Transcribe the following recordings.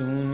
soon.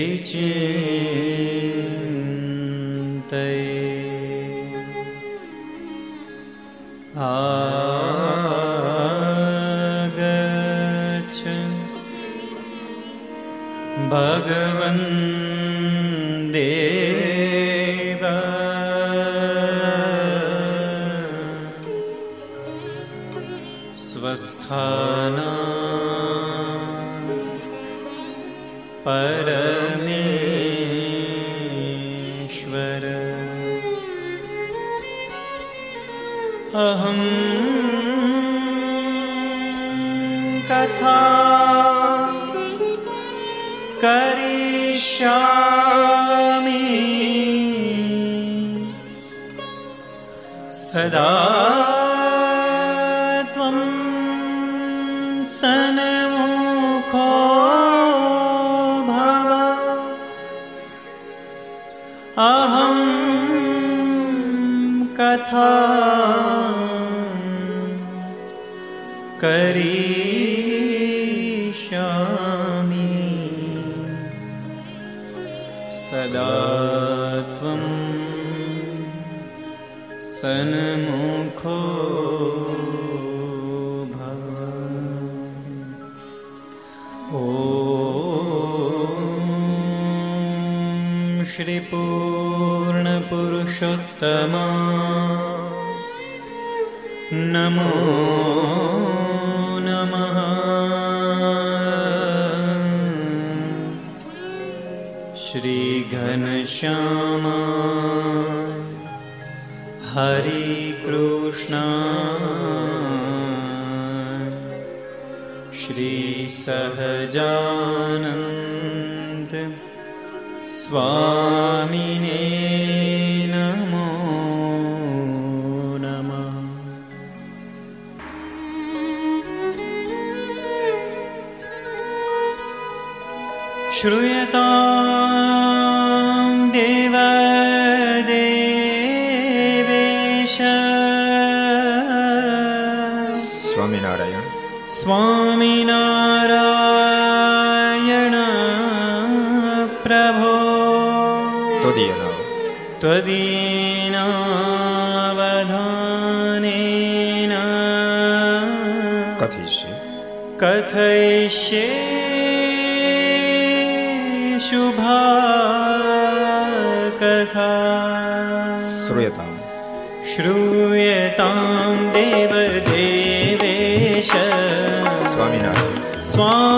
विचिन्तये आगच्छ भगवन् सदा त्वं सन्मुखो भव अहं कथा करी तमा नमो नमः श्रीघनश्यामा हरि कृष्णा श्रीसहजानन्द स्वा तां देवदेवेश स्वामिनाथ स्वामी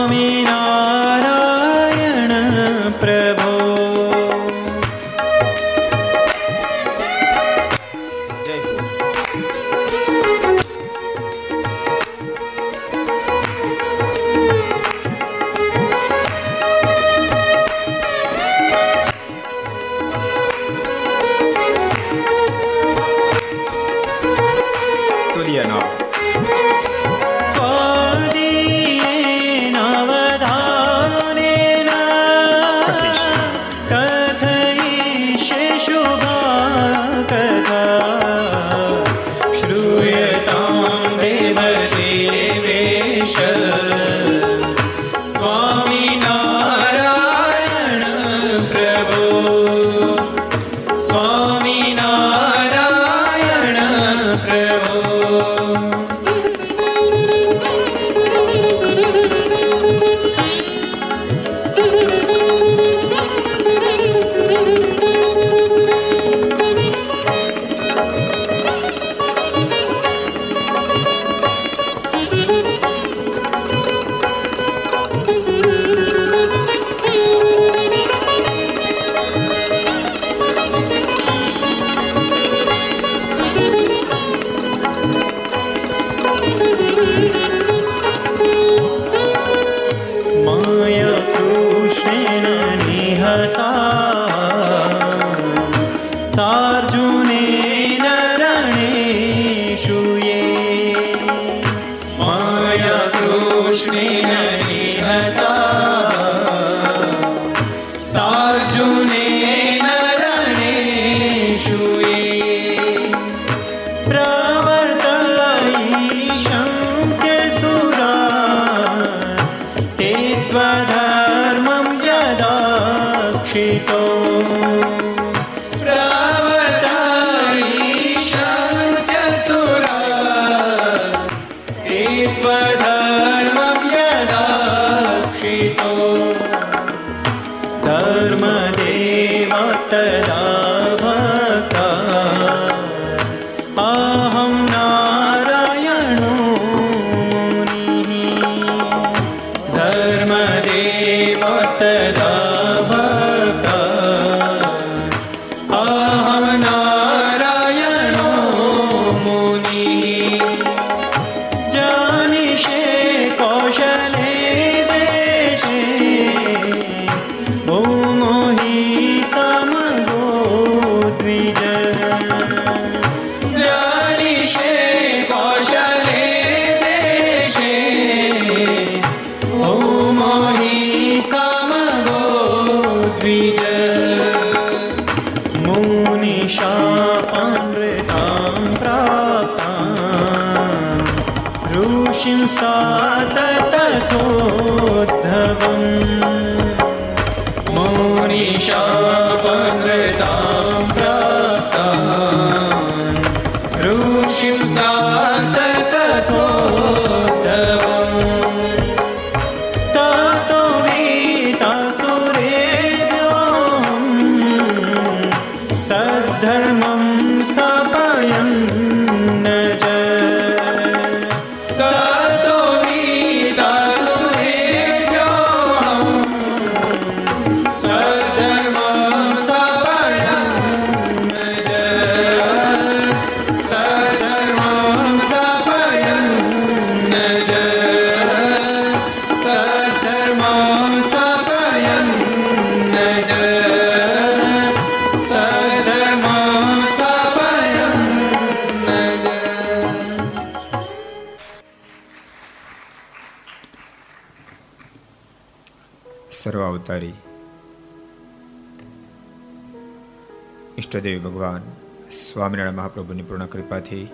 ઈષ્ટદેવ ભગવાન, સ્વામિનારાયણ મહાપ્રભુની પૂર્ણ કૃપાથી,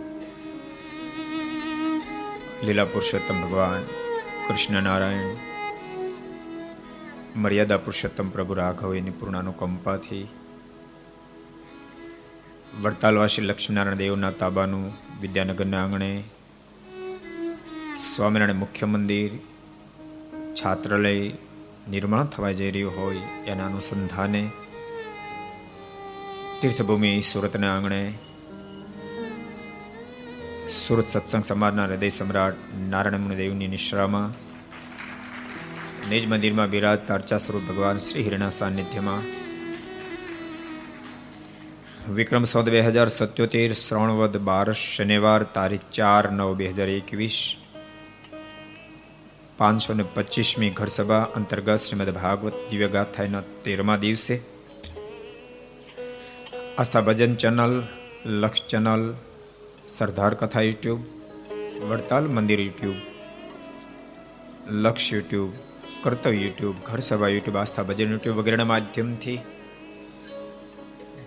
લીલા પુરુષોત્તમ ભગવાન કૃષ્ણ નારાયણ મર્યાદા પુરુષોત્તમ પ્રભુ રાઘવ એની પૂર્ણ અનુકંપાથી વડતાલવાસી લક્ષ્મીનારાયણ દેવના તાબાનું વિદ્યાનગરના આંગણે, સ્વામિનારાયણ મુખ્ય મંદિર, છાત્રાલય નિર્માણ થવા જઈ રહ્યું હોય એના અનુસંધાને તીર્થભૂમિ સુરતના આંગણે સુરત સત્સંગ સમાજના હૃદય સમ્રાટ નારાયણ દેવની નિશ્રામાં, નિજ મંદિરમાં બિરાજતા અર્ચા સ્વરૂપ ભગવાન શ્રી હિરણા સાનિધ્યમાં વિક્રમ સૌદ બે હજાર સત્યોતેર શ્રવણવદ બાર શનિવાર તારીખ ચાર નવ બે હજાર એકવીસ, પાંચસો ને પચીસમી ઘરસભા અંતર્ગત શ્રીમદ ભાગવત દિવ્યગાથાના તેરમા દિવસે આસ્થા ભજન ચેનલ, લક્ષ ચેનલ, સરદાર કથા યુટ્યુબ, વડતાલ મંદિર યુટ્યુબ, લક્ષ યુટ્યુબ કર્તવ્ય યુટ્યુબ ઘર સભા યુટ્યુબ, આસ્થા ભજન યુટ્યુબ વગેરેના માધ્યમથી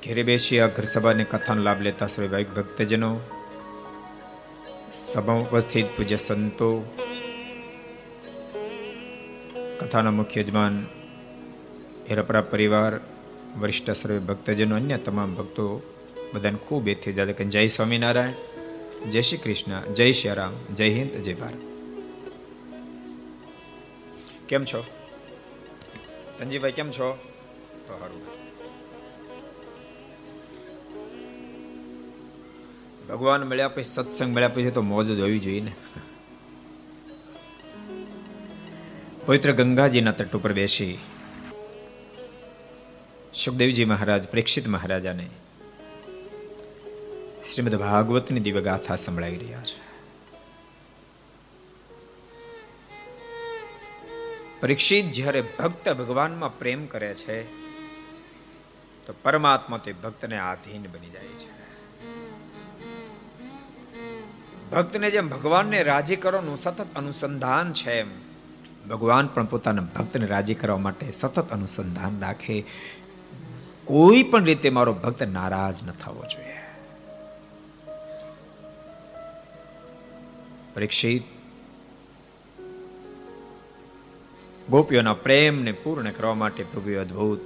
ઘેરે બેસી આ ઘર સભાને કથાનો લાભ લેતા સ્વૈભાવિક ભક્તજનો, સભા ઉપસ્થિત પૂજ્ય સંતો, કથાના મુખ્ય યજમાન, હેરપરા પરિવાર વરિષ્ઠ સર્વે ભક્તજનો, અન્ય તમામ ભક્તો બધાને ખૂબ એથી જાતે કે જય સ્વામિનારાયણ, જય શ્રી કૃષ્ણ, જય શ્રી રામ, જય હિન્દ, જય ભારત. કેમ છો? ધનજીભાઈ, કેમ છો? તો સારું ભગવાન મળ્યા પછી, સત્સંગ મળ્યા પછી તો મોજ જ હોવી જોઈએ ને. પવિત્ર ગંગાજીના તટ ઉપર બેસી સુખદેવજી મહારાજ, પ્રેક્ષિત મહારાજાને શ્રીમદ ભાગવતની દિવ્યગાથા સંભળાવી રહ્યા છે. પરીક્ષિત જ્યારે ભક્ત ભગવાનમાં પ્રેમ કરે છે, તો પરમાત્મા તે ભક્તને આધીન બની જાય છે. ભક્તને જેમ ભગવાનને રાજી કરવાનું સતત અનુસંધાન છે, એમ ભગવાન પણ પોતાના ભક્તને રાજી કરવા માટે સતત અનુસંધાન રાખે કોઈ પણ રીતે મારો ભક્ત નારાજ ન થવો જોઈએ. પરીક્ષિત, ગોપીઓના પ્રેમને પૂર્ણ કરવા માટે પ્રભુએ અદ્ભુત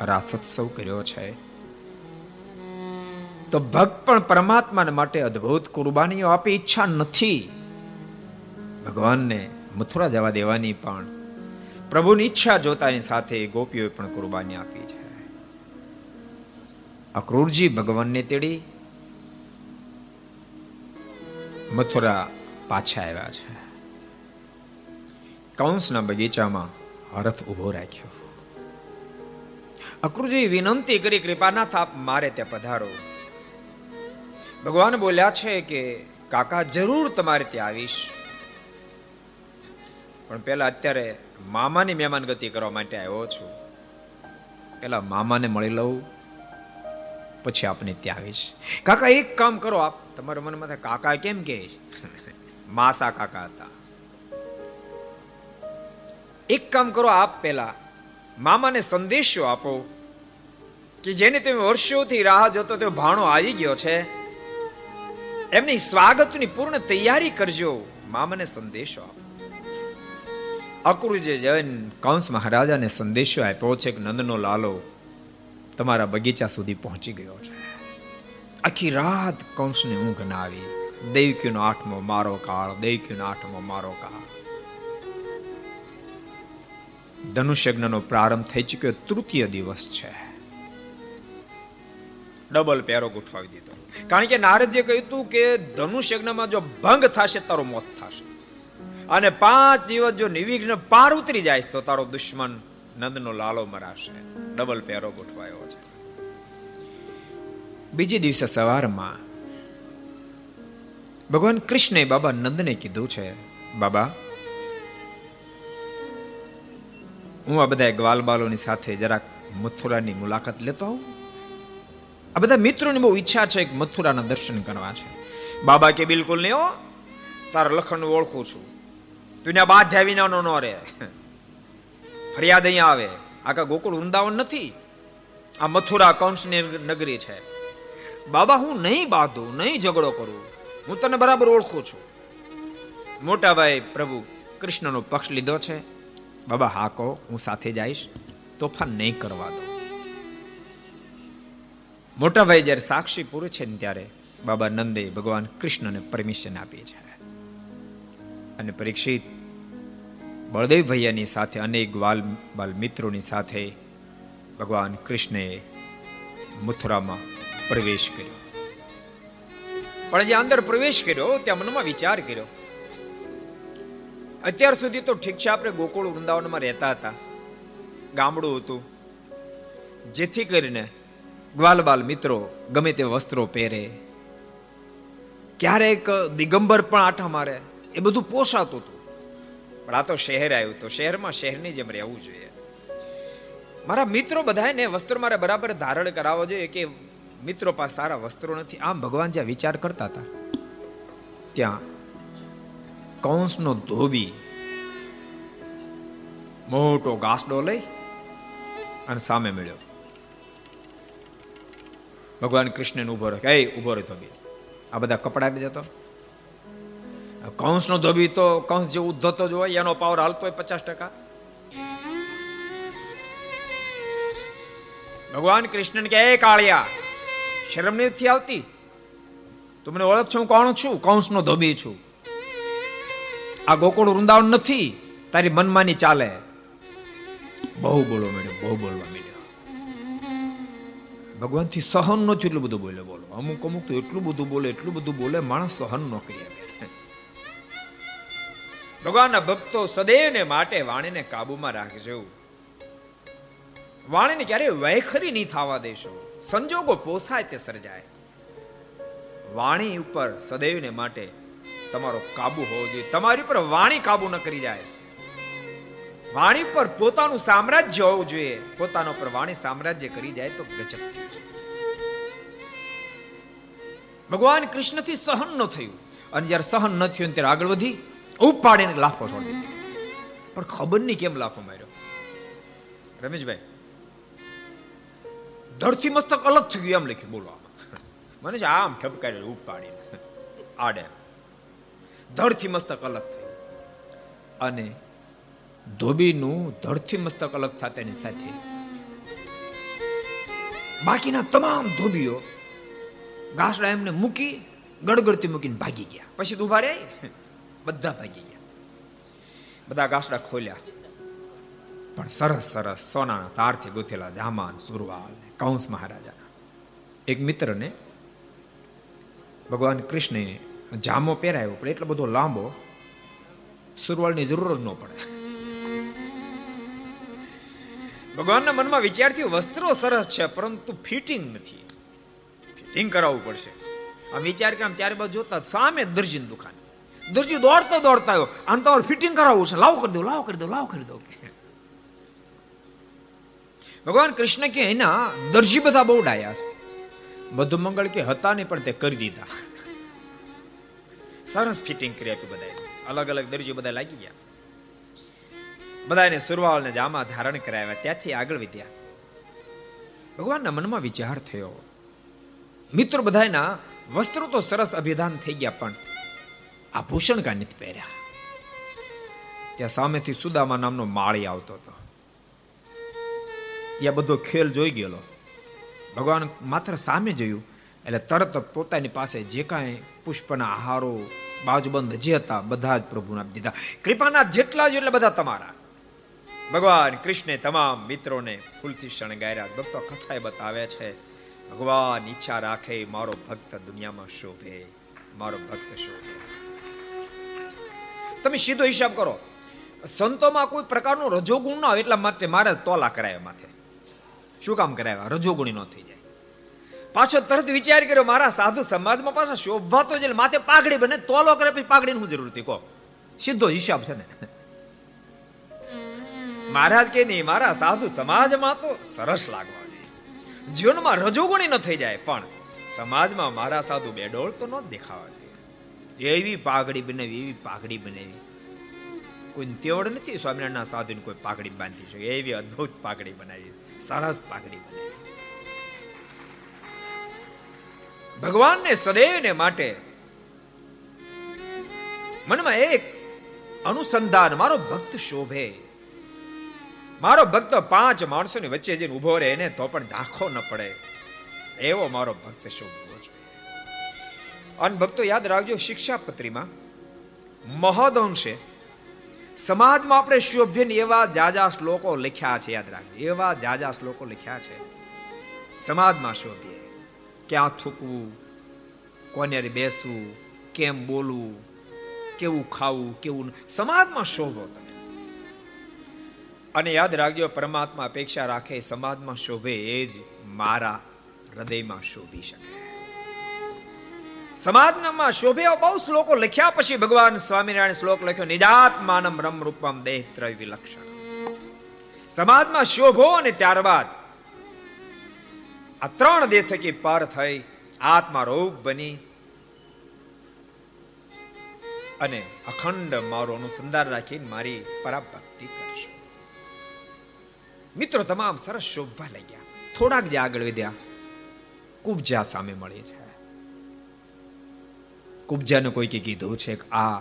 રાસોત્સવ કર્યો છે. તો ભક્ત પણ પરમાત્માને માટે અદ્ભુત કુરબાનીઓ આપી ઈચ્છા નથી. ભગવાનને મથુરા જવા દેવાની પણ પ્રભુની ઈચ્છા જોતાની સાથે ગોપીઓએ પણ કુરબાની આપી છે. અક્રૂરજી ભગવાનને તેડી મથુરા પાછા આવ્યા છે. કૌંસના બગીચામાં હરથ ઊભો રાખ્યો. અક્રુજી વિનંતી કરી, કૃપાનાથ, આપ મારે ત્યાં પધારો. ભગવાન બોલ્યા છે કે, કાકા, જરૂર તમારે ત્યાં આવીશ. પણ પેલા અત્યારે મામાની મહેમાન ગતિ કરવા માટે આવ્યો છું. પેલા મામાને મળી લઉં. પછી આપને ત્યાં કાકા, એક કામ કરો, આપ તમારા મનમાં થાય કાકા કેમ કે માસા કાકા હતા. એક કામ કરો, આપ પેલા મામાને સંદેશો આપો કે જેને તમે વર્ષોથી રાહ જોતો તે ભાણો આવી ગયો છે. એમની સ્વાગતની પૂર્ણ તૈયારી કરજો. મામાને સંદેશો આપો. અક્રુજે જૈન કંસ મહારાજાને સંદેશો આપ્યો છે કે નંદનો લાલો તમારા બગીચા સુધી પહોંચી ગયો છે. આખી રાત કંસને ઊંઘ ના આવી. દૈવકીનો આઠમો મારો કાળ દૈવકીનો આઠમો મારો કાળ. ધનુષ્યજ્ઞનો પ્રારંભ થઈ ચુક્યો, તૃતીય દિવસ છે. ડબલ પેરો ગોઠવાવી દીધો. કારણ કે નારદજીએ કહ્યું હતું કે ધનુષ્યજ્ઞમાં જો ભંગ થશે, તારો મોત થશે. અને પાંચ દિવસ જો નિવિઘ્ન પાર ઉતરી જાય, તો તારો દુશ્મન નંદનો લાલો મરાશે. ડબલ પેરો ગોઠવાયો. બીજે દિવસે સવારમાં ભગવાન કૃષ્ણે બાબા નંદને કીધું છે, બાબા, હું આ બધા ગ્વાલ બાલોની સાથે જરાક મથુરાની મુલાકાત લેતો આવું. આ બધા મિત્રોની બહુ ઈચ્છા છે કે મથુરાના દર્શન કરવા છે. બાબા કે, બિલકુલ નહીં હો, તારા લખણ ઓળખું છું. તું બાધ્યા વિનાનો ન રહે. ફરિયાદ અહીંયા આવે. આખા ગોકુળ વૃંદાવન નથી. આ મથુરા કંસની નગરી છે. બાબા, હું નહીં બાંધું, નહીં ઝઘડો કરું. હું તને બરાબર ઓળખું છું. મોટા ભાઈ પ્રભુ કૃષ્ણનો પક્ષ લીધો છે. બાબા, હા કહો, હું સાથે જઈશ. તોફાન નહીં કરવા દો. મોટા જ્યારે સાક્ષી પૂરે છે ને ત્યારે બાબા નંદે ભગવાન કૃષ્ણને પરમિશન આપી છે. અને પરીક્ષિત બળદેવ ભૈયાની સાથે, અનેક વાલ, બાલ મિત્રોની સાથે ભગવાન કૃષ્ણએ મથુરામાં પ્રવેશ કર્યો. પણ જે અંદર પ્રવેશ કર્યો ત્યાં મનમાં વિચાર કર્યો. અત્યાર સુધી તો ઠીક છે, આપણે ગોકુળ વૃંદાવનમાં રહેતા હતા. ગામડું હતું. જેથી કરીને ગ્વાલબાલ મિત્રો ગમે તે વસ્ત્રો પહેરે. ક્યારેક દિગંબર પણ આઠા મારે, એ બધું પોષાતું હતું. પણ આ તો શહેર આવ્યું, તો શહેરમાં શહેરની જેમ રહેવું જોઈએ. મારા મિત્રો બધાને વસ્ત્રો મારે બરાબર ધારણ કરાવવો જોઈએ કે મિત્રો પાસે સારા વસ્ત્રો નથી. આમ ભગવાન જ્યાં વિચાર કરતા હતા, ત્યાં કૌંસનો ધોબી મોટો ઘાસડો લઈ અને સામે મળ્યો. ભગવાન કૃષ્ણને ઊભો રહ્યો એ ઊભો રહ્યો ધોબી. આ બધા કપડા આપી દેતો કૌંસનો ધોબી તો કૌંસ જે ઉદ્ધતો જ હોય, એનો પાવર હાલતો હોય પચાસ ટકા. ભગવાન કૃષ્ણને કે એ કાળિયા શરમ નથી આવતી? તું મને ઓળખ છું કોણ છું? કંસનો ધોબી છું. આ ગોકુળ વૃંદાવન નથી. તારી મનમાની ચાલે. બહુ બોલો મેડમ બહુ બોલવા માંડ્યો. ભગવાનથી સહન નથી એટલું બધું બોલે, બોલો. અમુક અમુક તો એટલું બધું બોલે, એટલું બધું બોલે, માણસ સહન ન કરી શકે. ભગવાનના ભક્તો સદૈવને માટે વાણીને કાબુમાં રાખજો. વાણીને ક્યારે વૈખરી નહીં થવા દેશો. સંજોગો પોસાય તે સર્જાય. વાણી ઉપર સદૈવને માટે તમારો કાબુ હોવો જોઈએ. તમારી પર વાણી કાબુ ન કરી જાય. વાણી પર પોતાનું સામ્રાજ્ય હોવું જોઈએ. પોતાના ઉપર વાણી સામ્રાજ્ય કરી જાય તો ગજબ ભગવાન કૃષ્ણથી સહન ન થયું. અને જ્યારે સહન ન થયું ત્યારે આગળ વધી, ઉપાડીને લાફો છોડી દીધી. પણ ખબર નહીં કેમ લાફો માર્યો. રમેશભાઈ ધરથી મસ્તક અલગ થઈ ગયું, એમ લખ્યું, બોલો મને છે, આમ ઠપકારી ઉપાડીને. આડે ધડથી મસ્તક અલગ થઈ અને ધોબીનું ધડથી મસ્તક અલગ થતાની સાથે. બાકીના તમામ ધોબીઓ ગાસડા એમને મૂકી, ગડગડતી મૂકીને ભાગી ગયા. પછી ઊભા રે બધા ભાગી ગયા. બધા ગાસડા ખોલ્યા. પણ સરસ સરસ સોનાના તારથી ગૂંથેલા જામાન, સુરવાલ કંસ મહારાજાના. એક મિત્રને ભગવાન કૃષ્ણે જામો પહેરાયો, પણ એટલો બધો લાંબો સુરવાળની જરૂર જ ન પડે. ભગવાનના મનમાં વિચાર થયો વસ્ત્રો સરસ છે, પરંતુ ફિટિંગ નથી. ફિટિંગ કરાવવું પડશે. આમ વિચાર કે આમ ચારે બાજુ જોતા સામે દરજીની દુકાન. દરજી દોડતો દોડતા આવ્યો. આમ તમારે ફિટિંગ કરાવવું છે. લાવ કરી દો, લાવ કરી દો, લાવ કરી દો. ભગવાન કૃષ્ણ કે એના દરજી બધા બહુ ડાયા છે. બધું મંગળ કે હતા નહીં, પણ તે કરી દીધા. સરસ ફિટિંગ કરી આપી બધા અલગ અલગ દરજી બધા લાગી ગયા. બધાને સુરવાલ ને જામા ધારણ કરાવ્યા, ત્યાંથી આગળ વધ્યા. ભગવાનના મનમાં વિચાર થયો. મિત્રો બધાના વસ્ત્રો તો સરસ અભિધાન થઈ ગયા, પણ આભૂષણ કા નથી પહેર્યા. ત્યાં સામેથી સુદામા નામનો માળી આવતો હતો. એ બધો ખેલ જોઈ ગયેલો. ભગવાન માત્ર સામે જોયું એટલે તરત પોતાની પાસે જે કાંઈ પુષ્પના આહારો બાજુબંધ જે હતા, બધા જ પ્રભુને આપી દીધા. કૃપાના જેટલા જ એટલે બધા તમારા. ભગવાન કૃષ્ણે તમામ મિત્રોને ફૂલથી શણગાર્યા. ભક્તો કથાએ બતાવે છે, ભગવાન ઈચ્છા રાખે મારો ભક્ત દુનિયામાં શોભે, મારો ભક્ત શોભે. તમે સીધો હિસાબ કરો. સંતોમાં કોઈ પ્રકારનો રજોગુણ ન હોય એટલા માટે મારે તોલા કરાય માથે. શું કામ કરાવ્યા? રજોગુણી ન થઈ જાય. પાછો તરત વિચાર કર્યો મારા સાધુ સમાજમાં પાછા શોભા તો છે માથે પાઘડી બને તોલો કરે પછી પાઘડીની શું જરૂર હતી? કહો. સીધો હિસાબ છે ને. મહારાજ કે નહીં મારા સાધુ સમાજમાં તો સરસ લાગવા જોઈએ જીવનમાં રજોગુણી ન થઈ જાય પણ સમાજમાં મારા સાધુ બેડોળ તો ન દેખાવા જોઈએ એવી પાઘડી બનાવી એવી પાઘડી બનાવી. કોઈ તેવડ નથી સ્વામિનારાયણના સાધુને કોઈ પાઘડી બાંધી શકે એવી અદ્ભુત પાઘડી બનાવી. સરસ પાઘડી બને. ભગવાનને સદૈવને માટે મનમાં એક અનુસંધાન, મારો ભક્ત શોભે. મારો ભક્ત પાંચ માણસોની વચ્ચે જઈને ઊભો રહે એને તો પણ ઝાંખો ન પડે. એવો મારો ભક્ત શોભવો જોઈએ. અને ભક્તો યાદ રાખજો, શિક્ષાપત્રીમાં મહદઅંશે સમાજમાં આપણે શોભ્ય એવા જાજા શ્લોકો લખ્યા છે, યાદ રાખજો. એવા જાજા શ્લોકો લખ્યા છે. સમાજમાં શોભ્ય. ક્યાં થૂકવું? કોને બેસવું? કેમ બોલવું? કેવું ખાવું? કેવું સમાજમાં શોભો તમે. અને યાદ રાખજો, પરમાત્મા અપેક્ષા રાખે, સમાજમાં શોભે એ જ મારા હૃદયમાં શોભી શકે. સમાજમાં શોભે બહુ શ્લોકો લખ્યા પછી ભગવાન સ્વામિનારાયણ શ્લોક લખ્યો નિજાત માનમ રમ રૂપમ દેહ ત્રય વિલક્ષણ. સમાજમાં શોભો અને ત્યારબાદ આ ત્રણ દેહ થકી પાર થઈ, આત્મા રૂપ બની અને અખંડ મારો અનુસંધાન રાખીને મારી પરાભક્તિ કરશે. મિત્રો, તમામ સરસ શોભવા લાગ્યા. થોડાક જે આગળ વધ્યા. કુબજા સામે મળી છે કુબજાને કોઈકે કીધું છે કે આ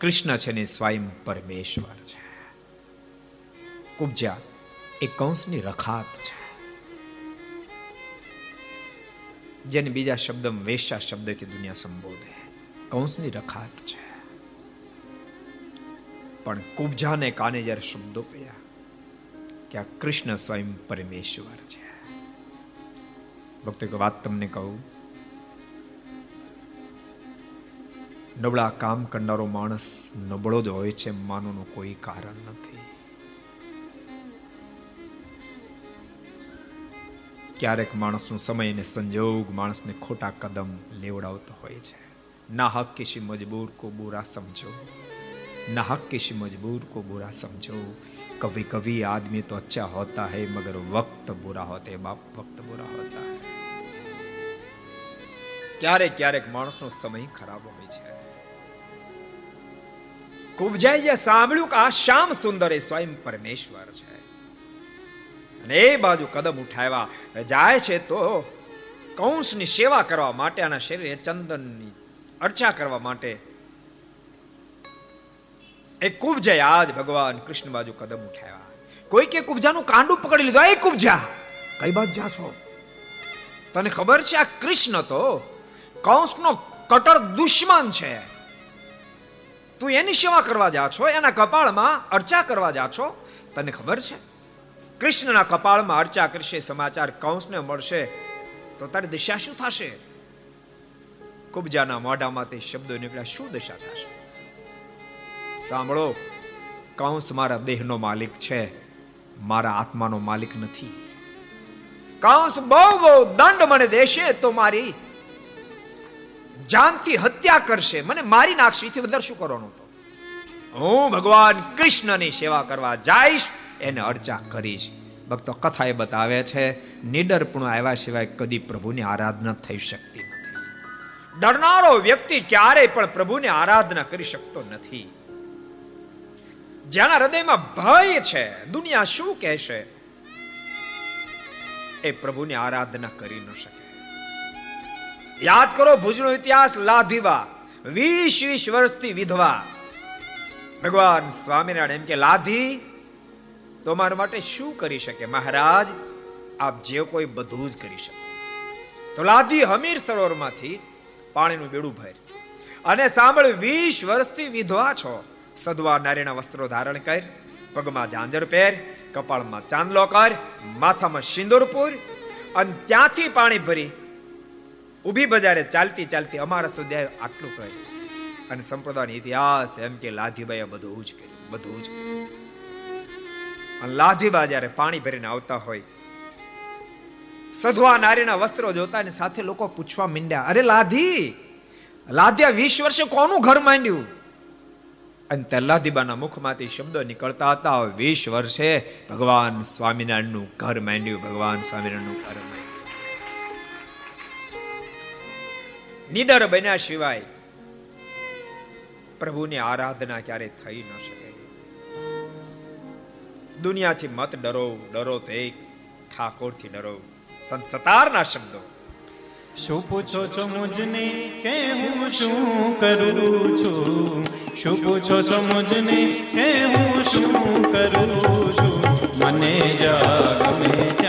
કૃષ્ણ છે ને સ્વયં પરમેશ્વર છે. કુબજા એ કંસની રખાત છે. જેને બીજા શબ્દ વેશા શબ્દથી દુનિયા સંબોધે. કંસની રખાત છે. પણ કુબજાને કાને જ્યારે શબ્દો પડ્યા કે આ કૃષ્ણ સ્વયં પરમેશ્વર છે. ભક્તો, એક વાત તમને કહું. નબળા કામ કરનારો માણસ નબળો જ હોય છે માનવાનું કોઈ કારણ નથી ક્યારેક માણસનો સમય અને સંજોગ માણસને ખોટા કદમ લેવડાવતો હોય છે ना हक किसी मजबूर को बुरा समझो ना हक किसी मजबूर को बुरा समझो कभी कभी आदमी तो अच्छा होता है मगर वक्त बुरा होता है बाप वक्त बुरा होता है ક્યારેક ક્યારેક માણસનો સમય ખરાબ હોય છે કુબજાઈએ સાંભળ્યું કે આ શ્યામ સુંદર એ સ્વયં પરમેશ્વર છે. અને એ બાજુ કદમ ઉઠાવ્યા. જાય છે તો કૌંસની સેવા કરવા માટે આના શરીરે ચંદનની અર્ચા કરવા માટે. એ કુબજે આજ ભગવાન કૃષ્ણ બાજુ કદમ ઉઠાવ્યા. કોઈ કે કુબજાનું કાંડું પકડી લીધું? એ કુબજા, કઈ બાજુ જા છો? તને ખબર છે આ કૃષ્ણ તો કૌંસનો કટર દુશ્મન છે. તું એની સેવા કરવા જા છો, એના કપાળમાં અર્ચા કરવા જા છો. તને ખબર છે? કૃષ્ણના કપાળમાં અર્ચા કરશે, સમાચાર કંસને મળશે. તો તારી દિશા શું થશે? કુબજાના મોઢામાંથી શબ્દો નીકળ્યા. શું દશા થશે? સાંભળો, કંસ મારા દેહનો માલિક છે. મારા આત્માનો માલિક નથી. કંસ બહુ બહુ દંડ મને દેશે તો મારી જાનથી હત્યા કરશે. મને મારી નાખશે એથી વધારે શું કરવાનું તો? હું ભગવાન કૃષ્ણની સેવા કરવા જઈશ, એને અર્ચા કરીશ. ભક્તો કથા એ બતાવે છે, નિડરપણું આવ્યા સિવાય કદી પ્રભુની આરાધના થઈ શકતી નથી. ડરનારો વ્યક્તિ ક્યારેય પણ પ્રભુની આરાધના કરી શકતો નથી. જેના હૃદયમાં ભય છે, દુનિયા શું કહેશે? એ પ્રભુની આરાધના કરી ન શકે. યાદ કરો ભુજનો ઇતિહાસ લાધીવા. વીસ વીસ વર્ષથી વિધવા. ભગવાન સ્વામિનારાયણ એમ કે, લાધી, તો મારા માટે શું કરી શકે મહારાજ? આપ જે કોઈ બધું જ કરી શકો. તો લાધી હમીર સરોવરમાંથી પાણીનું બેડું ભર અને સાંભળ, વીસ વર્ષથી વિધવા છો. સદવા નારીના વસ્ત્રો ધારણ કર, પગમાં ઝાંઝર પહેર, કપાળમાં ચાંદલો કર, માથામાં સિંદૂર અને ત્યાંથી પાણી ભરી ઊભી બજારે ચાલતી ચાલતી અમારા સુધી આટલું કર અને સંપ્રદાયનો ઇતિહાસ એમ કે લાધીબાઈએ બધું જ કર્યું, બધું જ કર્યું. અને લાધીબા જ્યારે પાણી ભરીને આવતા હોય, સધવા નારીના વસ્ત્રો જોતા ને સાથે લોકો પૂછવા માંડ્યા, અરે લાધી, લાધ્યા વીસ વર્ષે કોનું ઘર માંડ્યું? અને તે લાધીબાના મુખમાંથી શબ્દો નીકળતા હતા, વીસ વર્ષે ભગવાન સ્વામિનારાયણનું ઘર માંડ્યું, ભગવાન સ્વામિનારાયણનું ઘર માંડ્યું. નીડર બન્યા સિવાય પ્રભુની આરાધના ક્યારે થઈ ન શકે. દુનિયાથી મત ડરો ડરો તે ઠાકોરથી ડરો. સંત સતારના શબ્દો. શું પૂછો છો મુજને, કે હું શું કરું છું? શું પૂછો છો મુજને, કે હું શું કરું છું? મને જા ગમે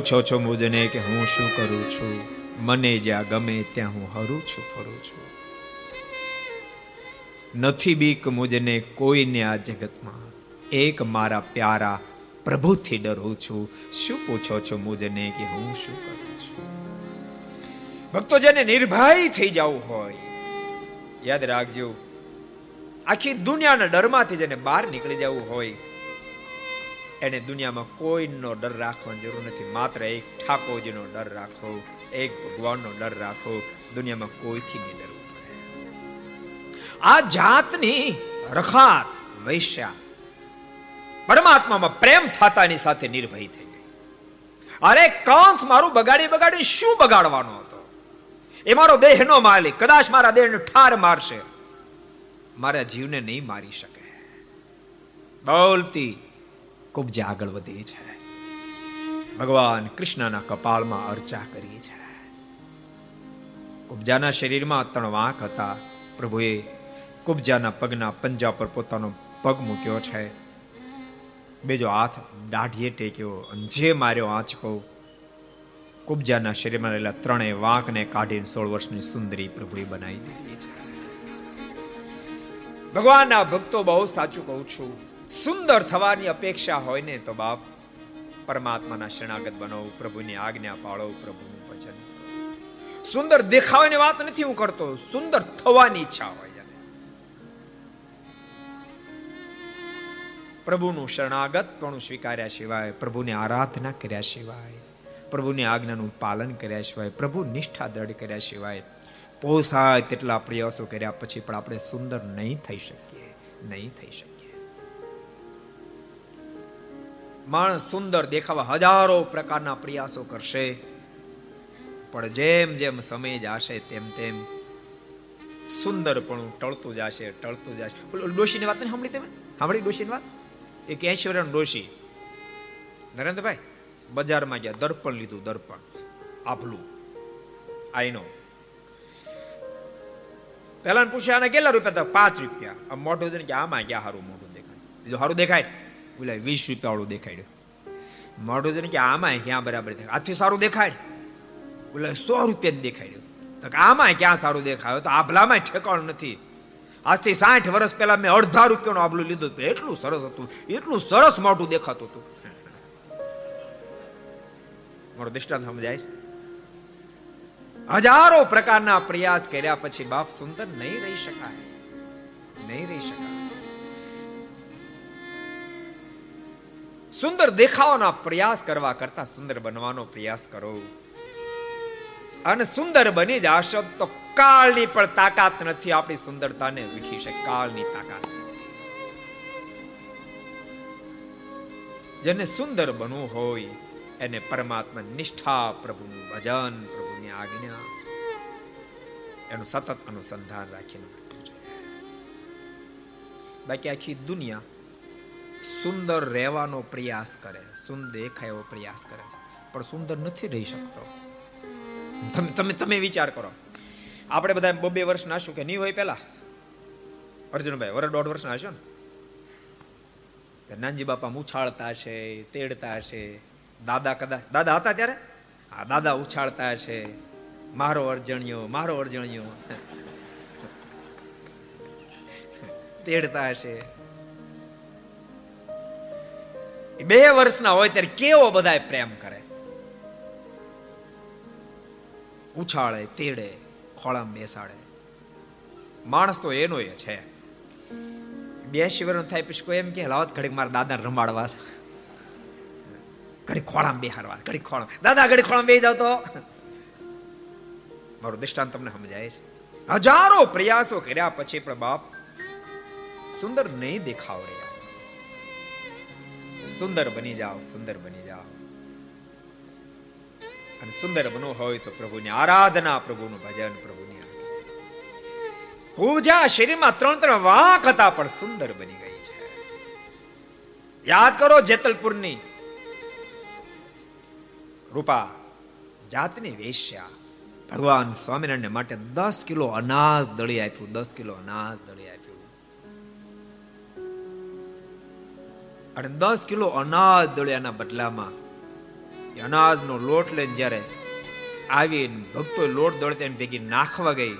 પૂછો છો મુજને કે હું શું કરું છું? મને જ્યાં ગમે ત્યાં હું હરું છું, ફરું છું. નથી બીક મુજને કોઈને આ જગતમાં. એક મારા પ્યારા પ્રભુથી ડરું છું. શું પૂછો છો મુજને કે હું શું કરું છું? ભક્તો જેને નિર્ભય થઈ જવું હોય, યાદ રાખજો, આખી દુનિયાના ડરમાંથી જેને બહાર નીકળી જવું હોય એને દુનિયામાં કોઈનો ડર રાખવાની જરૂર નથી. માત્ર એક ઠાકોરજીનો ડર રાખો, એક ભગવાનનો ડર રાખો. દુનિયામાં કોઈથી નહીં ડરવું પડે. આ જાતની રખાત વૈશ્યા પરમાત્મામાં પ્રેમ થતાની સાથે નિર્ભય થઈ ગઈ. અરે કંસ મારું બગાડી બગાડી શું બગાડવાનો હતો? એ મારો દેહનો માલિક, કદાચ મારા દેહને ઠાર મારશે. મારા જીવને નહીં મારી શકે. બોલતી કુબજા આગળ વધી છે. ભગવાન કૃષ્ણના કપાળમાં અર્ચા કરી છે. કુબજાના શરીરમાં ત્રણ વાંક હતા. પ્રભુએ કુબજાના પગના પંજા પર પોતાનો પગ મૂક્યો છે. બીજો હાથ દાઢીએ ટેક્યો જે માર્યો આંચકો. કુબજાના શરીરમાં રહેલા ત્રણેય વાંકને કાઢીને સોળ વર્ષની સુંદરી પ્રભુએ બનાવી દીધી છે. ભગવાનના ભક્તો બહુ સાચું કહું છું. સુંદર થવાની અપેક્ષા હોય ને તો બાપ, પરમાત્માના શરણાગત બનો, પ્રભુની આજ્ઞા પાળો, પ્રભુનું વચન સુંદર દેખાવાની વાત નથી હું કરતો, સુંદર થવાની ઈચ્છા હોય પ્રભુનું શરણાગત પણ સ્વીકાર્યા સિવાય, પ્રભુની આરાધના કર્યા સિવાય, પ્રભુની આજ્ઞાનું પાલન કર્યા સિવાય, પ્રભુ નિષ્ઠા દ્રઢ કર્યા સિવાય, પોસાય તેટલા પ્રયાસો કર્યા પછી પણ આપણે સુંદર નહીં થઈ શકીએ, નહીં થઈ શકીએ. માણસ સુંદર દેખાવા હજારો પ્રકારના પ્રયાસો કરશે. પણ જેમ જેમ સમય જશે, તેમ તેમ સુંદરપણું ટળતું જશે ટળતું જશે. ડોશીની વાત નહીં સાંભળી તમે? સાંભળી ડોશીની વાત? એક એંશી વર્ષ ડોશી. નરેન્દ્રભાઈ, બજારમાં ગયા, દર્પણ લીધું, દર્પણ. આભલું. આઈનો. પેલા પૂછ્યા, આના કેટલા રૂપિયા તો પાંચ રૂપિયા. મોઢું છે કે આમાં ક્યાં સારું મોઢું દેખાય. જો સારું દેખાય બોલે, વીસ રૂપિયા દેખાડ્યું. મોઢું છે ને કે, આમાં ક્યાં બરાબર દેખાય? આથી સારું દેખાય. ઓલા સો રૂપિયા દેખાડ્યું. તો આમાં ક્યાં સારું દેખાય? તો આભલામાં ઠેકાણું નથી. આજથી સાઠ વર્ષ પહેલા મેં અડધા રૂપિયાનું આબલું લીધું એટલું સરસ હતું. એટલું સરસ મોઢું દેખાતું હતું. મારો દૃષ્ટાંત સમજાય હજારો પ્રકારના પ્રયાસ કર્યા પછી બાપ સુંદર નહીં રહી શકાય. નહીં રહી શકાય. સુંદર દેખાવાના પ્રયાસ કરવા કરતા સુંદર બનવાનો પ્રયાસ કરો. અને સુંદર બની જશો તો કાળની પણ તાકાત નથી, આપણી સુંદરતાને વીઠી છે, કાળની તાકાત. જેને સુંદર બનવું હોય, એને પરમાત્મા નિષ્ઠા પ્રભુનું ભજન, પ્રભુની આજ્ઞા. એનું સતત અનુસંધાન રાખીને બાકી આખી દુનિયા સુંદર રહેવાનો પ્રયાસ કરે સુંદર દેખાય એવો પ્રયાસ કરે છે, પણ સુંદર નથી રહી શકતો. તમે તમે તમે વિચાર કરો. આપણે બધા બબે વર્ષ નાશું કે નહીં હોય પેલા? અર્જુનભાઈ વર દોઢ વર્ષ નાશો ને? નાનજી બાપા ઉછાળતા છે, તેડતા છે, દાદા કદાચ, દાદા હતા ત્યારે? હા, દાદા ઉછાળતા છે. મારો અર્જણ્યો મારો અર્જણ્યો. તેડતા હશે બે વર્ષના હોય ત્યારે કેવો બધા પ્રેમ કરે? ઉછાળે, તેડે, ખોળામાં બેસાડે. માણસ તો એનો એ છે. બે શિવરનો થાય પછી કોઈ એમ કે લાવત ઘડીક મારા દાદા રમાડવા. ઘડી ખોળામાં બેહારવા ઘડી ખોળા દાદા ઘડી ખોળામાં બે જાવ તો. મારું દૃષ્ટાંત તમને સમજાય છે. હજારો પ્રયાસો કર્યા પછી પણ બાપ સુંદર નહીં દેખાવડે. સુંદર બની જાઓ, સુંદર બની જાઓ. અને સુંદર બનવું હોય તો પ્રભુની આરાધના, પ્રભુનું ભજન, પ્રભુની કુજા શરીરમાં ત્રણ ત્રણ વાંક હતા, પણ સુંદર બની ગઈ છે. યાદ કરો જેતલપુરની. રૂપા, જાતની વેશ્યા. ભગવાન સ્વામિનારાયણ માટે દસ કિલો અનાજ દળી આપ્યું, દસ કિલો અનાજ દળી આપ્યું. અને દસ કિલો અનાજ દળ્યાના બદલામાં. એ અનાજનો લોટ લઈને જ્યારે આવી ભક્તો લોટ દળતે ભેગી નાખવા ગઈ,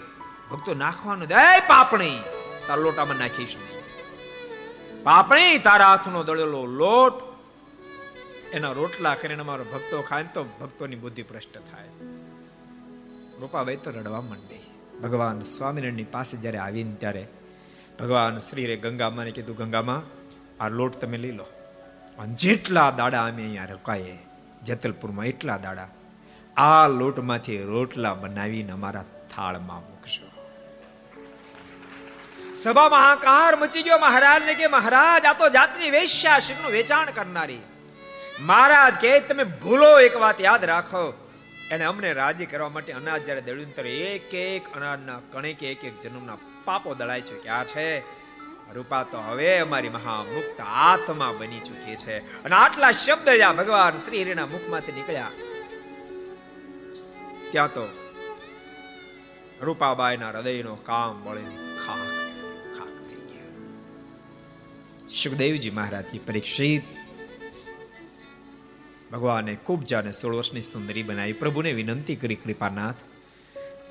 ભક્તો નાખવાનું દે પાપણી, તારા લોટામાં નાખીશ નહીં. પાપણી, તારા હાથનો દળેલો લોટ. એના રોટલા કરીને અમારો ભક્તો ખાય તો ભક્તોની બુદ્ધિ ભ્રષ્ટ થાય. રૂપાબાઈ તો રડવા માંડી. ભગવાન સ્વામિનારાયણની પાસે જ્યારે આવીને ત્યારે ભગવાન શ્રીરે ગંગામાને કીધું, ગંગામાં આ લોટ તમે લઈ લો. અને જેટલા દાડા અમે અહીંયા રોકાઈએ, જેતલપુરમાં એટલા દાડા, આ લોટમાંથી રોટલા બનાવીને અમારા થાળમાં મૂકશો સભા મહાકાર મચી ગયો મહારાજને કે, મહારાજ, આ તો જાતની વેશ્યા શિવનું વેચાણ કરનારી. મહારાજ કે, તમે ભૂલો એક વાત યાદ રાખો. એને અમને રાજી કરવા માટે અનાજ જ્યારે દળ્યું ત્યારે એક એક અનાજના કણે કે એક એક જન્મના પાપો દળાય છે. કે આ છે રૂપા તો હવે અમારી મહામુક્ત આત્મા બની ચૂકી છે. અને આટલા શબ્દ જ્યાં ભગવાન શ્રી હરિના મુખમાંથી નીકળ્યા, ત્યાં તો રૂપાબાઈના હૃદયનો કામ ગયા સુખદેવજી મહારાજની પરીક્ષિત ભગવાને ખૂબ જાને સોળ વર્ષની સુંદરી બનાવી. પ્રભુને વિનંતી કરી, કૃપાનાથ,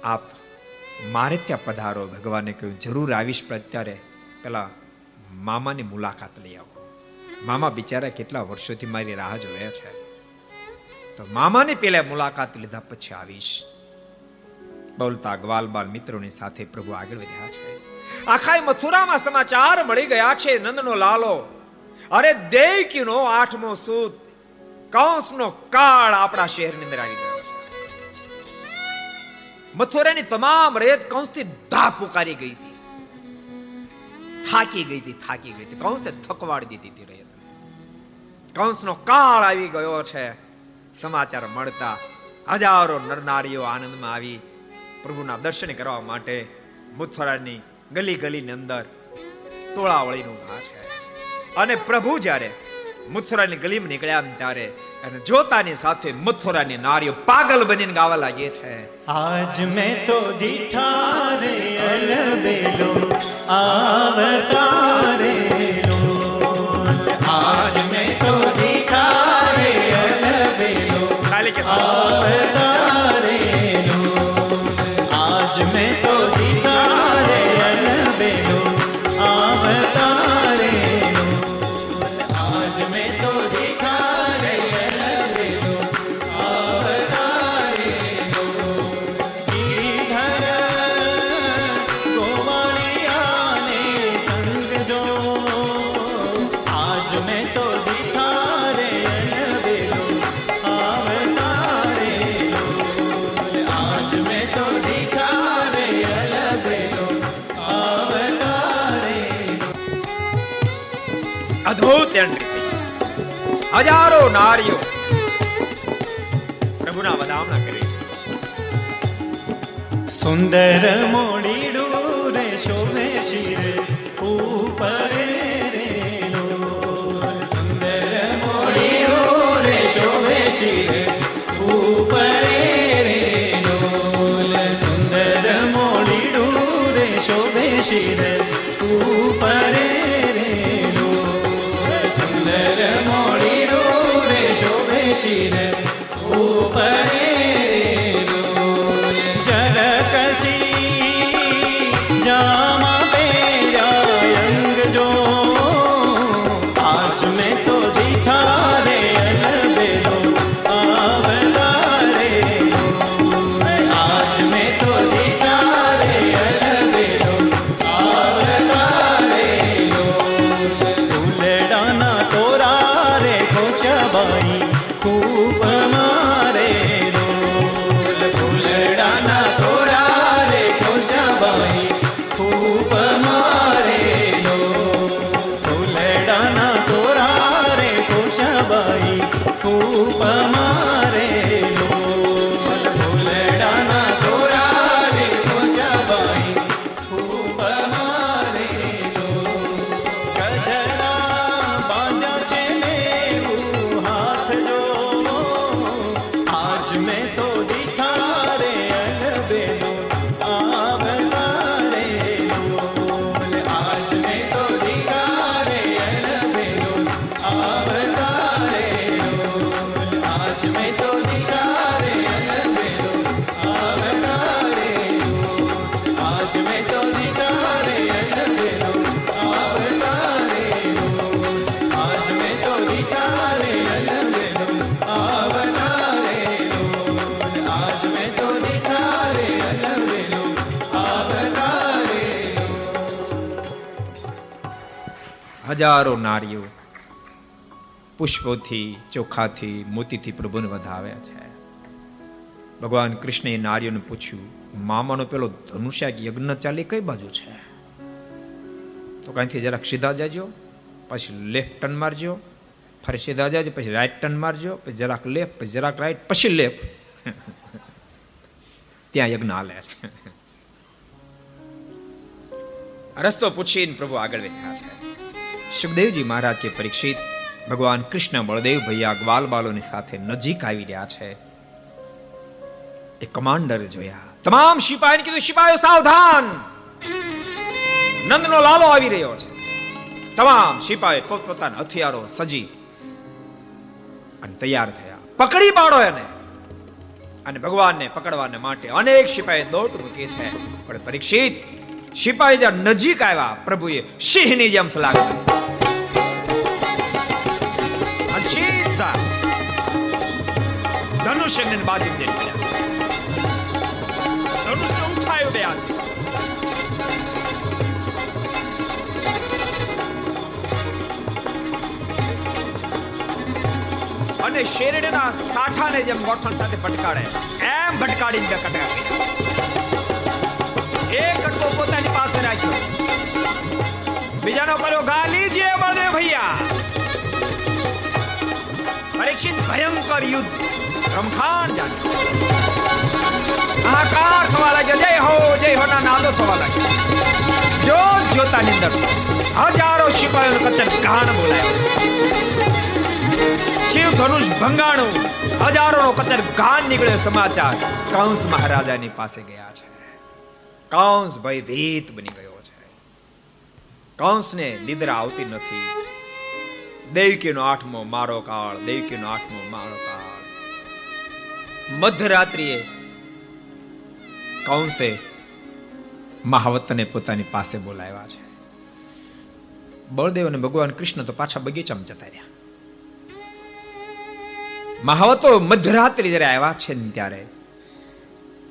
આપ મારે ત્યાં પધારો. ભગવાને કહ્યું, જરૂર આવીશ અત્યારે પેલા મામાની મુલાકાત લઈ આવો. મામા બિચારા કેટલા વર્ષોથી મારી રાહ જોયા છે. તો મામાની પેલા મુલાકાત લીધા પછી આવીશ. બોલતા ગ્વાલ બાલ મિત્રોની સાથે પ્રભુ આગળ વધ્યા છે. આખાય મથુરામાં સમાચાર મળી ગયા છે, નંદનો લાલો. અરે દેવકીનો આઠમો સૂત કંસનો કાળ આપણા શહેરની અંદર આવી ગયો છે. મથુરાની તમામ રેત કંસથી ધા પુકારી ગઈ હતી. થાકી ગઈ હતી, થાકી ગઈ હતી. કંસે થકવાડી દીધી હતી રેત કંસનો કાળ આવી ગયો છે. સમાચાર મળતા હજારો નરનારીઓ આનંદમાં આવી પ્રભુના દર્શન કરવા માટે મથુરાની ગલી ગલીની અંદર ટોળાવળીનું ઘા છે. અને પ્રભુ જ્યારે મથુરાની ગલીમાં નીકળ્યા ત્યારે અને જોતાની સાથે મથુરાની નારીઓ પાગલ બનીને ગાવા લાગી છે. આજ મેં તો દીઠા રે અલબેલો આવતારેલો આજ મેં તો હજારો નારીઓ પ્રભુના વધામણા કરી સુંદર મોડીડું રે શોભે શિર, ઉપર સુંદર મોડીડું રે શોભે શિર, ઉપર સુંદર મોડીડું રે શોભે શિર, ઉપર શિર ઉપર હજારો નારીઓ પુષ્પોથી, ચોખાથી, મોતીથી પ્રભુને વધાવ્યા છે. ભગવાન કૃષ્ણએ નારીઓને પૂછ્યું, મામાનો પેલો ધનુષ્યા યજ્ઞ ચાલી કઈ બાજુ છે? તો કાંઈથી જરાક સીધા જાજો, પછી લેફ્ટ ટર્ન મારજો, ફરી સીધા જાજો, પછી રાઈટ ટર્ન મારજો, પછી જરાક લેફ્ટ પછી જરાક રાઈટ પછી લેફ્ટ ત્યાં યજ્ઞ હાલે રસ્તો પૂછીને પ્રભુ આગળ વધ્યા છે. સુખદેવજી મહારાજ કે પરીક્ષિત ભગવાન કૃષ્ણ બળદેવ ભૈયા ગ્વાલ બાલોની સાથે નજીક આવી રહ્યા છે. એ કમાન્ડર જોયા, તમામ સિપાહીને કીધું, સિપાહીઓ સાવધાન! નંદનો લાલો આવી રહ્યો છે. તમામ સિપાહી પોતપોતાના હથિયારો સજી અને તૈયાર થયા. પકડી પાડો એને. અને ભગવાનને પકડવાને માટે અનેક સિપાહી દોટ મૂકે છે. પણ પરીક્ષિત સિપાહી જ્યાં નજીક આવ્યા. પ્રભુએ સિંહની જેમ સલાહ કરી. અને શેરડીના સાઠાને જેમ ગોઠણ સાથે ભટકાડે, એમ ભટકાડીને કર્યા. એક કટકો પોતાની પાસે રાખ્યો. બીજાનો કર્યો ગાલી જે બળદેવ ભૈયા. પરીક્ષિત ભયંકર યુદ્ધ. રમખાણ જાણે હાહાકાર થવા લાગ્યો. જય હો જય હો. ના, નાદો થવા લાગ્યો. જો જોતાની અંદર હજારો સિપાહીઓનો કચર ઘાણ બોલાયો. શિવ, ધનુષ, ભંગાણું. હજારોનો કચર ઘાન નીકળ્યો સમાચાર. કંસ મહારાજાની પાસે ગયા છે. કંસ ભયભીત બની ગયો છે. કંસને નિદ્રા આવતી નથી. દેવકીનો આઠમો મારો કાળ, દેવકીનો આઠમો મારો કાળ. મધ્યરાત્રિએ કંસે મહાવતને પોતાની પાસે બોલાવ્યા છે. બળદેવ અને ભગવાન કૃષ્ણ તો પાછા બગીચામાં જતા રહ્યા. મહાવતો મધ્યરાત્રિ જ્યારે આવ્યા છે ને ત્યારે,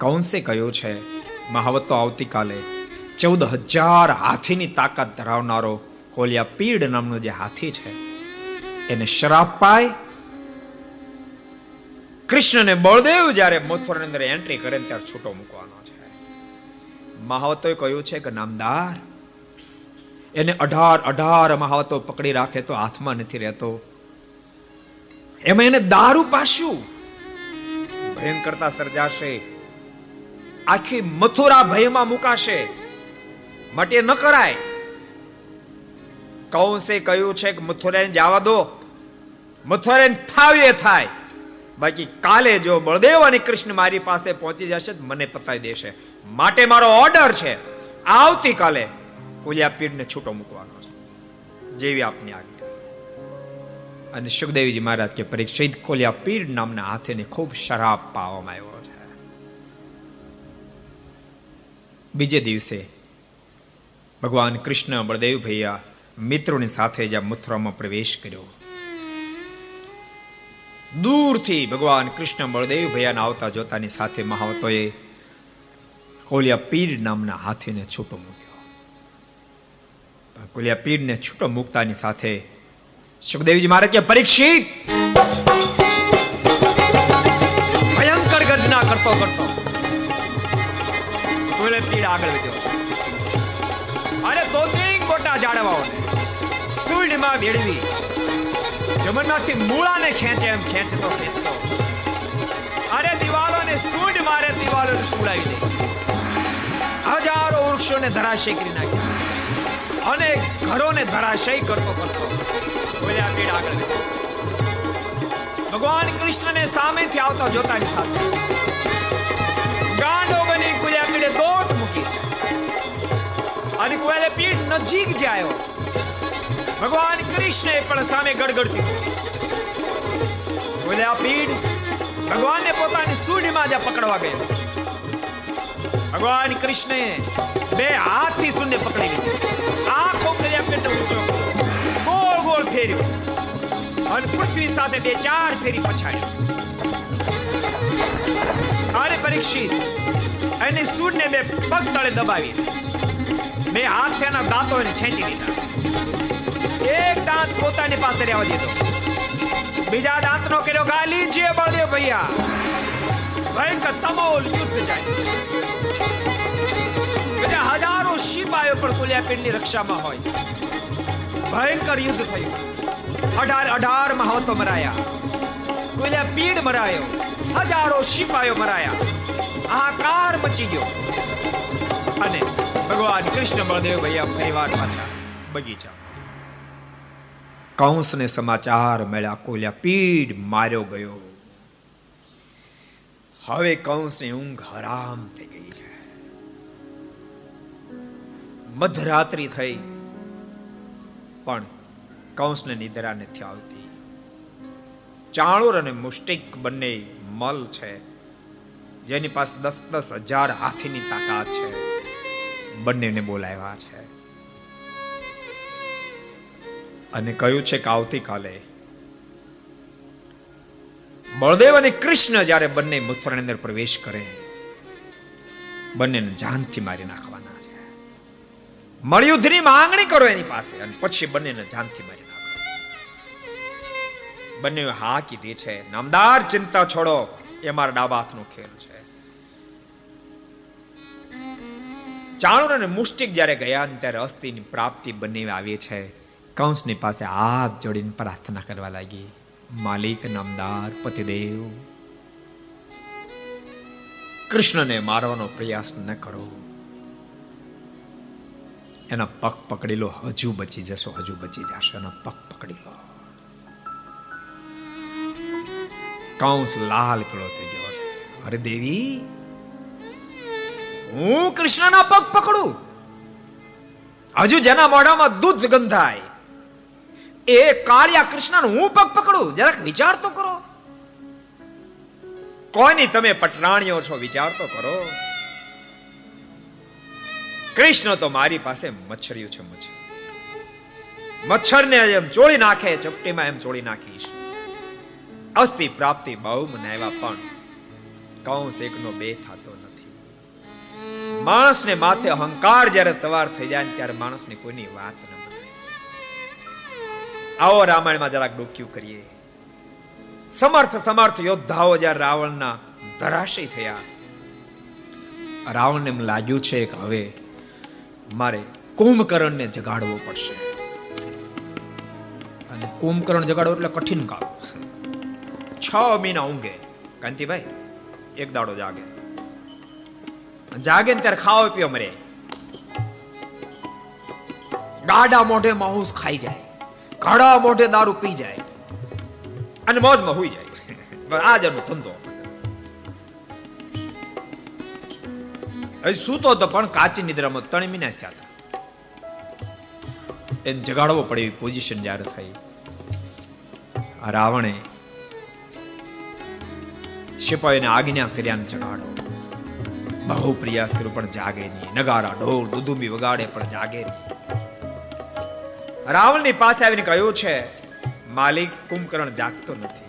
કૌંસે કહ્યું છે મહાવતો આવતીકાલે ચૌદ હજાર હાથીની તાકાત ધરાવનારો કોલિયા પીડ નામનો જે હાથી છે, એને શરાપ પાય. કૃષ્ણને બળદેવ જ્યારે મથુરાની અંદર એન્ટ્રી કરે ત્યારે છૂટો મૂકવાનો છે. મહાવતોએ કહ્યું છે કે, નામદાર, એને અઢાર અઢાર મહાવતો પકડી રાખે તો હાથમાં નથી રહેતો. એમાં એને દારૂ પાશું ભયંકરતા સર્જાશે. આખી મથુરા ભયમાં મુકાશે. માટે ન કરાય. કૌંસે કહ્યું છે કે મથુરાને જવા દો. મથુરાને થાવીએ થાય. બાકી કાલે જો બળદેવ અને કૃષ્ણ મારી પાસે પહોંચી જશે મને પતાવી દેશે. માટે મારો ઓર્ડર છે. આવતીકાલે કુલિયા પીડને છૂટો મૂકવાનો છે. જેવી આપની આજ્ઞા. અને સુખદેવજી મહારાજ કે પરીક્ષિત કોલિયા પીડ નામના હાથેને ખૂબ શરાબ પાવામાં આવ્યો બીજે દિવસે ભગવાન કૃષ્ણ બળદેવ ભૈયા મિત્રોની સાથે જ્યાં મથુરામાં પ્રવેશ કર્યો. દૂરથી ભગવાન કૃષ્ણ બળદેવ ભૈયાને આવતા જોતાની સાથે મહાવતોએ કોલિયા પીર નામના હાથીને છૂટો મૂક્યો. કોલિયા પીરને છૂટો મૂકતાની સાથે સુખદેવજી મહારાજ કે પરીક્ષિત! ભયંકર ગર્જના કરતો કરતો. પીર આગળ વધ્યો. અરે તો મોટા ઝાડવાઓને સૂંઢમાં ભેળવી જમનમાંથી મૂળાને ખેંચે એમ ખેંચતો ખેંચતો. અરે દિવાલોને સૂંઢ મારે દિવાલોને સુડાવી દે. હજારો વૃક્ષોને ધરાશય કરી નાખ્યા અને ઘરોને ધરાશય કરતો કરતો બોલ્યા પીડ આગળ ભગવાન કૃષ્ણને સામેથી આવતા જોતાની સાથે અને કોયલે પીઠ નજીક જાયો. ભગવાન કૃષ્ણે પણ સામે ગડગડતી. બોલે આ પીઠ ભગવાનને પોતાની સૂંઢમાં જ પકડવા ગયો. ભગવાન કૃષ્ણએ બે હાથથી સૂંઢને પકડી લીધી. આંખો કર્યા પેટ ઊંચો ગોળ ગોળ ફેર્યો. અને પૃથ્વી સાથે બે ચાર ફેરી પછાડ્યો અરે પરીક્ષિત એની સૂંઢને બે પગ તળે દબાવી બે હાથ એના દાંતો ખેંચી લીધા એક દાંત પોતાની પાસે રહેવા દીધો. બીજા દાંતનો કર્યો ગાલી છે બળદેવ ભૈયા. ભયંકર તમોલ યુદ્ધ જાય. બીજા હજારો સિપાહીઓ પણ કુલિયાપીડની રક્ષામાં હોય. ભયંકર યુદ્ધ થયું. અઢાર અઢાર મહાવતો મરાયા. કુલિયાપીડ મરાયો. હજારો સિપાહીઓ મરાયા. હાહાકાર મચી ગયો. અને ભગવાન કૃષ્ણ બળદેવ ભૈયા ફરીવાર પાછા બગીચા. કૌંસને સમાચાર મળ્યા, કોલ્યા પીડ માર્યો ગયો. હવે કૌંસની ઊંઘ હરામ થઈ ગઈ છે. મધરાત્રિ થઈ, પણ કૌંસને નિદ્રા નથી આવતી. ચાણુર અને મુષ્ટિક બંને મલ છે. જેની પાસે દસ દસ હજાર હાથીની તાકાત છે. બંનેને બોલાવ્યા છે. અને કહ્યું છે કે આવતીકાલે બળદેવ અને કૃષ્ણ જ્યારે બંને મથુરાની અંદર પ્રવેશ કરે, બંનેને જાનથી મારી નાખવાના છે. મળયુદ્ધની માંગણી કરો એની પાસે અને પછી બંનેને જાનથી મારી નાખો. બંને હા કીધી છે, નામદાર ચિંતા છોડો, એ મારા ડાબા હાથનો ખેલ છે. ચાણુર અને મુષ્ટિક જ્યારે ગયા ત્યારે અસ્થિની પ્રાપ્તિ બંને આવી છે. કંસની પાસે હાથ જોડીને પ્રાર્થના કરવા લાગી, માલિક, નામદાર, પતિદેવ, કૃષ્ણને મારવાનો પ્રયાસ ન કરો. એના પગ પકડી લો, હજુ બચી જશો, હજુ બચી જશો. એના પગ પકડી લો. કંસ લાલ કળો થઈ ગયો. હરે દેવી હું કૃષ્ણના પગ પકડું. હજુ જેના મોઢામાં દૂધ ગંધાય, એ કાળિયા કૃષ્ણનો હું પગ પકડું? જરાક વિચાર તો કરો. કોની તમે પટરાણીઓ છો, વિચાર તો કરો. કૃષ્ણ તો મારી પાસે મચ્છરિયું છે, મચ્છર. મચ્છરને એમ ચોળી નાખે, ચપટીમાં એમ ચોળી નાખીશ. અસ્થિ પ્રાપ્તિ બહુ મનાવ્યા પણ કંસ એકનો બે નથી માણસને માથે અહંકાર જ્યારે સવાર થઈ જાય ત્યારે માણસને કોઈની વાત ન મનાય આવો રામાયણમાં જરાક ડોક્યું કરીએ. સમર્થ સમર્થ યોદ્ધાઓ જ્યારે રાવણના ધરાશય થયા. રાવણને એમ લાગ્યું છે કે હવે મારે કુંભકર્ણને જગાડવો પડશે. અને કુંભકર્ણ જગાડવો એટલે કઠિન કામ. છ મહિના ઊંઘે. કાંતિભાઈ, એક દાડો જાગે. જાગે ને ત્યારે ખાવા પીવા મરે ગાડા મોઢે માઉસ ખાઈ જાય. ઘડા મોઢે દારૂ પી જાય. અને મોજમાં હોઈ જાય. આ જનો ધંધો. સૂતો તો પણ કાચી નિદ્રામાં ત્રણ મહિના થયા હતા. એને જગાડવો પડે એવી પોઝિશન જ્યારે થઈ. રાવણે સિપાહીને આજ્ઞા કર્યા જગાડો. બહુ પ્રયાસ કર્યો, પણ જાગે નહીં. નગારા, ઢોલ, દુધુમી વગાડે, પણ જાગે નહીં. રાવણની પાસે આવીને કહ્યું છે, માલિક, કુંભકર્ણ જાગતો નથી.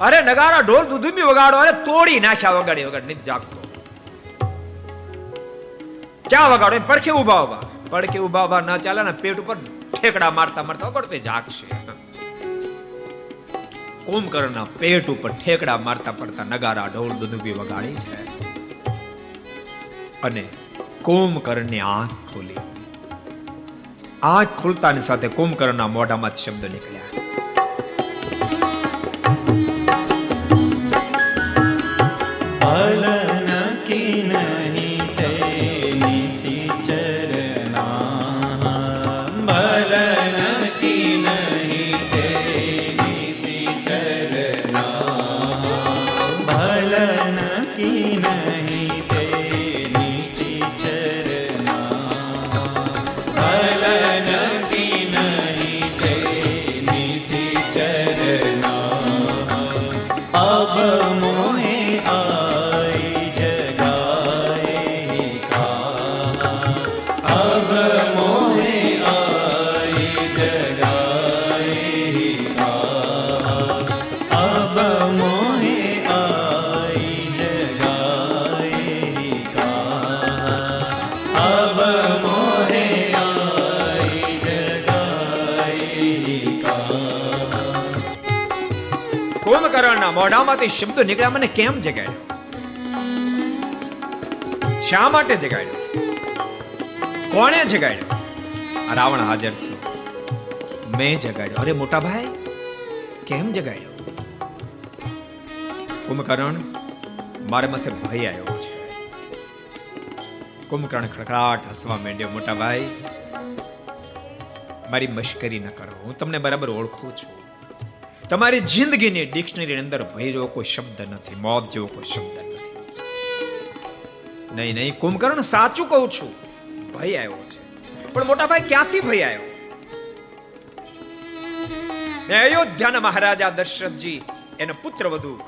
અરે, નગારા, ઢોલ, દુધુમી વગાડો, અરે, તોડી નાખ્યા વગાડી વગાડ નથી જાગતો. ક્યાં વગાડો? પડખે ઊભા ઊભા પડખે ઊભા ઊભા ન ચાલે ને, પેટ ઉપર ઠેકડા મારતા મારતા વગાડતો જાગશે. કુંભકર્ણના પેટ ઉપર ઠેકડા મારતા પડતા નગારા, ઢોલ, દુધુમી વગાડી છે. અને કુંભકર્ણની આંખ ખોલી. આંખ ખુલતાની સાથે કુંભકર્ણના મોઢામાં શબ્દ નીકળ્યા. મોઢામાંથી શબ્દો નીકળ્યા. મને કેમ જગાડ્યો? શા માટે જગાડ્યો? કોણે જગાડ્યો? રાવણ હાજર થયો. મેં જગાડ્યો. અરે મોટા ભાઈ, કેમ જગાડ્યો? કુંભકર્ણ મારે માથે ભય આવ્યો છે. કુંભકર્ણ ખડખડાટ હસવા માંડ્યો, મોટા ભાઈ. મારી મશ્કરી ન કરો. હું તમને બરાબર ઓળખું છું. તમારી જિંદગીની ડિક્શનરી અંદર ભય જેવો કોઈ શબ્દ નથી, મોત જેવો કોઈ શબ્દ નથી. નહીં નહીં, કુંભકર્ણ, સાચું કહું છું, ભય આવ્યો છે. પણ મોટા ભાઈ, ક્યાંથી ભય આવ્યો? અયોધ્યાના મહારાજા દશરથજી, એના પુત્ર વધુ.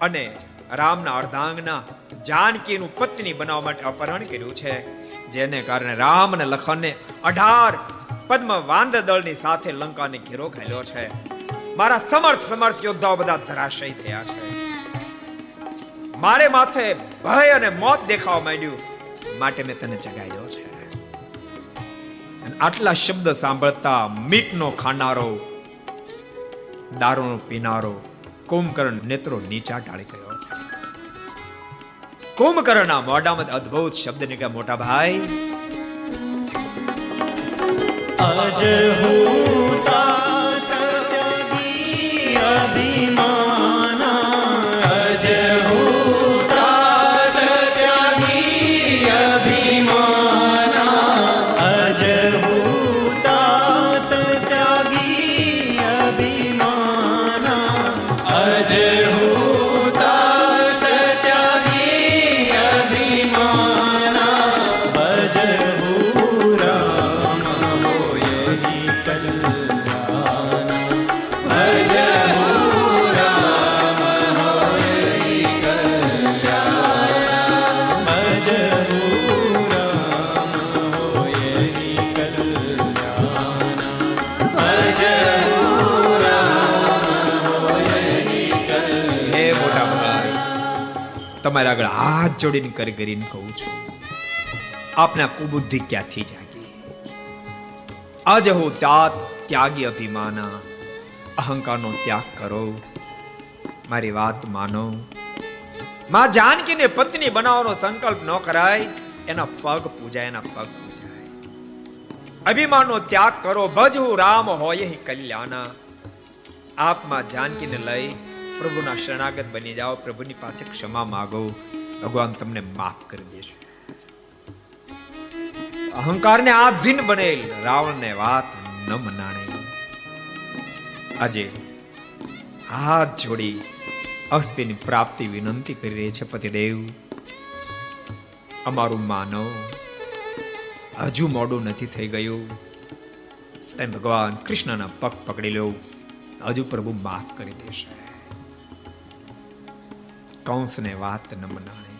અને રામના અર્ધાંગના જાનકીનું પત્ની બનાવવા માટે અપહરણ કર્યું છે. જેને કારણે રામ અને લખનને અઢાર પદ્મ વાંદ દળની સાથે લંકાને ઘેરો ઘાલ્યો છે. મારા સમર્થ સમર્થ યોદ્ધાઓ બધા ધરાશય થયા છે. મારે માથે ભય અને મોત દેખાવા માંડ્યું, માટે મેં તને જગાડ્યો છે. આટલા શબ્દ સાંભળતા મીટનો ખાનારો, દારૂનો પીનારો, કુંભકર્ણ નેત્રો નીચા ટાળી ગયો. કુંભકર્ણના મોઢામાં અદ્ભુત શબ્દ નીકળ્યા મોટા ભાઈ અજ હું તાત ત્યાગી અભિમાના તમારે આગળ હાથ જોડીને કરી કરીને કહું છું, આપના કુબુદ્ધિ ક્યાંથી જાગી? આજ હો ત્યાત ત્યાગી અભિમાના, અહંકારનો ત્યાગ કરો. મારી વાત માનો. માં જાનકીને પત્ની બનાવવાનો સંકલ્પ ન કરાય, એના પગ પૂજાય, એના પગ પૂજાય. અભિમાનનો ત્યાગ કરો, ભજ હું રામ હોય કલ્યાણ. આપમાં જાનકીને લઈ પ્રભુના શરણાગત બની જાઓ, પ્રભુની પાસે ક્ષમા માગો. ભગવાન તમને માફ કરી દેશે. અહંકારને આધીન બનેલ, રાવણને વાત ન મનાણે. આજે હાથ જોડી અસ્થિની પ્રાપ્તિ વિનંતી કરી રહી છે, પતિદેવ. અમારું માનવ હજુ મોડું નથી થઈ ગયું. તેમ ભગવાન કૃષ્ણના પગ પકડી લો. હજુ પ્રભુ માફ કરી દેશે. કંસને વાત ન મનાણે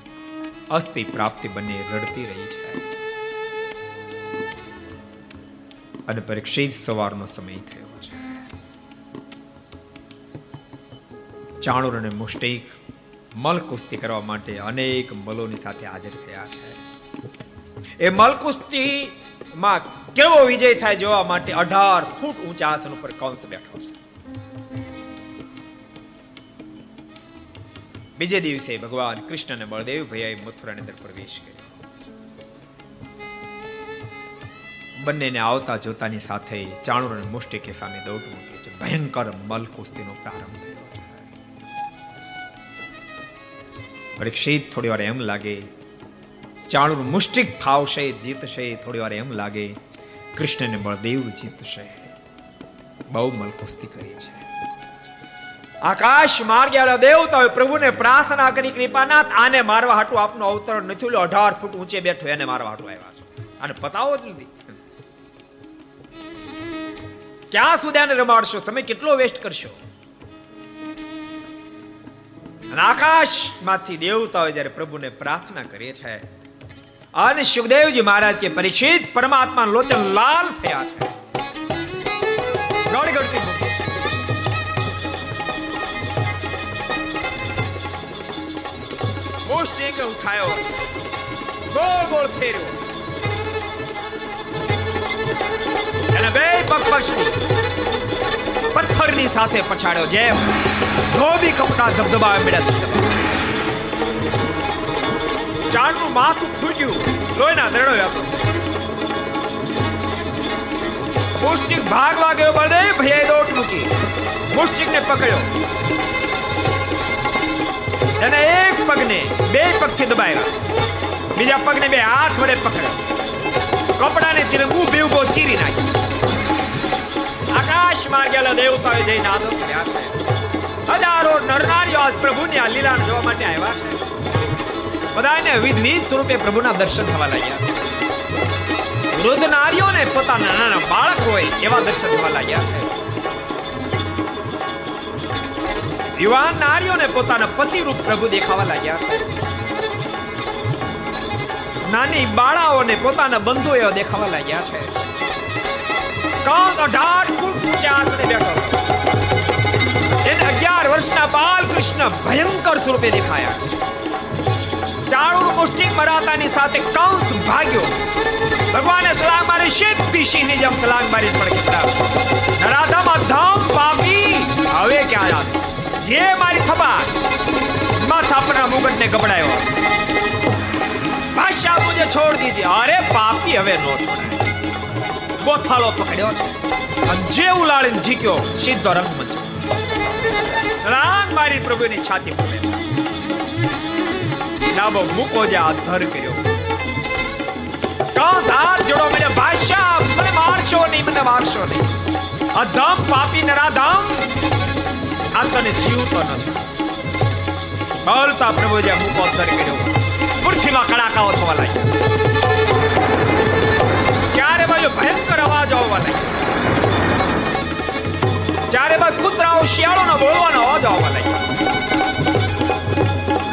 અસ્થિ પ્રાપ્તિ બંને રડતી રહી છે અને પરીક્ષિત સવારનો સમય થયો છે. ચાણુર અને મુષ્ટિક મલ કુસ્તી કરવા માટે અનેક મલોની સાથે હાજર થયા છે. એ મલ કુસ્તી માં કેવો વિજય થાય જોવા માટે અઢાર ફૂટ ઊંચા આસન ઉપર કંસ બેઠો છે. બીજે દિવસે ભગવાન કૃષ્ણ અને બળદેવ ભૈયાએ મથુરાની અંદર પ્રવેશ કર્યો. બંનેને આવતા જોતાની સાથે ચાણુર અને મુષ્ટિકે સામે દોટ મૂકી છે. ભયંકર મલ કુસ્તીનો પ્રારંભ થયો. પરીક્ષિત થોડી વાર એમ લાગે, ચાણુર મુષ્ટિક ફાવશે, જીતશે, થોડી વાર એમ લાગે કૃષ્ણને બળદેવ જીતશે. બહુ મલકુસ્તી કરી છે. આકાશ માર્ગે દેવતાઓએ પ્રભુને પ્રાર્થના કરી, કૃપાનાથ, આને મારવા હાટું આપનો અવતરણ નથી લો અઢાર ફૂટ ઊંચે બેઠો એને મારવા હાટું આવ્યા છે. અને પતાવો જ ક્યાં સુધી આને રમાડશો? સમય કેટલો વેસ્ટ કરશો? આકાશમાંથી દેવતાઓ જ્યારે પ્રભુને પ્રાર્થના કરે છે, અને સુખદેવજી મહારાજ કે પરીક્ષિત પરમાત્મા લોચન લાલ થયા છે. ગડગડતી મૂકી ઉઠાયો ગોળ ગોળ ફેર્યો. અને બે પગ પછડી પથ્થરની સાથે પછાડ્યો, જેમ ધોબી કપડા ધબધબા. મળ્યા ચાંદનું માથું ફૂટ્યું, લોહીના દરડો વ્યાપો મુશ્ચિક ભાગવા ગયો બળદેવ ભૈયા દોટ મૂકી. મુશ્ચિકને પકડ્યો. અને એક પગને બે પગથી દબાવ્યા બીજા પગને બે હાથ વડે પકડ્યા. કપડાને ચીરે ઊભે ઊભો ચીરી નાખ્યો. આકાશ માર્ગેલા દેવતાએ જઈને આદર કર્યા છે. હજારો નરનારીઓ આજ પ્રભુની આ લીલા જોવા માટે આવ્યા છે. બધાને વિધવિધ સ્વરૂપે પ્રભુના દર્શન થવા લાગ્યા. વૃદ્ધ નારીઓને પોતાના નાના બાળક હોય એવા દર્શન થવા લાગ્યા છે. યુવાન નારીઓને પોતાના પતિરૂપ પ્રભુ દેખાવા લાગ્યા છે નાની બાળાઓને પોતાના બંધુ દેખાવા લાગ્યા છે. કંસ અઢાર ફૂટ ઊંચા આસને બેઠો. એને અગિયાર વર્ષના બાલકૃષ્ણ ભયંકર સ્વરૂપે દેખાયા છે. ચાણુર મુષ્ટિ મરાતાની સાથે કંસ ભાગ્યો. ભગવાને સલામ મારી શેતી સિંહની જેમ સલામ મારી પણ કેટલા. નરાધામાં ધામ પામી. હવે ક્યાં આવે જે મારી થબા માથા પરના મુગટને ગબડાયો ભાષા મુજે છોડ દીજે. અરે પાપી હવે નો છોડાય. બોથાળો પકડ્યો છે. અને જે ઉલાળીને જીક્યો, સીધો રંગ રંગમંચ સ્નાન મારી પ્રભુની છાતી પકડે ડાબો મૂકો જે આધર કર્યો. કંસ હાથ જોડો મને ભાષા મને મારશો નહીં, મને મારશો નહીં. અધમ પાપી નરાધમ. આ તને જીવતો નથી. બોલતા પ્રભુ જે હું અધર કર્યો, પૃથ્વીમાં કડાકાઓ થવા લાગ્યા. ક્યારે બાજુ ભયંકર અવાજ આવવા લાગ્યા. ચારે બાજુ કૂતરાઓ, શિયાળોનો બોલવાનો અવાજ આવવા લાગ્યા.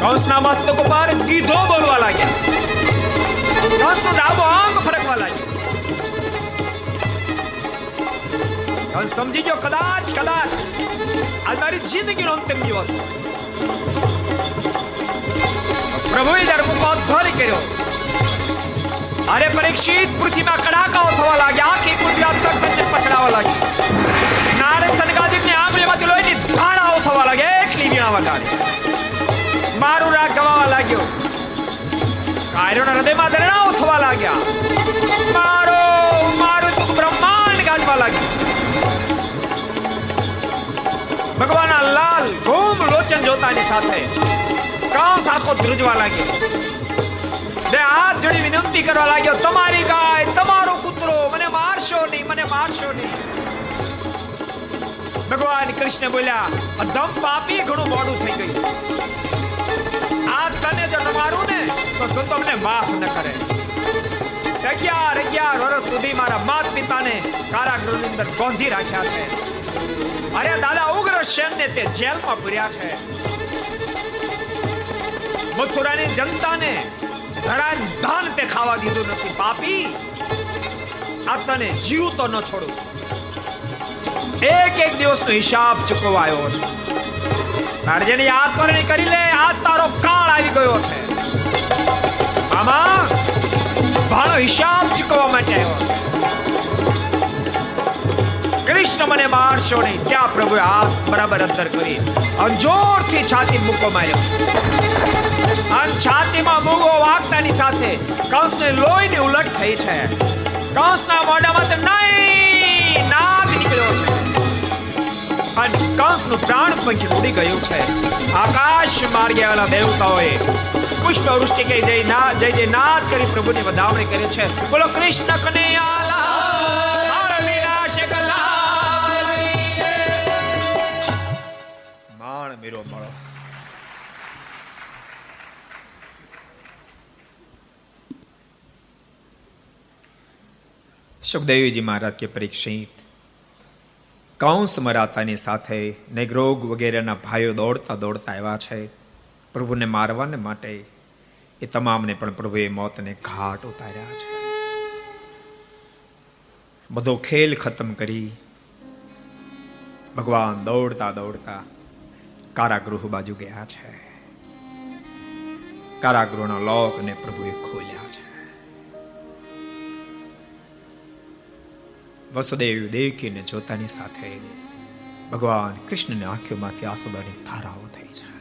કંસના મસ્તક ઉપર કીધો બોલવા લાગ્યા. કંસનું ડાબો અંગ ફરકવા લાગ્યો. કંસ સમજી ગયો, કદાચ કદાચ. તારી જિંદગીનો અંતિમ દિવસ પ્રભુએ દર મુકો ધ્વનિ કર્યો અરે પરીક્ષિત પૃથ્વીમાં કડાકાઓ થવા લાગ્યા આખી પૃથ્વી આતક થઈને પછડાવા લાગી નારદ સનકાદિકની આંગળીમાંથી લોહીની ધારાઓ થવા લાગે એટલી વીણા વગાડી મારું રાગ ગવાવા લાગ્યો કાયરોના હૃદયમાં દરડાઓ સાથે. કામ આખો ધ્રુજવા લાગ્યો. બે હાથ જોડી વિનંતી કરવા લાગ્યો, તમારી ગાય, તમારો કૂતરો, મને મારશો નહીં, મને મારશો નહીં. ભગવાન કૃષ્ણ બોલ્યા અધમ પાપી ઘણું મોડું થઈ ગયું. આ તને જો તમારું ને, તો તમને માફ ન કરે. અગિયાર અગિયાર વર્ષ સુધી મારા માત પિતાને કારાગૃહની અંદર ગોંધી રાખ્યા છે. અરે દાદા, ઉગ્ર સેનને તે જેલમાં પૂર્યા છે. મથુરાની જનતાને ધરાન ધાન તે ખાવા દીધું નથી. પાપી આ જીવ તો ન છોડું. એક એક દિવસનો હિસાબ ચૂકવાયો છે. તારે જેની યાદ કરી લે આ તારો કાળ આવી ગયો છે. આમાં ભાણો હિસાબ ચૂકવવા માટે આવ્યો કૃષ્ણ મને મારશો નહીં. ત્યાં પ્રભુએ હાથ બરાબર અંતર કરી અંજોરથી છાતી મૂકો માર્યો. અને છાતીમાં મૂકો વાગતાની સાથે કંસને લોહીની ઉલટ થઈ છે. કંસના મોઢામાં નહીં નાગ નીકળ્યો છે. અને કંસનું પ્રાણ પંખી ઉડી ગયું છે. આકાશ માર્ગે આવેલા દેવતાઓએ પુષ્પ વૃષ્ટિ કહી જય ના જય જય નાથ કરી પ્રભુની વધામણી કરી છે. બોલો, કૃષ્ણ કનૈયા મેરો મળો સુખદેવજી મહારાજ કે પરીક્ષિત, કૌંસ મરાતાની સાથે નેગ્રોગ વગેરેના ભાઈઓ દોડતા દોડતા આવ્યા છે. પ્રભુને મારવાને માટે એ તમામને પણ પ્રભુએ મોતને ઘાટ ઉતાર્યા છે. બધો ખેલ ખતમ કરી ભગવાન દોડતા દોડતા કારાગૃહ બાજુ ગયા છે. કારાગૃહનો લોકને પ્રભુએ ખોલ્યા છે. વસુદેવ દેખીને જોતાની સાથે ભગવાન કૃષ્ણની આંખોમાંથી આસુદાની ધારાઓ થઈ છે.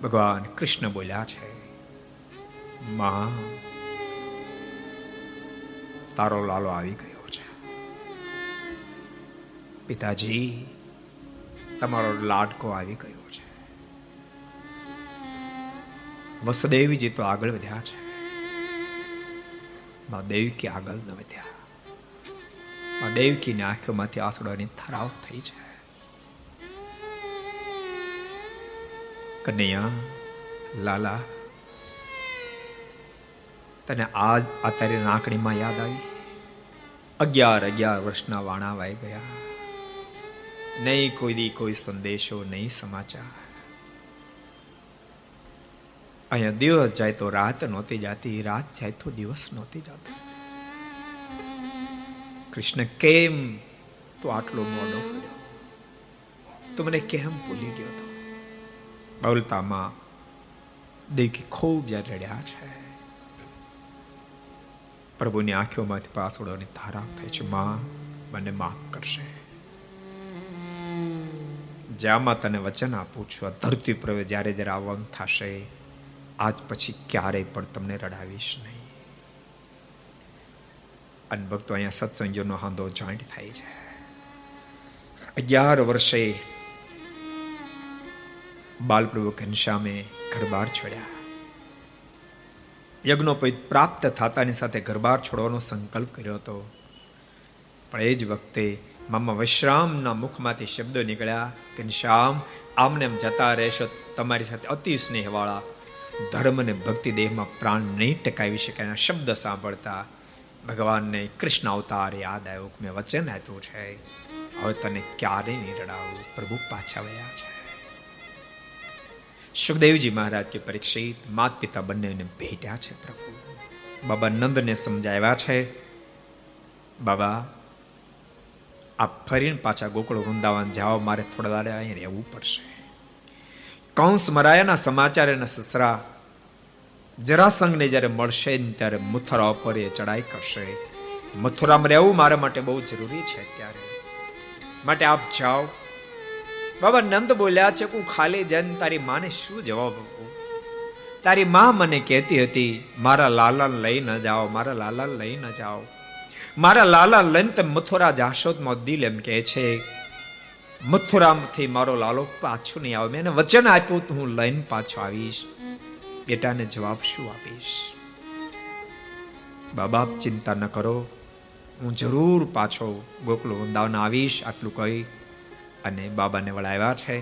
ભગવાન કૃષ્ણ બોલ્યા છે, માં, તારો લાલો આવી ગયો છે. પિતાજી તમારો લાડકો આવી ગયો છે. વસુદેવજી તો આગળ વધ્યા છે. મા દેવકી આગળ ન વધ્યા. મા દેવકીની આંખોમાંથી આંસુડાની થરાવ થઈ છે. કનૈયા, લાલા, તને આજ આ તારી નાકડીમાં યાદ આવી? અગિયાર અગિયાર વર્ષના વાણા વાઈ ગયા. નહીં કોઈ દી કોઈ સંદેશો નહીં સમાચાર અહીંયા દિવસ જાય તો રાત નહોતી જાતી રાત જાય તો દિવસ નહોતી જતો કૃષ્ણ કેમ તો આટલો મોડો કર્યો તો મને કેમ ભૂલી ગયો તો બવલતામાં દેખી ખૂબ જ્યારે રડ્યા છે પ્રભુની આંખોમાંથી પાસોડોની ધારા થાય છે માં મને માફ કરશે જ્યાંમાં તને વચન આપું છું. આ ધરતી પ્રવે જ્યારે જ્યારે આવવાનું થશે, આજ પછી ક્યારેય પણ તમને રડાવીશ નહીં. અને ભક્તો, અહીંયા સત્સંગીઓનો હાંધો જોઈન્ટ થાય છે. અગિયાર વર્ષે બાલપ્રભુ ઘનશ્યામે ઘરબાર છોડ્યા. યજ્ઞોપૈત પ્રાપ્ત થતાની સાથે ઘરબાર છોડવાનો સંકલ્પ કર્યો હતો. પણ એ જ વખતે મામા વિશ્રામના મુખમાંથી શબ્દો નીકળ્યા ઘનશ્યામ આમને એમ જતા રહેશો તમારી સાથે અતિ સ્નેહવાળા ધર્મ અને ભક્તિ દેહમાં પ્રાણ નહીં ટકાવી શકે એના શબ્દ સાંભળતા ભગવાનને કૃષ્ણ અવતાર યાદ આવ્યો મેં વચન આપ્યું છે હવે તને ક્યારેય નહીં રડાવું પ્રભુ પાછા વયા છે સુખદેવજી મહારાજ કે પરીક્ષિત માત પિતા બંનેને ભેટ્યા છે પ્રભુ બાબા નંદને સમજાવ્યા છે બાબા આ ફરીને પાછા ગોકુળ વૃંદાવન જાઓ, મારે થોડા દાડે અહીં રહેવું પડશે. કંસ મરાયાના સમાચાર એના સસરા જરાસંઘને જ્યારે મળશે ને ત્યારે મથુરા ઉપર એ ચડાઈ કરશે. મથુરામાં રહેવું મારા માટે બહુ જરૂરી છે અત્યારે. માટે આપ જાઓ. બાબા નંદ બોલ્યા છે હું ખાલી જન તારી માને શું જવાબ આપું? તારી મા મને કહેતી હતી, મારા લાલા લઈ ન જાઓ, મારા લાલા લઈ ન જાઓ. મારા લાલા લંત મથુરા જાશોદમાં દિલ એમ કહે છે, મથુરામથી મારો લાલો પાછો નહીં આવે. મેં વચન આપ્યું તો હું લઈને પાછો આવીશ. બેટાને જવાબ શું આપીશ? બાબા ચિંતા ન કરો. હું જરૂર પાછો ગોકુલ વૃંદાવન આવીશ, આટલું કહી અને બાબાને વળાવ્યા છે.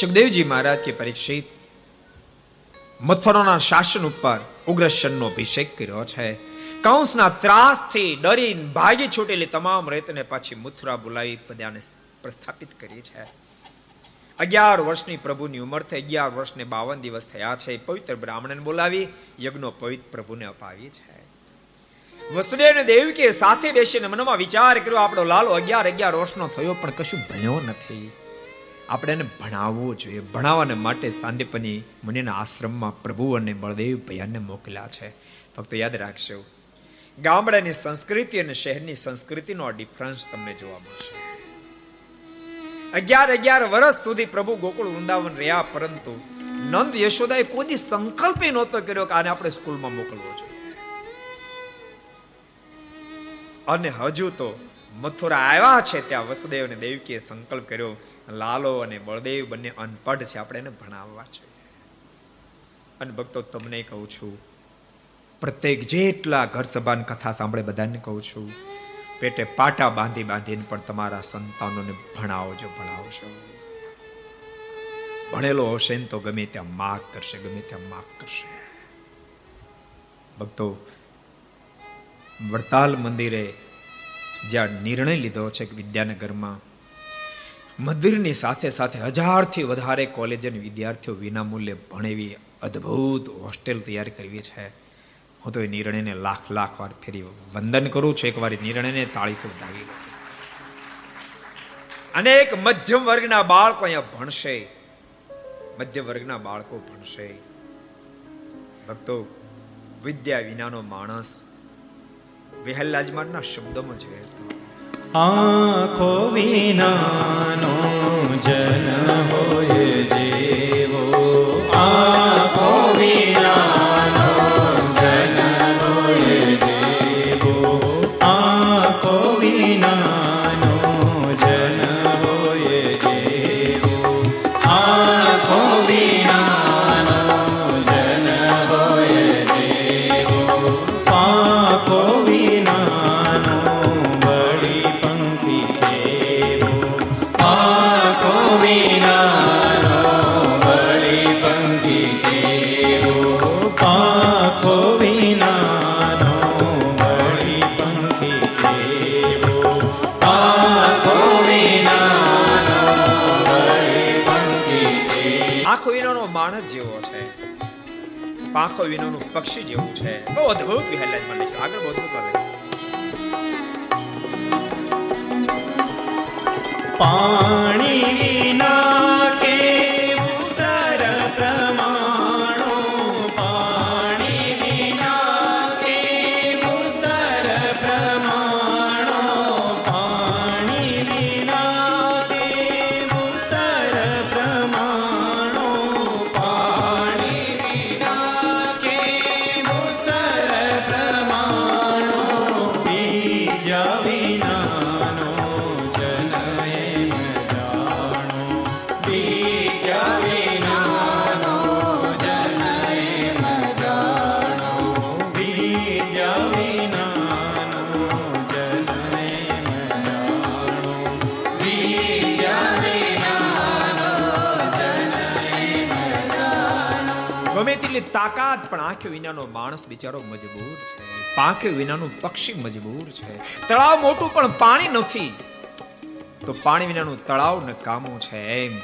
સુખદેવજી મહારાજ કે પરીક્ષિત, મથુરાના શાસન ઉપર ઉગ્રસનનો અભિષેક કર્યો છે. કંસના ત્રાસથી ડરીને ભાગી છૂટેલી તમામ રેતને પાછી મથુરા બોલાવી પદ્યાને પ્રસ્થાપિત કરી છે. અગિયાર વર્ષની પ્રભુની ઉંમર થઈ, અગિયાર વર્ષને બાવન દિવસ થયા છે. પવિત્ર બ્રાહ્મણને બોલાવી યજ્ઞો પવિત્ર પ્રભુને અપાવી છે. વસુદેવ ને દેવકીએ સાથે બેસીને મનમાં વિચાર કર્યો, આપણો લાલો અગિયાર અગિયાર વર્ષનો થયો, પણ કશું ભણ્યો નથી. આપણે એને ભણાવવો જોઈએ. ભણાવવાને માટે સાંદીપની મુનિના આશ્રમમાં પ્રભુ અને બળદેવ ભૈયાને મોકલ્યા છે. ફક્ત યાદ રાખશો ગામડાની સંસ્કૃતિ અને શહેરની સંસ્કૃતિનો ડિફરન્સ તમને જોવા મળશે. અગિયાર અગિયાર વર્ષ સુધી પ્રભુ ગોકુળ વૃંદાવન રહ્યા, પરંતુ નંદ યશોદાએ કોઈ સંકલ્પ નહોતો કર્યો કે આને આપણે સ્કૂલમાં મોકલવો જોઈએ. અને હજુ તો મથુરા આવ્યા છે, ત્યાં વસુદેવ અને દેવકીએ સંકલ્પ કર્યો, લાલો અને બળદેવ બંને અનપઢ છે, આપણે એને ભણાવવા છે અને ભક્તો, તમને કહું છું પ્રત્યેક જેટલા ઘર સભાની કથા સાંભળે બધાને કહું છું, પેટે પાટા બાંધી બાંધીને પણ તમારા સંતાનોને ભણાવજો ભણાવજો. ભણેલો હશે ને તો ગમે ત્યાં માગ કરશે, ગમે ત્યાં માગ કરશે. ભક્તો, વડતાલ મંદિરે જ્યાં નિર્ણય લીધો છે કે વિદ્યાનગરમાં, મંદિરની સાથે સાથે હજારથી વધારે કોલેજ અને વિદ્યાર્થીઓ વિનામૂલ્યે ભણેવી અદ્ભુત હોસ્ટેલ તૈયાર કરવી છે. હું તો એ નિર્ણયને લાખ લાખ વાર ફેરી વંદન કરું છું. એકવાર નિર્ણયને તાળીથી વધાવી અનેક મધ્યમ વર્ગના બાળકો અહીંયા ભણશે. મધ્ય વર્ગના બાળકો ભણશે. ભક્તો, વિદ્યા વિનાનો માણસ વિહલ્લાજમાનના શબ્દોમાં જ તો આંખો વિનાનો જન હોય. પાંખો વિનાનું પક્ષી જેવું છે. બહુ અદ્ભુત વિહલ્લાજમાં મને આગળ બહુ અદ્ભુત લખ્યું પાણી વિના વિનાનો માણસ બિચારો મજબૂર છે. પાંખે વિનાનું પક્ષી મજબૂર છે. તળાવ મોટું પણ પાણી નથી. તો પાણી વિનાનું તળાવ નકામું છે એમ.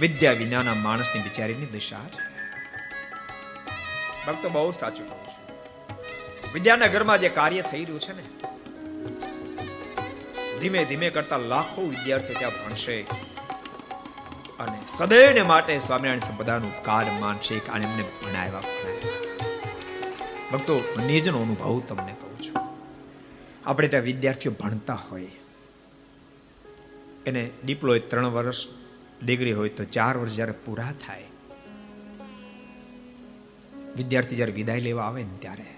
વિદ્યા વિનાના માણસની બિચારીની દિશા છે. ભક્તો બહુ સાચું કહું છું. વિદ્યાના ઘરમાં જે કાર્ય થઈ રહ્યું છે ને, ધીમે ધીમે કરતા લાખો વિદ્યાર્થીઓ ત્યાં ભણશે. અને સદૈવને માટે સ્વામિનારાયણ સંપદાનું ઉપકાર માનશે અને એમને ભણાવ્યા ભણાવ્યા ભક્તો નિજનો અનુભવ તમને કહું છું. આપણે ત્યાં વિદ્યાર્થીઓ ભણતા હોય. એને ડિપ્લોય ત્રણ વર્ષ, ડિગ્રી હોય તો ચાર વર્ષ જ્યારે પૂરા થાય, વિદ્યાર્થી જ્યારે વિદાય લેવા આવે ને ત્યારે,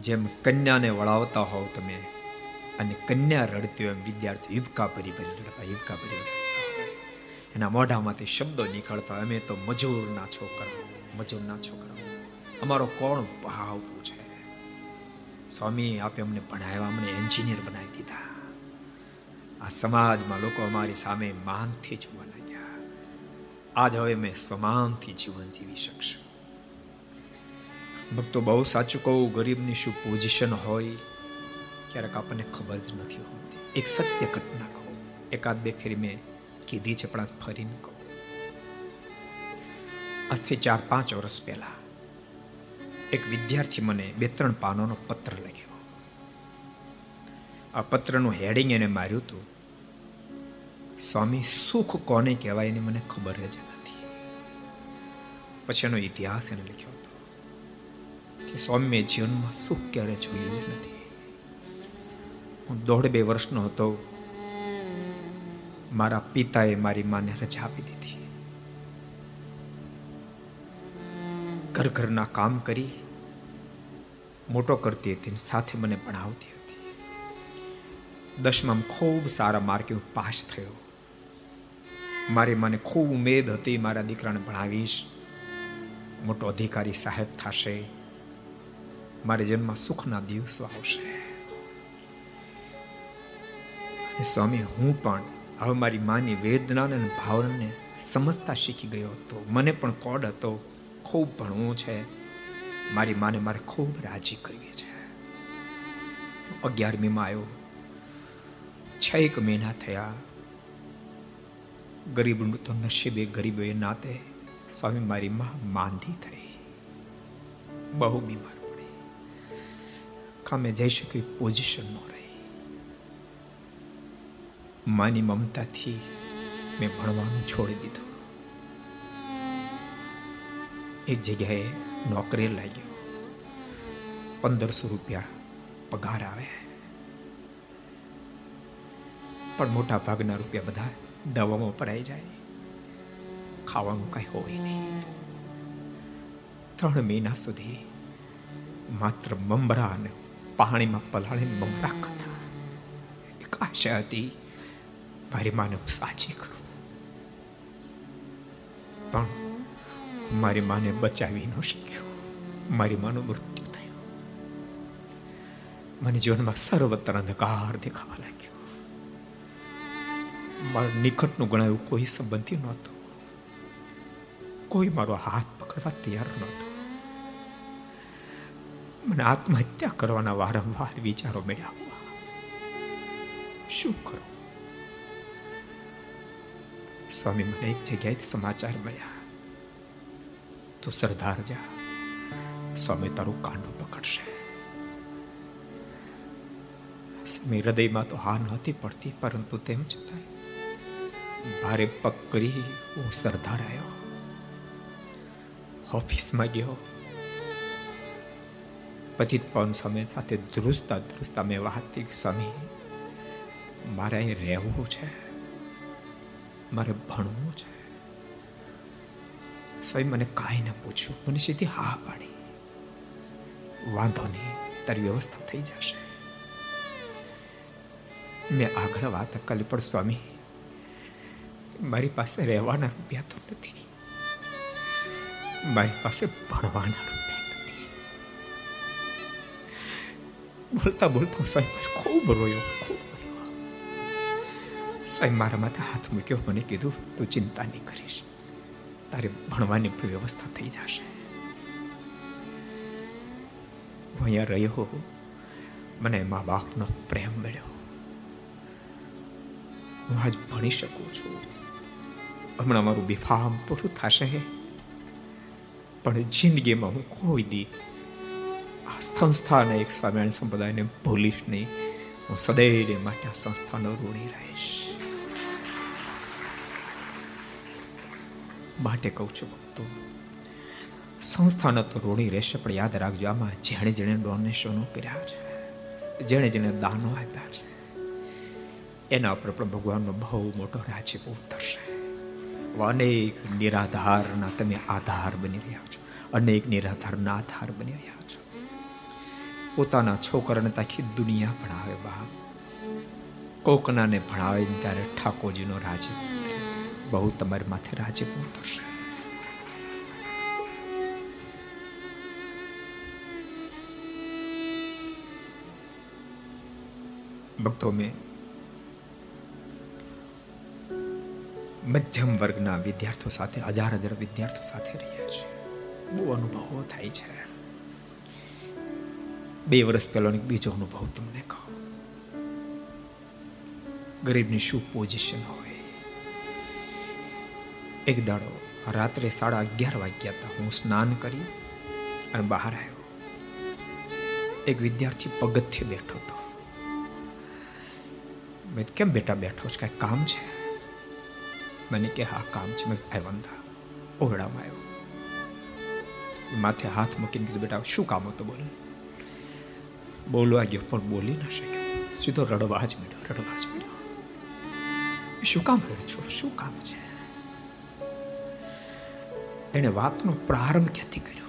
જેમ કન્યાને વળાવતા હોવ તમે, અને કન્યા રડતી હોય એમ વિદ્યાર્થી હિબકા ભરી ભરી રડતા, હિબકા ભરી રડતા. એના મોઢામાંથી શબ્દો નીકળતા અમે તો મજૂરના છોકરા મજૂરના છોકરા. અમારો કોણ ભાવ પૂછે સ્વામી આપે અમને ભણાવ્યા, અમને એન્જિનિયર બનાવી દીધા. આ સમાજમાં લોકો અમારી સામે માનથી જોવા લાગ્યા. આજ હવે મેં સ્વમાનથી જીવન જીવી શકશું. ભક્તો, બહુ સાચું કહું, ગરીબની શું પોઝિશન હોય? ક્યારેક આપણને ખબર જ નથી હોતી. એક સત્ય ઘટના કહું. એકાદ બે ફેરી મેં કીધી છે, પણ ફરીને કહું. આજથી ચાર, પાંચ વર્ષ પહેલા એક વિદ્યાર્થી મને બે, ત્રણ પાનોનો પત્ર લખ્યો. આ પત્રનું હેડિંગ એને માર્યું હતું, સ્વામી, સુખ કોને કહેવાય એની મને ખબર જ નથી. પછી એનો ઇતિહાસ એને લખ્યો હતો, કે સ્વામી, મેં જીવનમાં સુખ ક્યારે જોયું નથી. હું દોઢ બે વર્ષનો હતો મારા પિતાએ મારી માને રજા આપી દીધી. ઘર ઘરના કામ કરી, મોટો કરતી હતી સાથે મને ભણાવતી હતી. દસમામાં ખૂબ સારા માર્કે હું પાસ થયો. મારી મને ખૂબ ઉમેદ હતી મારા દીકરાને ભણાવીશ. મોટો અધિકારી સાહેબ થશે. મારે જન્મમાં સુખના દિવસો આવશે. અને સ્વામી, હું પણ હવે મારી માની વેદના અને ભાવનાને સમજતા શીખી ગયો હતો. મને પણ કોડ હતો, ખૂબ ભણવું છે. મારી માને મારે ખૂબ રાજી કરવી છે. અગિયારમીમાં આવ્યો. છ એક મહિના થયા. ગરીબનું તો નસીબે ગરીબ એ નાતે સ્વામી મારી માં માંદી થઈ. બહુ બીમાર પડી. કામે જઈ શકી પોઝિશન ન માની મમતાથી મેં ભણવાનું છોડી દીધું. એક જગ્યાએ નોકરી લાગ્યો. પંદરસો રૂપિયા પગાર આવે. પણ મોટા ભાગના રૂપિયા બધા દવામાં વપરાઈ જાય. ખાવાનું કઈ હોય નહીં. ત્રણ મહિના સુધી માત્ર મમરા અને પાણીમાં પલાળીને મમરા ખાતા એક આશા હતી મારી માને સાચી કરું પણ મારી માને બચાવી ન શક્યો. મારી માનું મૃત્યુ થયું. મને જીવનમાં સર્વત્ર અંધકાર દેખાવા લાગ્યો. મારા નિકટનું ગણાયું કોઈ સંબંધી નહોતું. કોઈ મારો હાથ પકડવા તૈયાર નહોતો. મને આત્મહત્યા કરવાના વારંવાર વિચારો મળ્યા શું કરું? સ્વામી મને એક જગ્યાએથી સમાચાર મળ્યા. તું સરદાર જા. સ્વામી તારું કાંડું પકડશે. સ્વામી હૃદયમાં તો હા નહોતી પડતી, પરંતુ તેમ છતાંય ભારે પગ કરી હું સરદાર આવ્યો. ઓફિસમાં ગયો. પછી પવન સ્વામી સાથે ધ્રુજતા ધ્રુજતા મેં વાત સ્વામી, મારે અહીં રહેવું છે. મારે ભણવું છે. સ્વયં મને કાંઈ ન પૂછ્યું. મને સીધી હા પાડી. વાંધો નહીં, તારી વ્યવસ્થા થઈ જશે. મેં આગળ વાત કરી, પણ સ્વામી, મારી પાસે રહેવાના રૂપિયા તો નથી. મારી પાસે ભણવાના રૂપિયા નથી. બોલતા બોલતા સ્વામી ખૂબ રોયો. સ્વામી મારા માથે હાથ મૂક્યો, મને કીધું, તું ચિંતા નહીં કરીશ. તારે ભણવાની વ્યવસ્થા થઈ જશે. હું અહીંયા રહ્યો મને મા બાપનો પ્રેમ મળ્યો. હું આજ ભણી શકું છું. હમણાં મારું બેફામ પૂરું થશે. પણ જિંદગીમાં હું કોઈ દી આ સંસ્થાને એક સ્વામિનારાયણ સંપ્રદાયને ભૂલીશ નહીં. હું સદૈવ માટે આ સંસ્થાનો ઋણી રહીશ. માટે કહું છું, ભક્તો. સંસ્થાના તો ઋણી રહેશે, પણ યાદ રાખજો, આમાં જેણે જેણે ડોનેશનો કર્યા છે, જેણે જેણે દાનો આપ્યા છે, એના ઉપર પણ ભગવાનનો બહુ મોટો રાજીપ ઉતરશે અનેક નિરાધારના તમે આધાર બની રહ્યા છો, અનેક નિરાધારના આધાર બની રહ્યા છો. પોતાના છોકરાને તાખી દુનિયા ભણાવે બાપ. કોકનાને ભણાવે ત્યારે ઠાકોરજીનો રાજ્ય બહુ તમારી માથે રાજ્ય થશે. ભક્તો મેં, મધ્યમ વર્ગના વિદ્યાર્થીઓ સાથે, હજાર હજાર વિદ્યાર્થીઓ સાથે રહ્યા છે. બહુ અનુભવો થાય છે. બે વર્ષ પહેલો બીજો અનુભવ તમને કહો. ગરીબની શું પોઝિશન હોય? એક દાડો રાત્રે સાડા અગિયાર વાગ્યા હતા. હું સ્નાન કરી અને બહાર આવ્યો. એક વિદ્યાર્થી પગથિયે બેઠો હતો. મેં કેમ બેટા બેઠો છે? કાંઈ કામ છે? મને કે, હા, કામ છે. મેં આવ્યા હતા ઓરડામાં આવ્યો. માથે હાથ મૂકીને કીધું, બેટા, શું કામ હતું બોલ. બોલવા ગયો, પણ બોલી ના શક્યો. સીધો રડવા જ મીડ્યો રડવા જ મીડ્યો શું કામ રડ છો? શું કામ છે? એને વાતનો પ્રારંભ ક્યાંથી કર્યો?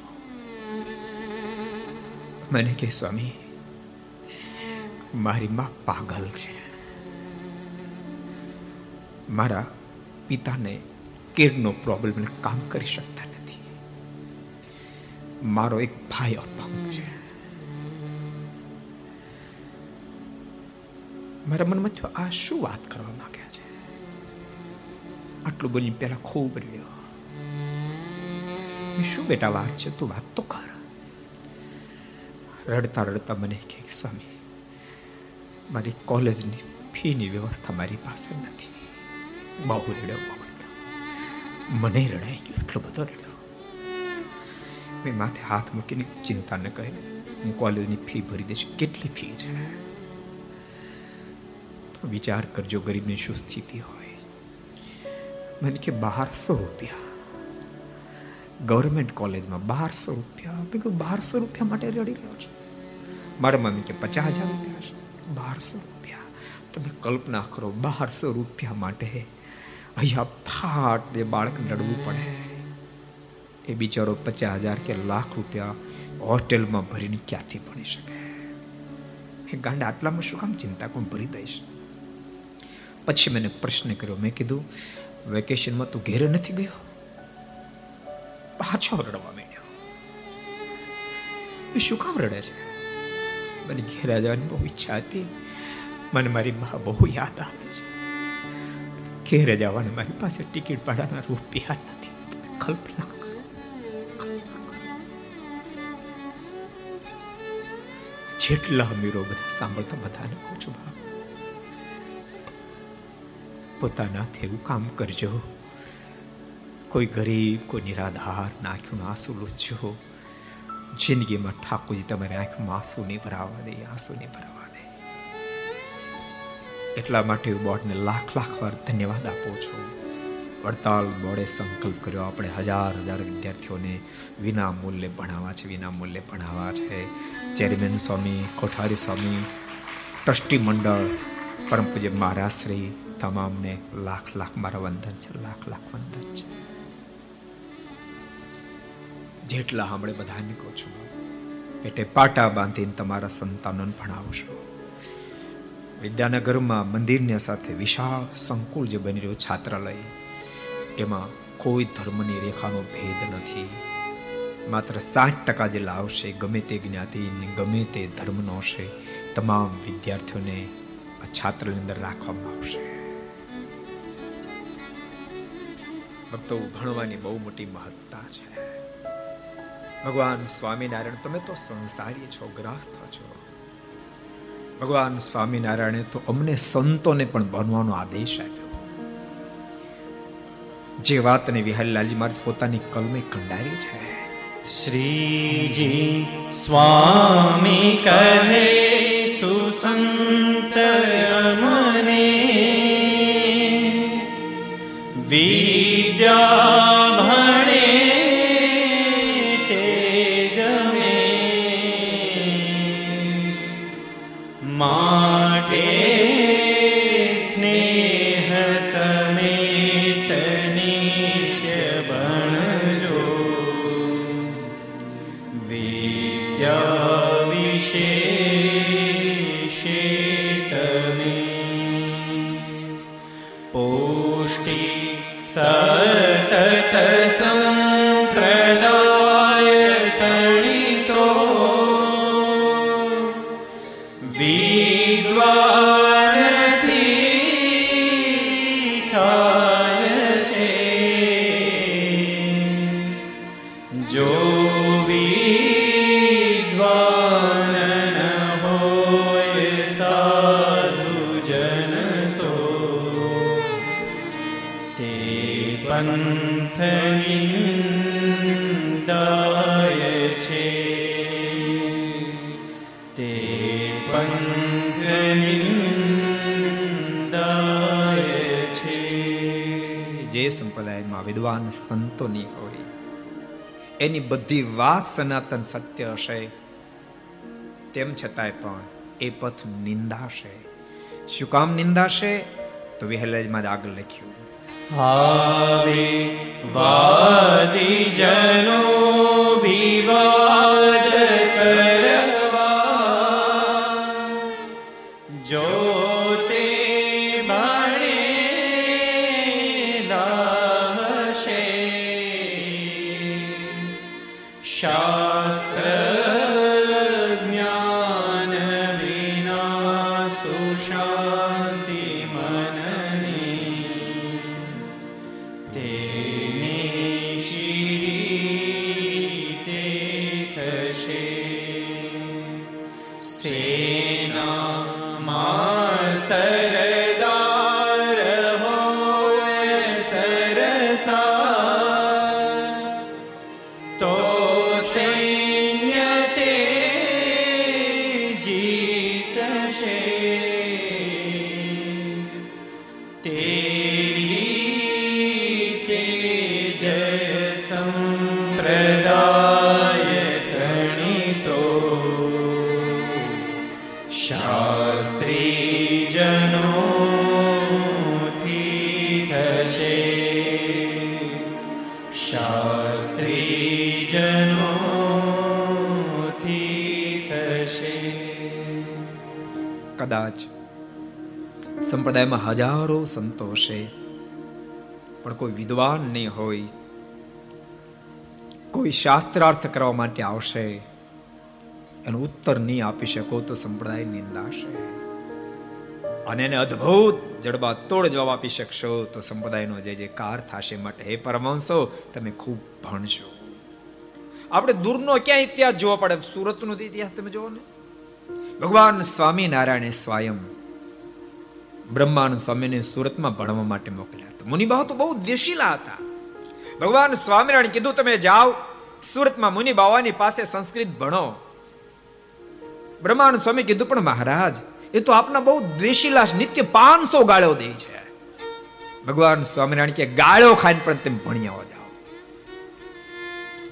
મને કે સ્વામી, મારી માં પાગલ છે. મારા પિતાને કેરનો પ્રોબ્લેમ કામ કરી શકતા નથી. મારો એક ભાઈ અપંગ છે. મારા મનમાં થયો આ શું વાત કરવા માંગ્યા છે? આટલું બોલી પેલા ખૂબ રહ્યો શું બેટા વાત છે, તું વાત તો કર. રડતા રડતા મને કહે સ્વામી, મારી કોલેજની ફીની વ્યવસ્થા મારી પાસે નથી. બહુ રડ્યો મને રડાઈ ગયો, એટલો બધો રડ્યો મેં માથે હાથ મૂકીને ચિંતા ન કહે હું કોલેજની ફી ભરી દઈશ. કેટલી ફી છે? તો વિચાર કરજો, ગરીબની શું સ્થિતિ હોય. મને કે બારસો રૂપિયા. ગવર્મેન્ટ કોલેજમાં બારસો રૂપિયા. મેં કહ્યું બારસો રૂપિયા માટે રડી રહ્યો છું. મારા મમ્મી કે પચાસ હજાર રૂપિયા છે બારસો રૂપિયા. તમે કલ્પના કરો, બારસો રૂપિયા માટે અહીંયા ફાટ બે બાળકને રડવું પડે. એ બિચારો પચાસ હજાર કે લાખ રૂપિયા હોટેલમાં ભરીને ક્યાંથી ભણી શકે? એ ગાંડા આટલામાં શું કામ ચિંતા કોણ ભરી દઈશ? પછી મને પ્રશ્ન કર્યો. મેં કીધું, વેકેશનમાં તું ઘેરે નથી ગયો પાછો રડવા માંડ્યો. શું કામ રડે છે? મને ઘેરા જવાની બહુ ઈચ્છા હતી. મને મારી મા બહુ યાદ આવે છે. ઘેરે જવાની મારી પાસે ટિકિટ ભાડાના રૂપિયા નથી. કલ્પના જેટલા અમીરો બધા સાંભળતા બધાને કહું છું પોતાના એવું કામ કરજો. કોઈ ગરીબ, કોઈ નિરાધાર, નાખ્યું આંસુ લૂછજો જિંદગીમાં ઠાકોરજી તમારી આંખમાં આંસુ નહીં ભરાવા દે આંસુ નહીં ભરાવા દે. એટલા માટે બોર્ડને લાખ લાખ વાર ધન્યવાદ આપો છો. વડતાલ બોર્ડે સંકલ્પ કર્યો, આપણે હજાર હજાર વિદ્યાર્થીઓને વિના મૂલ્યે ભણાવવા છે વિના મૂલ્યે ભણાવવા છે. ચેરમેન સ્વામી, કોઠારી સ્વામી, ટ્રસ્ટી મંડળ, પરમ પૂજ્ય મહારાશ્રી તમામને લાખ લાખ મારા વંદન છે, લાખ લાખ વંદન છે. જેટલા સાંભળે બધાને કહું છું પેટે પાટા બાંધીને તમારા સંતાનોને ભણાવશો વિદ્યાનગરમાં મંદિરની સાથે વિશાળ સંકુલ જે બની રહ્યું છાત્રાલય, એમાં કોઈ ધર્મની રેખાનો ભેદ નથી. માત્ર સાઠ ટકા જે લાવશે ગમે તે જ્ઞાતિ ગમે તે ધર્મનો હશે તમામ વિદ્યાર્થીઓને આ છાત્રની અંદર રાખવામાં આવશે. ભક્તો, ભણવાની બહુ મોટી મહત્તા છે. ભગવાન સ્વામિનારાયણ, તમે તો સંસારી છો ગ્રસ્ત છો. ભગવાન સ્વામિનારાયણે તો અમને સંતોને પણ બનવાનો આદેશ આપ્યો. જે વાતને વિહલ્લાલજી મહારાજ પોતાની કલમે કંડારી છે. શ્રીજી સ્વામી કહે, સુસંત મને વિદ્યા વિદ્વાન સંતોની હોય. એની બધી વાત સનાતન સત્ય હશે. તેમ છતાંય પણ એ પથ નિંદાશે શું કામ નિંદાશે તો વિહલજમાં આગળ લખ્યું. હાવે વાદી જનો વિવાદ સંપ્રદાયમાં હજારો સંતો હશે પણ કોઈ વિદ્વાન નહીં હોય. કોઈ શાસ્ત્રાર્થ કરવા માટે આવશે. એનો ઉત્તર નહીં આપી શકો તો સંપ્રદાય નિંદાશે. અને એને અદ્ભુત જડબા તોડ જવાબ આપી શકશો તો સંપ્રદાયનો જે જે કાર થશે માટે હે પરમાંશો તમે ખૂબ ભણશો. આપણે દૂરનો ક્યાં ઇતિહાસ જોવા પડે? સુરતનો ઇતિહાસ તમે જોવો ને? ભગવાન સ્વામિનારાયણે સ્વયં બ્રહ્માનંદ સ્વામીને સુરતમાં ભણવા માટે મોકલ્યા હતા. મુનિબાઓ તો બહુ દેશીલા હતા. ભગવાન સ્વામિનારાયણ કીધું, તમે જાઓ, સુરતમાં મુનિ બાવાની પાસે સંસ્કૃત ભણો. બ્રહ્માનંદ સ્વામી કીધું, પણ મહારાજ, એ તો આપના બહુ દ્વેષીલા નિત્ય પાંચસો ગાળો દે છે. ભગવાન સ્વામિનારાયણ કે, ગાળો ખાઈને પણ તેમ ભણ્યા જાઓ.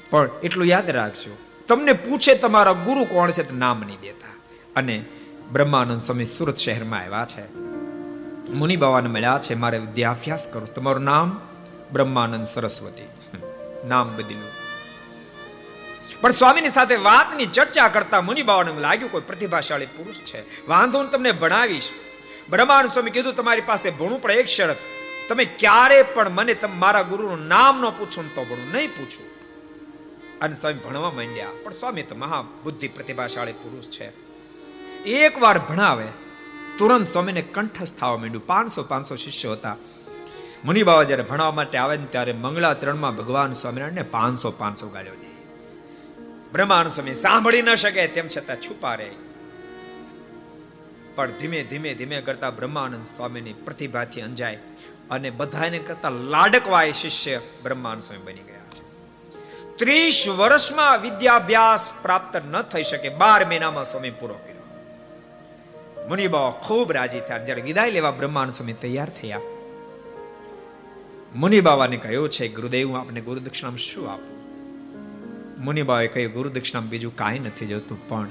પણ એટલું યાદ રાખજો, તમને પૂછે તમારા ગુરુ કોણ છે નામ નહીં દેતા. અને બ્રહ્માનંદ સ્વામી સુરત શહેરમાં આવ્યા છે. મુનિ બાવાને મળ્યા છે, મારે વિદ્યાભ્યાસ કરું. તમારું નામ? બ્રહ્માનંદ સરસ્વતી. નામ બદલ્યું. પણ સ્વામીની સાથે વાતની ચર્ચા કરતા મુનિ બાવાને લાગ્યું, કોઈ પ્રતિભાશાળી પુરુષ છે. વાંધો હું તમને ભણાવીશ. બ્રહ્માનંદ સ્વામી કીધું, તમારી પાસે ભણું પણ એક શરત. તમે ક્યારે પણ મને મારા ગુરુનું નામ ન પૂછો તો ભણું નહીં પૂછું. અને સ્વામી ભણવા માંડ્યા. પણ સ્વામી તો મહાબુદ્ધિ પ્રતિભાશાળી પુરુષ છે. એક વાર ભણાવે તુરંત સ્વામીને કંઠસ્થ થવા માંડ્યું. પાંચસો પાંચસો શિષ્યો હતા. મુનિ બાબા જ્યારે ભણવા માટે આવે ને ત્યારે મંગળાચરણમાં ભગવાન સ્વામિનારાયણને પાંચસો પાંચસો ગાળ્યો દે. બ્રહ્માનંદ સ્વામી સાંભળી ન શકે તેમ છતાં છુપા રહે પણ ધીમે ધીમે ધીમે કરતા બ્રહ્માનંદ સ્વામીની પ્રતિભાથી અંજાય અને બધાને કરતા લાડકવાય શિષ્ય બ્રહ્માનંદ સ્વામી બની ગયા છે. ત્રીસ વર્ષમાં વિદ્યાભ્યાસ પ્રાપ્ત ન થઈ શકે. બાર મહિનામાં સ્વામી પૂરો કર્યો. મુનિબાવા ખૂબ રાજી થયા જ્યારે વિદાય લેવા બ્રહ્માનુ સ્વામી તૈયાર થયા, મુનિબાવાને કહ્યું છે, ગુરુદેવ, હું આપને ગુરુ દક્ષિણામાં શું આપું? મુનિબાએ કહ્યું ગુરુ દક્ષિણામાં બીજું કાંઈ નથી જોતું, પણ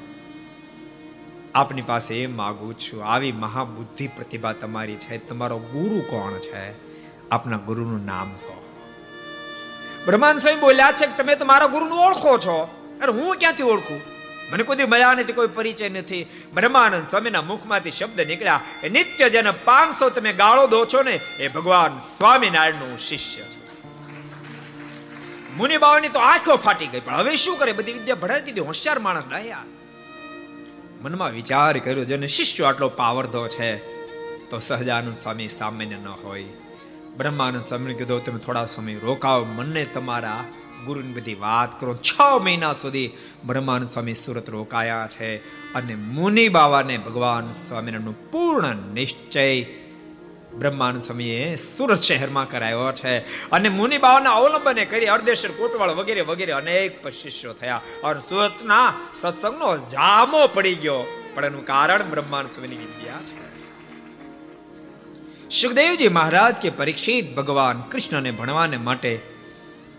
આપની પાસે એમ માગું છું, આવી મહાબુદ્ધિ પ્રતિભા તમારી છે, તમારો ગુરુ કોણ છે? આપના ગુરુનું નામ કહો. બ્રહ્માંડ સ્વામી બોલ્યા છે કે તમે તો મારા ગુરુને ઓળખો છો અરે હું ક્યાંથી ઓળખું? મને કોઈ મળ્યા નથી કોઈ પરિચય નથી. બ્રહ્માનંદ સ્વામીના મુખમાંથી શબ્દ નીકળ્યા એ નિત્ય જેને પાંચસો તમે ગાળો દો છો ને, એ ભગવાન સ્વામિનારાયણનું શિષ્ય છે. મુનિ બાવાની તો આંખો ફાટી ગઈ, પણ હવે શું કરે? બધી વિદ્યા ભણાવી દીધી, હોશિયાર માણસ ડાયા મનમાં વિચાર કર્યો, જેને શિષ્ય આટલો પાવરધો છે, તો સહજાનંદ સ્વામી સામાન્ય ન હોય. બ્રહ્માનંદ સ્વામી કીધું, તમે થોડા સમય રોકાવ મને તમારા ગુરુની બધી વાત કરો. છ મહિના સુધી બ્રહ્માનંદ સ્વામી સુરત રોકાયા છે અને મુનિ બાવાને ભગવાન સ્વામિનારાયણનું પૂર્ણ નિશ્ચય બ્રહ્માનંદ સ્વામીએ સુરત શહેરમાં કરાયો છે. અને મુનિ બાવાના અવલંબને કરી અર્ધેશ્વર કોટવાળ વગેરે વગેરે અનેક શિષ્યો થયા. અને સુરતના સત્સંગનો જામો પડી ગયો. પણ એનું કારણ બ્રહ્માનંદ સ્વામીની વિદ્યા છે. સુખદેવજી મહારાજ કે પરીક્ષિત ભગવાન કૃષ્ણને ભણવાને માટે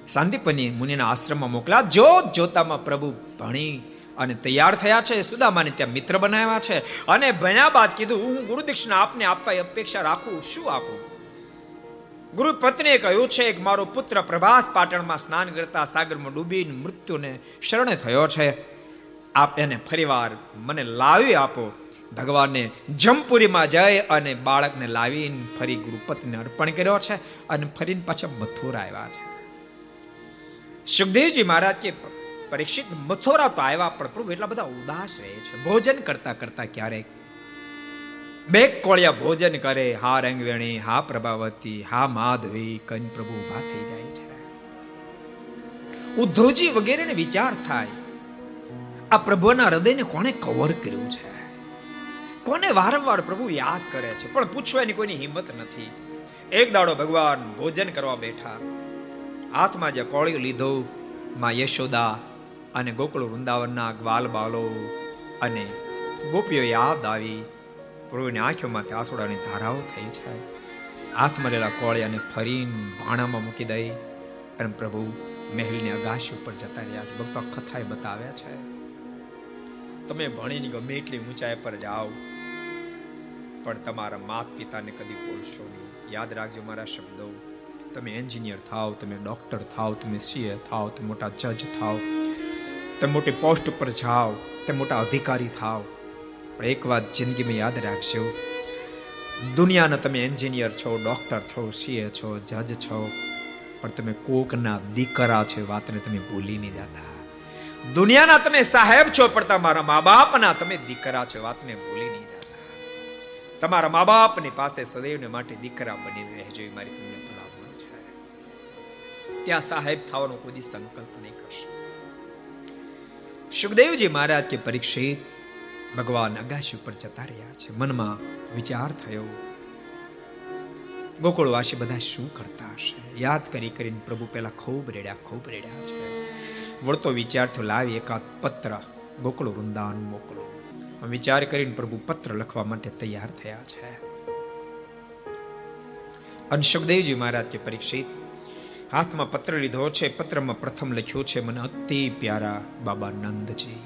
સાંદીપની મુનિના આશ્રમમાં મોકલા. જોત જોતામાં પ્રભુ ભણી અને તૈયાર થયા છે. સુદામાને ત્યાં મિત્ર બનાવ્યા છે. અને ભણ્યા બાદ કીધું, હું ગુરુ દીક્ષા આપને આપવા અપેક્ષા રાખું. શું આપું? ગુરુ પત્નીએ કહ્યું, છે કે મારો પુત્ર પ્રભાસ પાટણમાં સ્નાન કરતા સાગરમાં ડૂબીને મૃત્યુને શરણે થયો છે. આપ એને ફરીવાર મને લાવી આપો. ભગવાને જમપુરીમાં જઈ અને બાળકને લાવીને ફરી ગુરુપતિને અર્પણ કર્યો છે અને ફરીને પાછા મથુરા આવ્યા છે. સુખદેવજી મહારાજ કે, પરીક્ષિત મથોરા તો આવ્યા, પણ પ્રભુ એટલા બધા ઉદાસ રહે છે. ભોજન કરતા કરતા ક્યારેક બે કોળિયા ભોજન કરે. હા રંગવેણી, હા પ્રભાવતી, હા માધવી, કન પ્રભુ ઊભા થઈ જાય છે. ઉદ્ધવજી વગેરેને વિચાર થાય, આ પ્રભુના હૃદયને કોણે કવર કર્યું છે? કોને વારંવાર પ્રભુ યાદ કરે છે? પણ પૂછવાની કોઈની હિંમત નથી. એક દાડો ભગવાન ભોજન કરવા બેઠા. હાથમાં જે કોળિયું લીધું. માં યશોદા અને ગોકુળ વૃંદાવનના ગ્વાલ બાલો અને ગોપીઓ યાદ આવી. પ્રભુની આંખોમાંથી આસોડાની ધારાઓ થઈ છે હાથમાં લેલા કોળિયાને ફરીને ભાણામાં મૂકી દઈ અને પ્રભુ મહેલની અગાશી ઉપર જતા રહ્યા છે. ભક્તો કથાએ બતાવ્યા છે. તમે ભણીને ગમે એટલી ઊંચાઈ પર જાઓ, પણ તમારા માત પિતાને કદી ભૂલશો નહીં. યાદ રાખજો મારા શબ્દો. તમે એન્જિનિયર થાવ તમે ડોક્ટર થાવ તમે સીએ થાવ તમે મોટા જજ થાવ તમે મોટી પોસ્ટ ઉપર જાઓ, તમે મોટા અધિકારી થાવ પણ એક વાત જિંદગીમાં યાદ રાખજો. દુનિયાના તમે એન્જિનિયર છો, ડોક્ટર છો, સીએ છો, જજ છો, પણ તમે કોકના દીકરા છે વાતને તમે ભૂલી નહીં જતા. દુનિયાના તમે સાહેબ છો, પણ તમારા મા બાપના તમે દીકરા છો વાતને ભૂલી નહીં જતા. તમારા મા બાપની પાસે સદૈવને માટે દીકરા બની રહેજો, એ મારી તમને ત્યાં સાહેબ થવાનો કોઈ સંકલ્પ નહીં કરશે. સુખદેવજી મહારાજ કે પરીક્ષિત, ભગવાન અગાશી ઉપર જતા રહ્યા છે. મનમાં વિચાર થયો, ગોકુળવાસી બધા શું કરતા હશે? યાદ કરી કરીને પ્રભુ પહેલા ખૂબ રેડ્યા ખૂબ રેડ્યા છે. વળતો વિચાર થયો, લાવી એકાદ પત્ર, ગોકુળ વૃંદાવન મોકલો. વિચાર કરીને પ્રભુ પત્ર લખવા માટે તૈયાર થયા છે. અને સુખદેવજી મહારાજ કે પરીક્ષિત હાથમાં પત્ર લીધો છે, પત્રમાં પ્રથમ લખ્યો છે, મને અતિ પ્યારા બાબા નંદજી.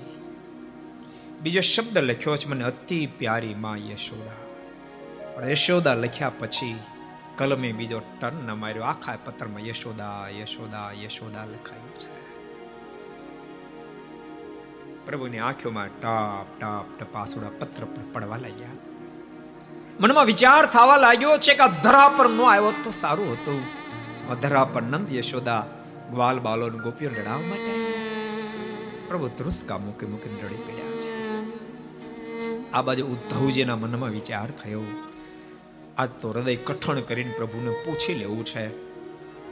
બીજો શબ્દ લખ્યો છે, મને અતિ પ્યારી માં યશોદા. પણ યશોદા લખ્યા પછી કલમે બીજો ટર્ન ન માર્યો, આખા પત્રમાં યશોદા યશોદા યશોદા લખાયું છે. પ્રભુની આંખોમાં ટાપ ટાપ, ટપાસોડા પત્ર પર પડવા લાગ્યા. મનમાં વિચાર થવા લાગ્યો છે કે ધરા પર ન આવ્યો તો સારું હતું. અધરા પર નંદ યશોદા ગ્વાલ બાલો ગોપીઓ લડાવવા માટે પ્રભુ ધ્રુસકા મૂકી મૂકીને રડી પડ્યા છે. આ બાજુ ઉદ્ધવજીના મનમાં વિચાર થયો. આજ તો હૃદય કઠણ કરીને પ્રભુને પૂછી લેવું છે.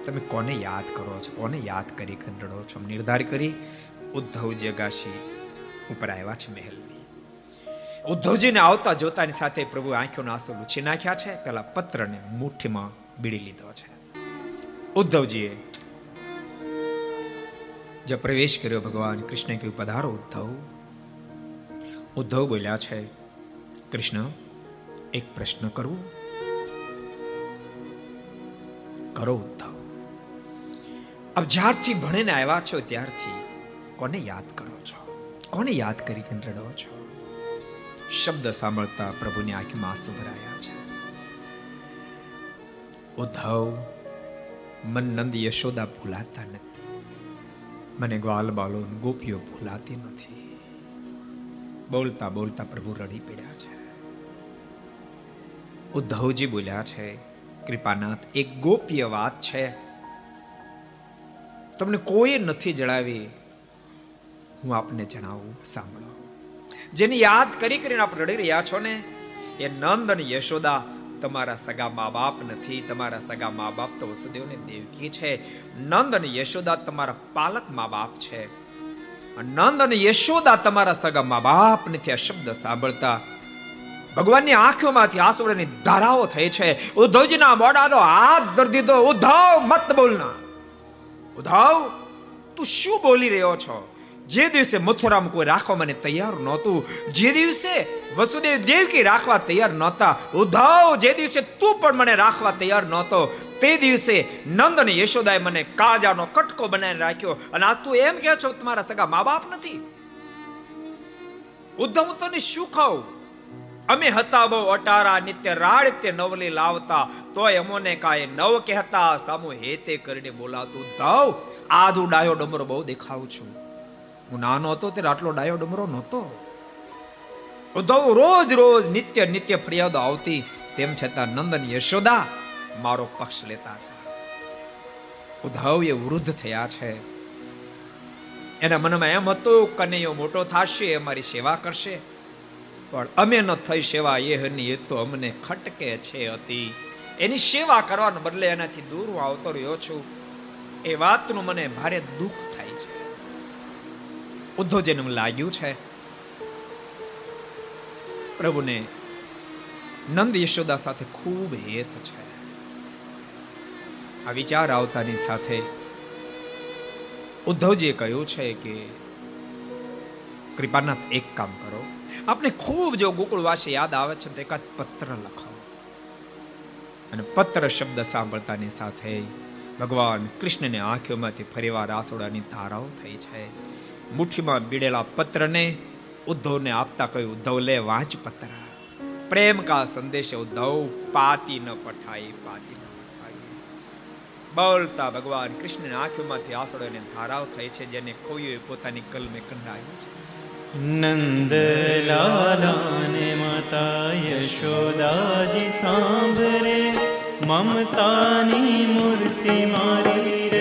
તમે કોને યાદ કરો છો? કોને યાદ કરી રડો છો? નિર્ધાર કરી ઉદ્ધવજી અગાશી ઉપર આવ્યા છે મહેલની. ઉદ્ધવજીને આવતા જોતાની સાથે પ્રભુ આંખોના આંસુ લૂછી નાખ્યા છે. પેલા પત્રને મુઠ્ઠીમાં બીડી લીધો છે. ઉદ્ધવજીએ જે પ્રવેશ કર્યો ભગવાન કૃષ્ણ કહ્યું પધારો ઉદ્ધવ. ઉદ્ધવ બોલ્યા છે, કૃષ્ણ, એક પ્રશ્ન કરવો કરો ઉદ્ધવ. અબ જ્યારથી ભણીને આવ્યા છો ત્યારથી કોને યાદ કરો છો? કોને યાદ કરી રડો છો? શબ્દ સાંભળતા પ્રભુની આંખમાં આંસુ ભરાયા છે. ઉદ્ધવ મન નંદ યશોદા ભૂલાતા નથી. મને ગ્વાલ બાલો ગોપીઓ ભૂલાતી નથી. બોલતા બોલતા પ્રભુ રડી પડ્યા છે. ઉદ્ધવજી બોલ્યા છે, કૃપાનાથ, એક ગોપ્ય વાત છે. તમને કોઈ નથી જણાવી. હું આપને જણાવું, સાંભળો. જેને યાદ કરી કરીને આપ રડી રહ્યા છો ને, એ નંદ અને યશોદા તમારા સગા મા બાપ નથી, તમારા સગા મા બાપ તો વસુદેવ ને દેવકી છે. નંદ અને યશોદા તમારા પાલક મા બાપ છે. નંદ અને યશોદા તમારા સગા મા બાપ નથી, આ શબ્દ સાંભળતા ભગવાનની આંખોમાંથી આંસુડાની ધારાઓ થઈ છે. ઉદ્ધવજીના મોઢાનો હાથ ધરી દીધો. ઉદ્ધવ, મત બોલના. ઉદ્ધવ, તું શું બોલી રહ્યો છો? જે દિવસે મથુરામાં કોઈ રાખવા મને તૈયાર નહોતું, જે દિવસે વસુદેવ દેવકી રાખવા તૈયાર નહોતા, ઉદ્ધવ, જે દિવસે તું પણ મને રાખવા તૈયાર નહોતો, તે દિવસે નંદ અને યશોદાએ મને કાજાનો કટકો બનાવીને રાખ્યો. અને આજ તું એમ કહે છો તમારા સગા મા બાપ નથી? ઉદ્ધવ હું તને શું ખાઉં અમે હતા બહુ અટારા, નિત્ય રાડ તે નવલી લાવતા, તોય અમોને કાય નવ કહેતા, સામુ હેતે કરીને બોલાતું. ઉદ્ધવ, આધુ ડાયો ડમરો બહુ દેખાવ છું. હું નાનો હતો ત્યારે આટલો ડાયો ડમરો નહોતો. ઉદ્ધવ રોજ રોજ નિત્ય નિત્ય ફરિયાદો આવતી, તેમ છતાં નંદન યશોદા મારો પક્ષ લેતા હતા. ઉદ્ધવ એ વૃદ્ધ થયા છે. એના મનમાં એમ હતું, કનૈયો મોટો થશે અમારી સેવા કરશે. પણ અમે ન થઈ સેવા, એ હની એ તો અમને ખટકે છે હતી એની સેવા કરવાને બદલે એનાથી દૂર હું આવતો રહ્યો છું. એ વાતનું મને ભારે દુઃખ થાય છે ઉદ્ધવજીને લાગ્યું છે. પ્રભુને નંદ યશોદા સાથે ખૂબ હેત છે. આ વિચાર આવતાની સાથે ઉદ્ધવજીએ કહ્યું છે કે, કૃપાનાથ, એક કામ કરો. આપણે ખૂબ જો ગોકુળવાસી યાદ આવે છે તો એકાદ પત્ર લખાવો. અને પત્ર શબ્દ સાંભળતાની સાથે ભગવાન કૃષ્ણની આંખોમાંથી ફરીવાર આસોડાની ધારાઓ થઈ છે. મુઠ્ઠીમાં બીડેલા પત્રને ઉદ્ધવને આપતા કહ્યું, ઉદ્ધવ, લે વાંચ પત્ર. પ્રેમ કા સંદેશ, ઉદ્ધવ, પાતી ન પઠાઈ, પાતી ન પઠાઈ. બોલતા ભગવાન કૃષ્ણની આંખોમાંથી આસોડાની ધારાવ થઈ છે, જેને કોઈએ પોતાની કલમે કંડાવી છે. નંદલાલાને માતા યશોદાજી સાંભરે મમતાની મૂર્તિ મારી રહી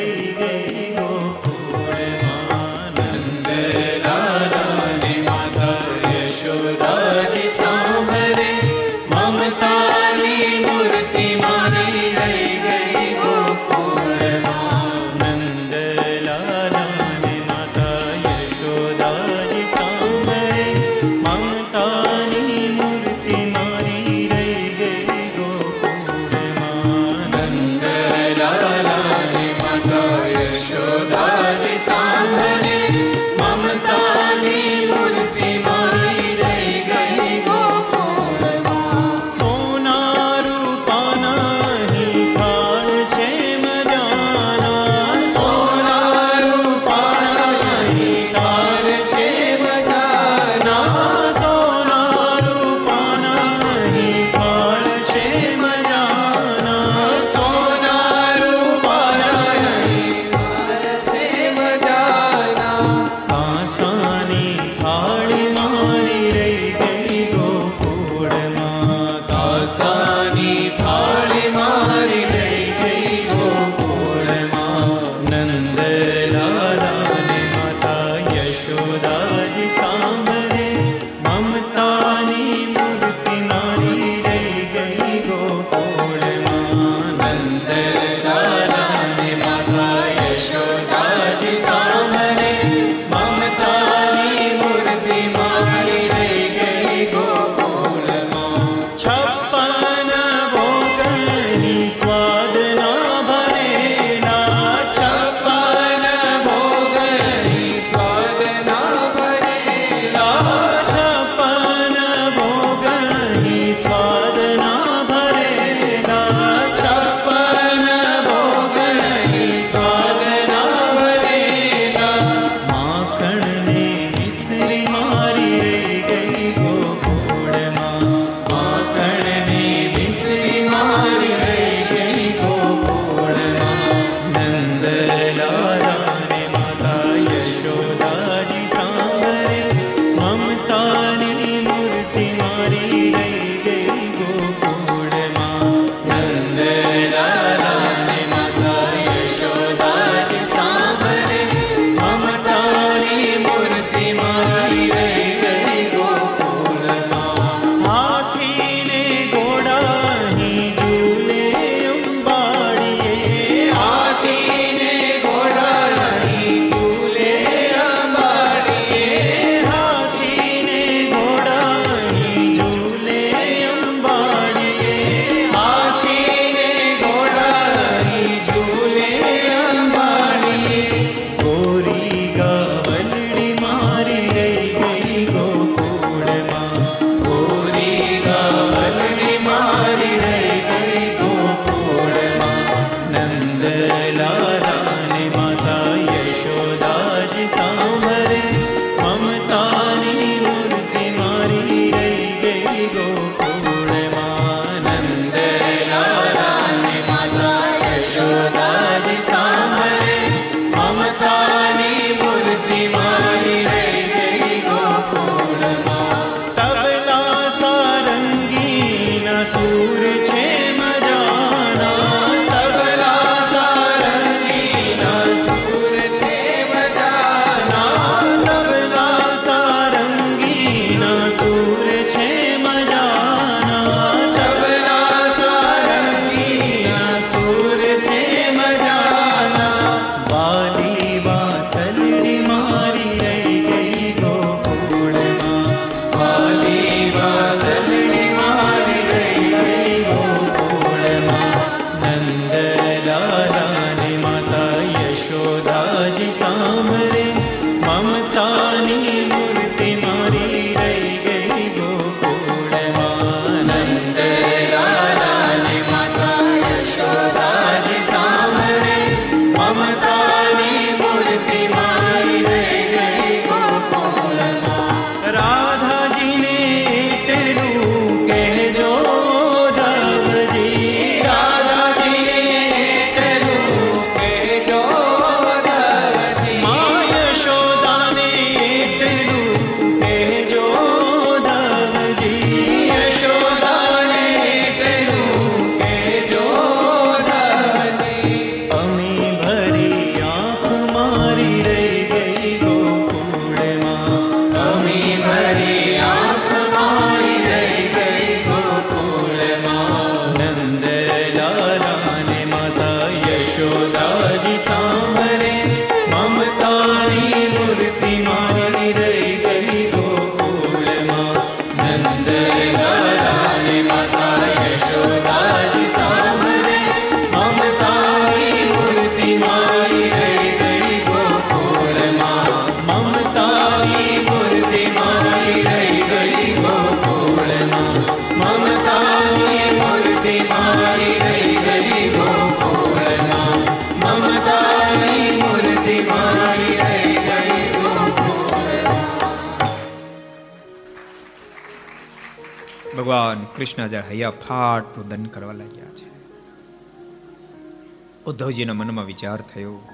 ઉદ્ધવજીના મનમાં વિચાર થયો.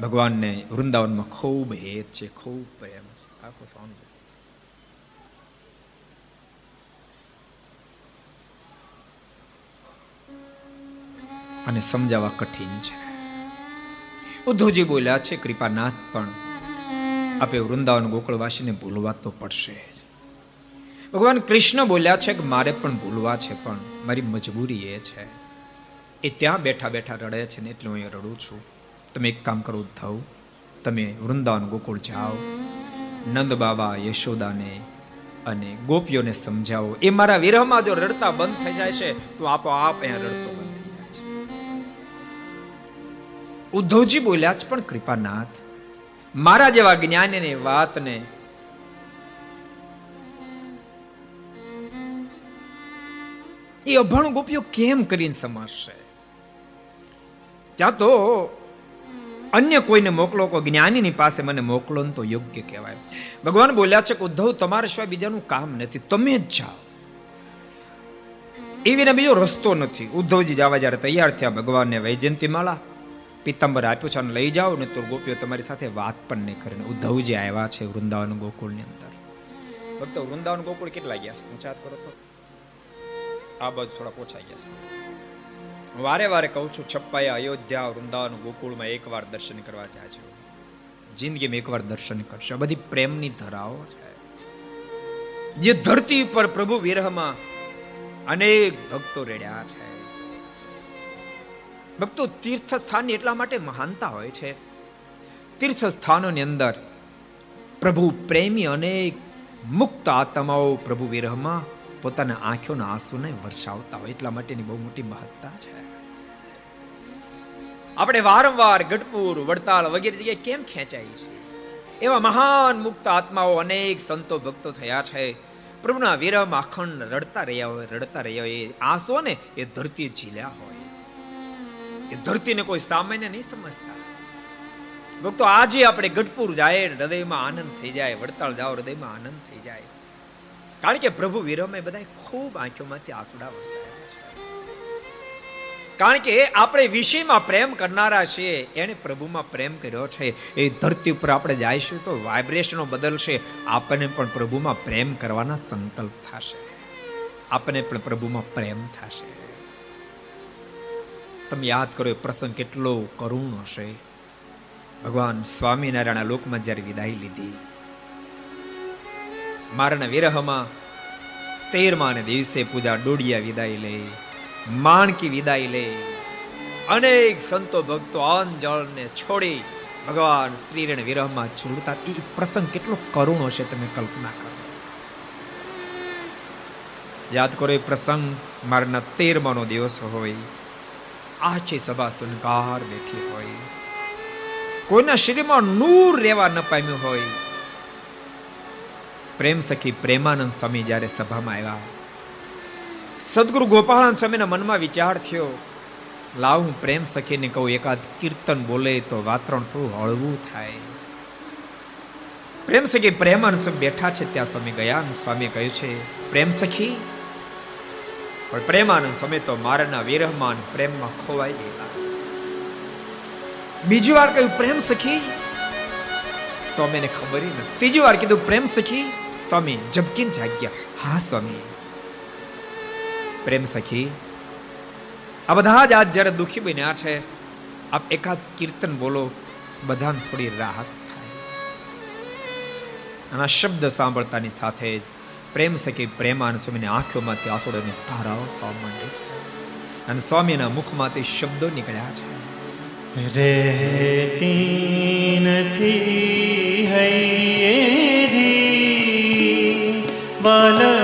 ભગવાનને વૃંદાવનમાં ખૂબ હેત છે, ખૂબ પ્રેમ આખો સાઉન્ડ અને સમજાવવા કઠિન છે. ઉદ્ધવજી બોલ્યા છે, કૃપાનાથ, પણ આપે વૃંદાવન ગોકળવાસીને ભૂલવા તો પડશે જ. ભગવાન કૃષ્ણ બોલ્યા છે કે મારે પણ ભૂલવા છે, પણ મારી મજબૂરી એ છે. એ ત્યાં બેઠા બેઠા રડે છે ને એટલે હું અહીંયા રડું છું. તમે એક કામ કરો, ઉદ્ધવ. તમે વૃંદાવન ગોકુળ જાઓ. નંદ બાબા યશોદાને અને ગોપીઓને સમજાવો. એ મારા વિરહમાં જો રડતા બંધ થઈ જાય છે, તો આપોઆપ અહીંયા રડતો બંધ થઈ જાય છે. ઉદ્ધવજી બોલ્યા છે, પણ કૃપાનાથ, મારા જેવા જ્ઞાનીની વાતને એ અભણ ગોપીઓ કેમ કરીને સમજશે? ત્યાં તો અન્ય કોઈને મોકલો, કોઈ જ્ઞાનીની પાસે મને મોકલો તો યોગ્ય કહેવાય. ભગવાન બોલ્યા છે કે, ઉદ્ધવ, તમારા સિવાય બીજાનું કામ નથી, તમે જ જાઓ. એવીને બીજો રસ્તો નથી. ઉદ્ધવજી જવા જ્યારે તૈયાર થયા ભગવાનને વૈજયંતી માળા પિત્તંબર આપ્યો છે લઈ જાઓ. ને તો ગોપીઓ તમારી સાથે વાત પણ નહીં કરે. ઉદ્ધવજી આવ્યા છે વૃંદાવન ગોકુળની અંદર. ફક્ત વૃંદાવન ગોકુળ કેટલા ગયા છે? ઊંચાત કરો તો? આ બાજુ થોડા પોછાઈ ગયા છે. વારે વારે કહું છું, છપ્પાએ અયોધ્યા, વૃંદાવન, ગોકુળમાં એકવાર દર્શન કરવા જાજો. જિંદગીમાં એકવાર દર્શન કરશો. બધી પ્રેમની ધરાઓ છે. જે ધરતી પર પ્રભુ વિરહમાં અનેક ભક્તો રેડ્યા છે. ભક્તો તીર્થ સ્થાનની એટલા માટે મહાનતા હોય છે. તીર્થ સ્થાનોની અંદર પ્રભુ પ્રેમી અનેક મુક્ત આત્માઓ પ્રભુ વિરહમાં પોતાના આંખોના આંસુને વરસાવતા હોય એટલા માટેની બહુ મોટી મહત્તા છે. આપણે વારંવાર ગઢપુર, વડતાલ વગેરે જગ્યાએ કેમ ખેંચાઈ છે એવા મહાન મુક્ત આત્માઓ અનેક સંતો ભક્તો થયા છે. પ્રભુના વિરહમાં અખંડ રડતા રહ્યા હોય, રડતા રહ્યા હોય, એ આંસુ ને એ ધરતી ઝીલ્યા હોય. એ ધરતીને કોઈ સામાન્ય નહીં સમજતા. ભક્તો, આજે આપણે ગઢપુર જાય, હૃદયમાં આનંદ થઈ જાય, વડતાલ જાઓ, હૃદયમાં આનંદ કારણ કે પ્રભુ વિરમે બધા ખૂબ આંખોમાંથી આંસુડા વરસાયા છે. કારણ કે આપણે વિષયમાં પ્રેમ કરનારા છીએ એને પ્રભુમાં પ્રેમ કર્યો છે. એ ધરતી ઉપર આપણે જઈશું તો વાઇબ્રેશનો બદલશે. આપણને પણ પ્રભુમાં પ્રેમ કરવાના સંકલ્પ થશે. આપણને પણ પ્રભુમાં પ્રેમ થશે. તમે યાદ કરો એ પ્રસંગ કેટલો કરુણ હશે ભગવાન સ્વામિનારાયણ લોકમાં જ્યારે વિદાય લીધી મારાના વિરહમાં, તેરમાને દિવસે પૂજા ડોડિયા વિદાય લે, માણકી વિદાય લે. અનેક સંતો ભક્તો અન જળને છોડી, ભગવાન શ્રીરણ વિરહમાં છોડતા એ પ્રસંગ કેટલો કરુણ હશે તમે કલ્પના કરો. યાદ કરો એ પ્રસંગ મારના તેરમાનો દિવસ હોય આછી સભા સુનકાર બેઠી હોય. કોઈના શરીરમાં નૂર રહેવા ન પામ્યું હોય પ્રેમ સખી પ્રેમાનંદ સ્વામી જ્યારે સભામાં આવ્યા. સદગુરુ ગોપાળાનંદ સ્વામીના મનમાં વિચાર થયો, લાવ હું પ્રેમ સખીને કહું, એકાદ કીર્તન બોલે તો વાતરણ થોડું હળવું થાય. પ્રેમ સખી પ્રેમાનંદ સ્વામી બેઠા છે, ત્યાં સ્વામી ગયા અને સ્વામી કહ્યું છે, પ્રેમ સખી, પણ પ્રેમાનંદ સ્વામી તો મારાના વિરહમાન પ્રેમમાં ખોવાઈ ગયેલા. બીજી વાર કહ્યું, પ્રેમ સખી? સ્વામીને ખબર નથી ત્રીજી વાર કીધું, પ્રેમ સખી સ્વામી, જબકીન જાગ્યા. હા, સ્વામી. પ્રેમ સખી, આ બધા જ આજ જ્યારે દુઃખી બન્યા છે, આપ એકાદ કીર્તન બોલો, બધાને થોડી રાહત થાય. અને શબ્દ સાંભળતાની સાથે જ પ્રેમ સખી પ્રેમાન સ્વામીની આંખોમાંથી આંસુડોની ધારાઓ થવા માંડે છે. અને સ્વામીના મુખમાંથી શબ્દો નીકળ્યા છે. રહેતી નથી હૈયેધી വല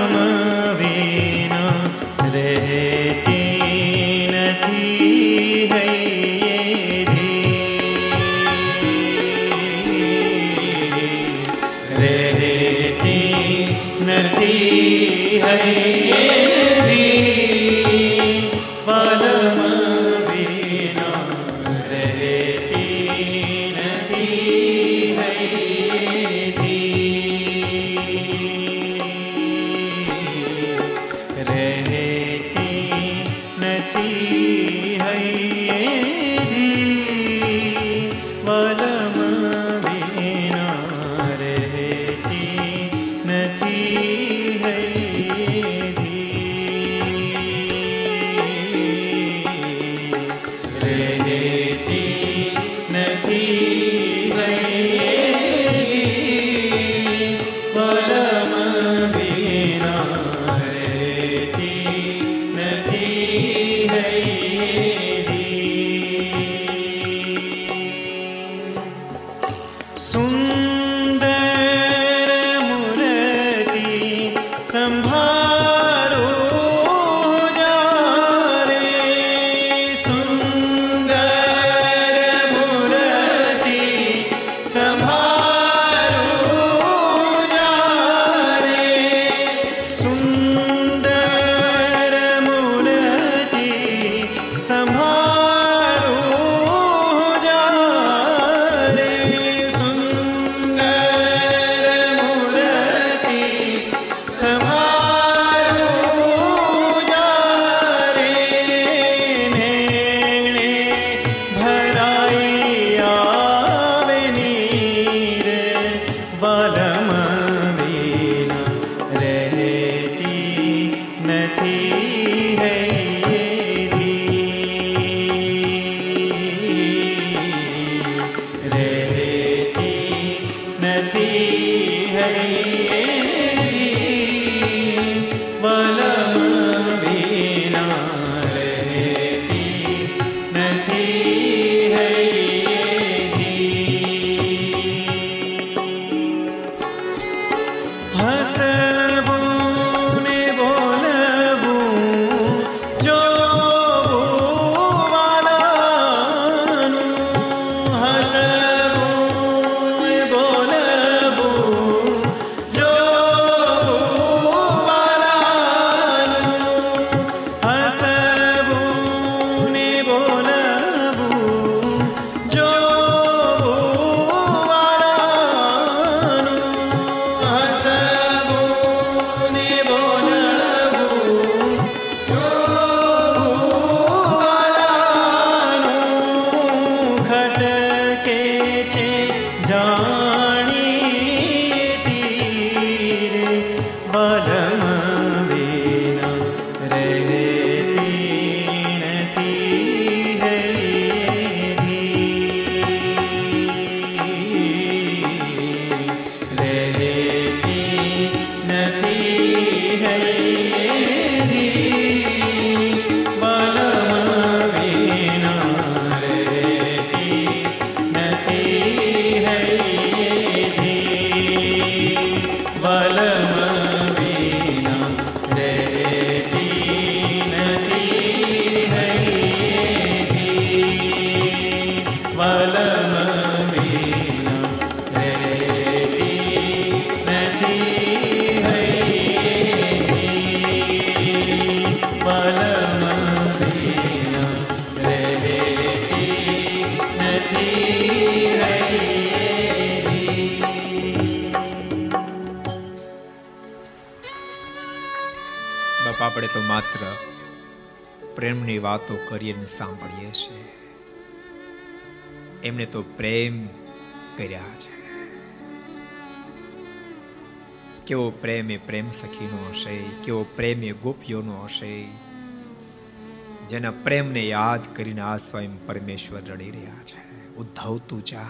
વાતો કરીને સાંભળીએ છીએ એમને તો પ્રેમ કર્યા છે. કેવો પ્રેમ એ પ્રેમ સખીનો હશે, કેવો પ્રેમ એ ગોપીઓનો હશે, જેના પ્રેમને યાદ કરીને આ સ્વયં પરમેશ્વર રડી રહ્યા છે. ઉદ્ધવ તું જા,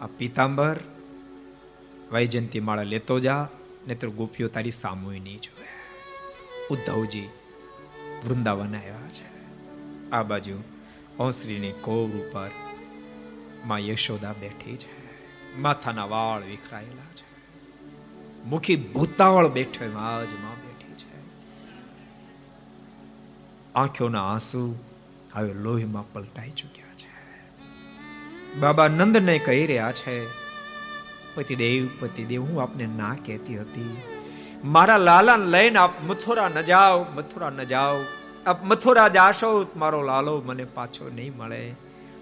આ પિતાંબર વૈજયંતી માળા લેતો જા, નહીતર ગોપીઓ તારી સામૂહી નહીં જોવે ઉદ્ધવજી વૃંદાવન આવ્યા છે. આ બાજુ ઓસરીની કોર ઉપરમાં યશોદા બેઠી છે. માથાના વાળ વિખરાયેલા છે. મુખી ભૂતાવળ બેઠો એમાં માં બેઠી છે. આંખોના આંસુ હવે લોહીમાં પલટાઈ ચૂક્યા છે. બાબા નંદને કહી રહ્યા છે, પતિદેવ પતિદેવ, હું આપને ના કહેતી હતી. મારા લાલા લઈને આપ મથુરા ન જાઓ, મથુરા ન જાઓ. આપ મથુરા જાશો, મારો લાલો મને પાછો નહીં મળે.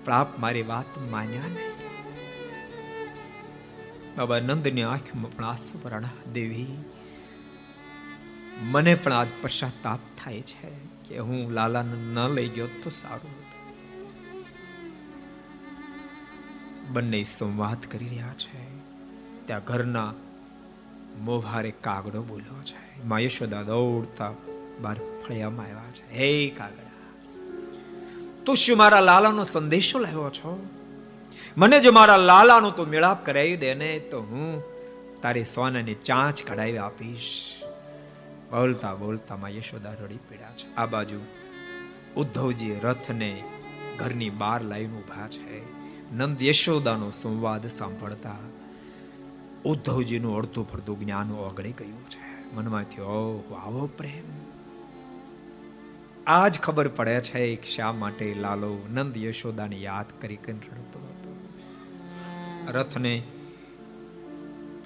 પણ આપ મારી વાત માન્યા નહીં. બાબા નંદની આંખમાં પણ આંસુ ભરાણા દેવી. મને પણ આજ પશ્ચાતાપ થાય છે કે હું લાલાને ન લઈ ગયો તો સારું બંને સંવાદ કરી રહ્યા છે. ત્યાં ઘરના મોભારે કાગડો બોલ્યો છે. મા યશોદા દોડતા બાર ફળિયામાં આવ્યા છે. હે કાગડા, તું શું મારા લાલાનો સંદેશો લાવ્યો છો? મને જો મારા લાલાનો તું મેળાપ કરાવી દે ને તો હું તારી સોનાની ચાંચ કઢાવી આપીશ. બોલતા બોલતા માં યશોદા રડી પીડ્યા છે. આ બાજુ ઉદ્ધવજી રથને ઘરની બહાર લાવીને ઊભા છે. નંદ યશોદાનો સંવાદ સાંભળતા ઉદ્ધવજીનું અડધું ફરતું જ્ઞાન ઓગળી ગયું છે. મનમાં થયો આવો પ્રેમ. આજ ખબર પડે છે શા માટે લાલો નંદ યશોદાને યાદ કરી રડતો હતો. રથને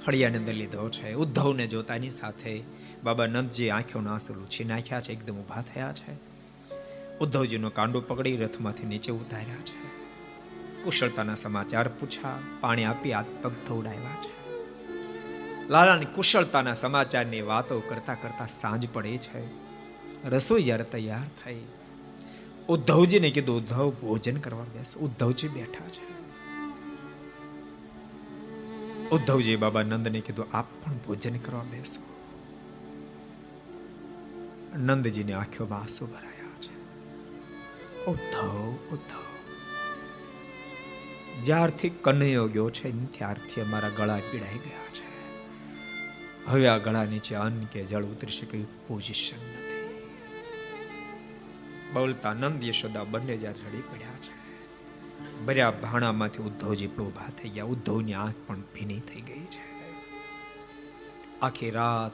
ફળિયાને અંદર લીધો છે. ઉદ્ધવને જોતાની સાથે બાબા નંદજી આંખોના આંસુ લૂછી નાખ્યા છે, એકદમ ઊભા થયા છે. ઉદ્ધવજીનો કાંડો પકડી રથમાંથી નીચે ઉતાર્યા છે. કુશળતાના સમાચાર પૂછા પાણી આપી હાથ પગ ધોડાવ્યા છે. લાલાની કુશળતાના સમાચારની વાતો કરતા કરતા સાંજ પડે છે. રસોઈ જ્યારે તૈયાર થઈ. ઉદ્ધવજીને કીધું, ઉદ્ધવ, ભોજન કરવા બેસ. ઉદ્ધવજી બેઠા છે. ઉદ્ધવજી બાબા નંદને કીધું, આપ પણ ભોજન કરવા બેસો. નંદજીની આંખોમાં આંસુ ભરાયા છે. ઉદ્ધવ ઉદ્ધવ. જ્યારથી કનૈયો ગયો છે ત્યારથી અમારા ગળા પીડાઈ ગયા છે. હવે આ ગળા નીચે અન્ન કે જળ ઉતરી શકે પોઝિશન નથી. બોલતા નંદ યશોદા બંને જ્યારે રડી પડ્યા છે. ભર્યા ભાણામાંથી ઉદ્ધવજી ઊભા થઈ ગયા. ઉદ્ધવની આંખ પણ ભીની થઈ ગઈ છે. આખી રાત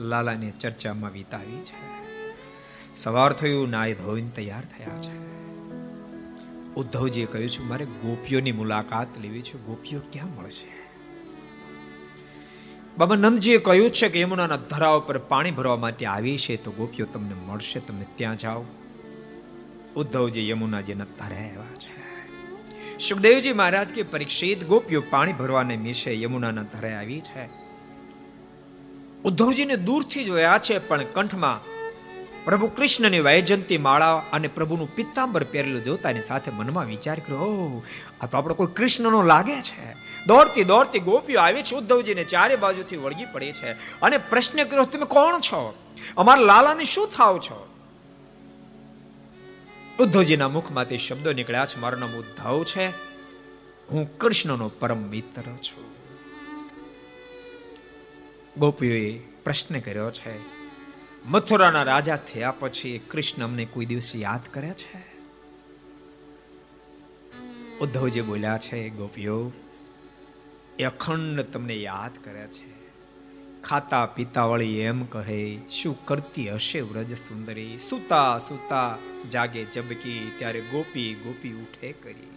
લાલાને ચર્ચામાં વિતાવી છે. સવાર થયું નાય ધોઈને તૈયાર થયા છે. ઉદ્ધવજીએ કહ્યું છે મારે ગોપીઓની મુલાકાત લેવી છે? ગોપીઓ ક્યાં મળશે? બાબા નંદજીએ કહ્યું છે કે યમુનાના ધરા ઉપર પાણી ભરવા માટે આવી છે તો ગોપીઓ તમને મળશે, તમે ત્યાં જાઓ. ઉદ્ધવજી યમુનાજીના ધરે આવ્યા છે. સુખદેવજી મહારાજ કે પરીક્ષિત ગોપીઓ પાણી ભરવાને મિશે યમુનાના ધરે આવી છે. ઉદ્ધવજીને દૂરથી જોયા છે, પણ કંઠમાં પ્રભુ કૃષ્ણની વૈજંતી માળા અને પ્રભુનું પિત્તાંબર પહેરેલું જોતા એની સાથે મનમાં વિચાર કર્યો આ તો આપણે કોઈ કૃષ્ણનો લાગે છે. દોડતી દોડતી ગોપીઓ આવી છે, ઉદ્ધવજીને ચારે બાજુથી વળગી પડી છે. અને પ્રશ્ન કર્યો તમે કોણ છો? અમારા લાલાને શું થાવ છો? ઉદ્ધવજીના મુખમાંથી શબ્દો નીકળ્યા છે, મારું નામ ઉદ્ધવ છે. હું કૃષ્ણનો પરમ મિત્ર છું. ગોપીઓએ પ્રશ્ન કર્યો છે, મથુરાના રાજા થયા પછી કૃષ્ણ અમને કોઈ દિવસ યાદ કરે છે? ઉદ્ધવજી બોલ્યા છે, ગોપીઓ એ અખંડ તમને યાદ કરે છે. ખાતા પીતા વાળી એમ કહે, શું કરતી હશે વ્રજ સુંદરી? સુતા સુતા જાગે જબકી, ત્યારે ગોપી ગોપી ઉઠે કરી.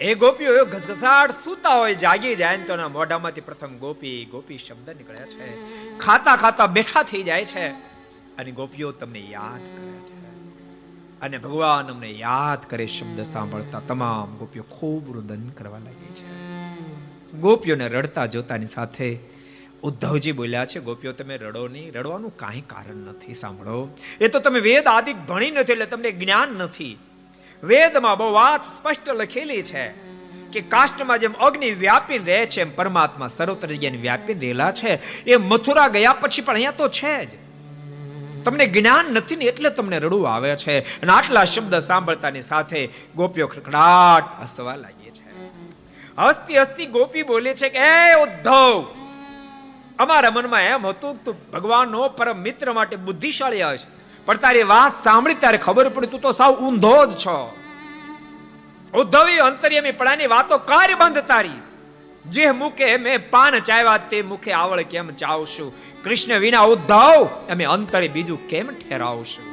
એ ગોપીઓ ઘસઘસાટ સૂતા હોય, જાગી જાય તો એના મોઢામાંથી પ્રથમ ગોપી ગોપી શબ્દ નીકળે છે. ખાતા ખાતા બેઠા થઈ જાય છે. અને ગોપીઓ તમને યાદ કરે છે. અને ભગવાન અમને યાદ કરે શબ્દ સાંભળતા તમામ ગોપીઓ ખૂબ રુદન કરવા લાગી ગોપીઓને રડતા જોતાની સાથે ઉદ્ધવજી બોલ્યા છે, ગોપીઓ, તમે રડો નહીં. રડવાનું કાંઈ કારણ નથી, સાંભળો. એ તો તમે વેદ આદિ ભણી નથી એટલે તમને જ્ઞાન નથી. વેદમાં બહુ વાત સ્પષ્ટ લખેલી છે કે કાષ્ટમાં જેમ અગ્નિ વ્યાપી રહે છે, એમ પરમાત્મા સર્વત્ર જ્ઞાન વ્યાપી રહેલા છે. એ મથુરા ગયા પછી પણ અહીંયા તો છે જ. તમને જ્ઞાન નથી ને એટલે તમને રડવું આવે છે. અને આટલા શબ્દ સાંભળતાની સાથે ગોપીઓ ખડખડાટ હસવા લાગી હસતી હસતી ગોપી બોલે છે કે, એ ઉદ્ધવ, અમારા મનમાં એમ હતું તું ભગવાનનો પરમ મિત્ર માટે બુદ્ધિશાળી હશે પણ તારી વાત સાંભળી ત્યારે ખબર પડી, તું તો સાવ ઊંધો જ છો. ઉદ્ધવી અંતર્યમી પડાની વાતો કાર્ય બંધ તારી. જે મુખે મેં પાન ચાવ્યા તે મુખે આવળ કેમ ચાવશું? કૃષ્ણ વિના ઉદ્ધવ, અમે અંતરે બીજું કેમ ઠેરાવશું?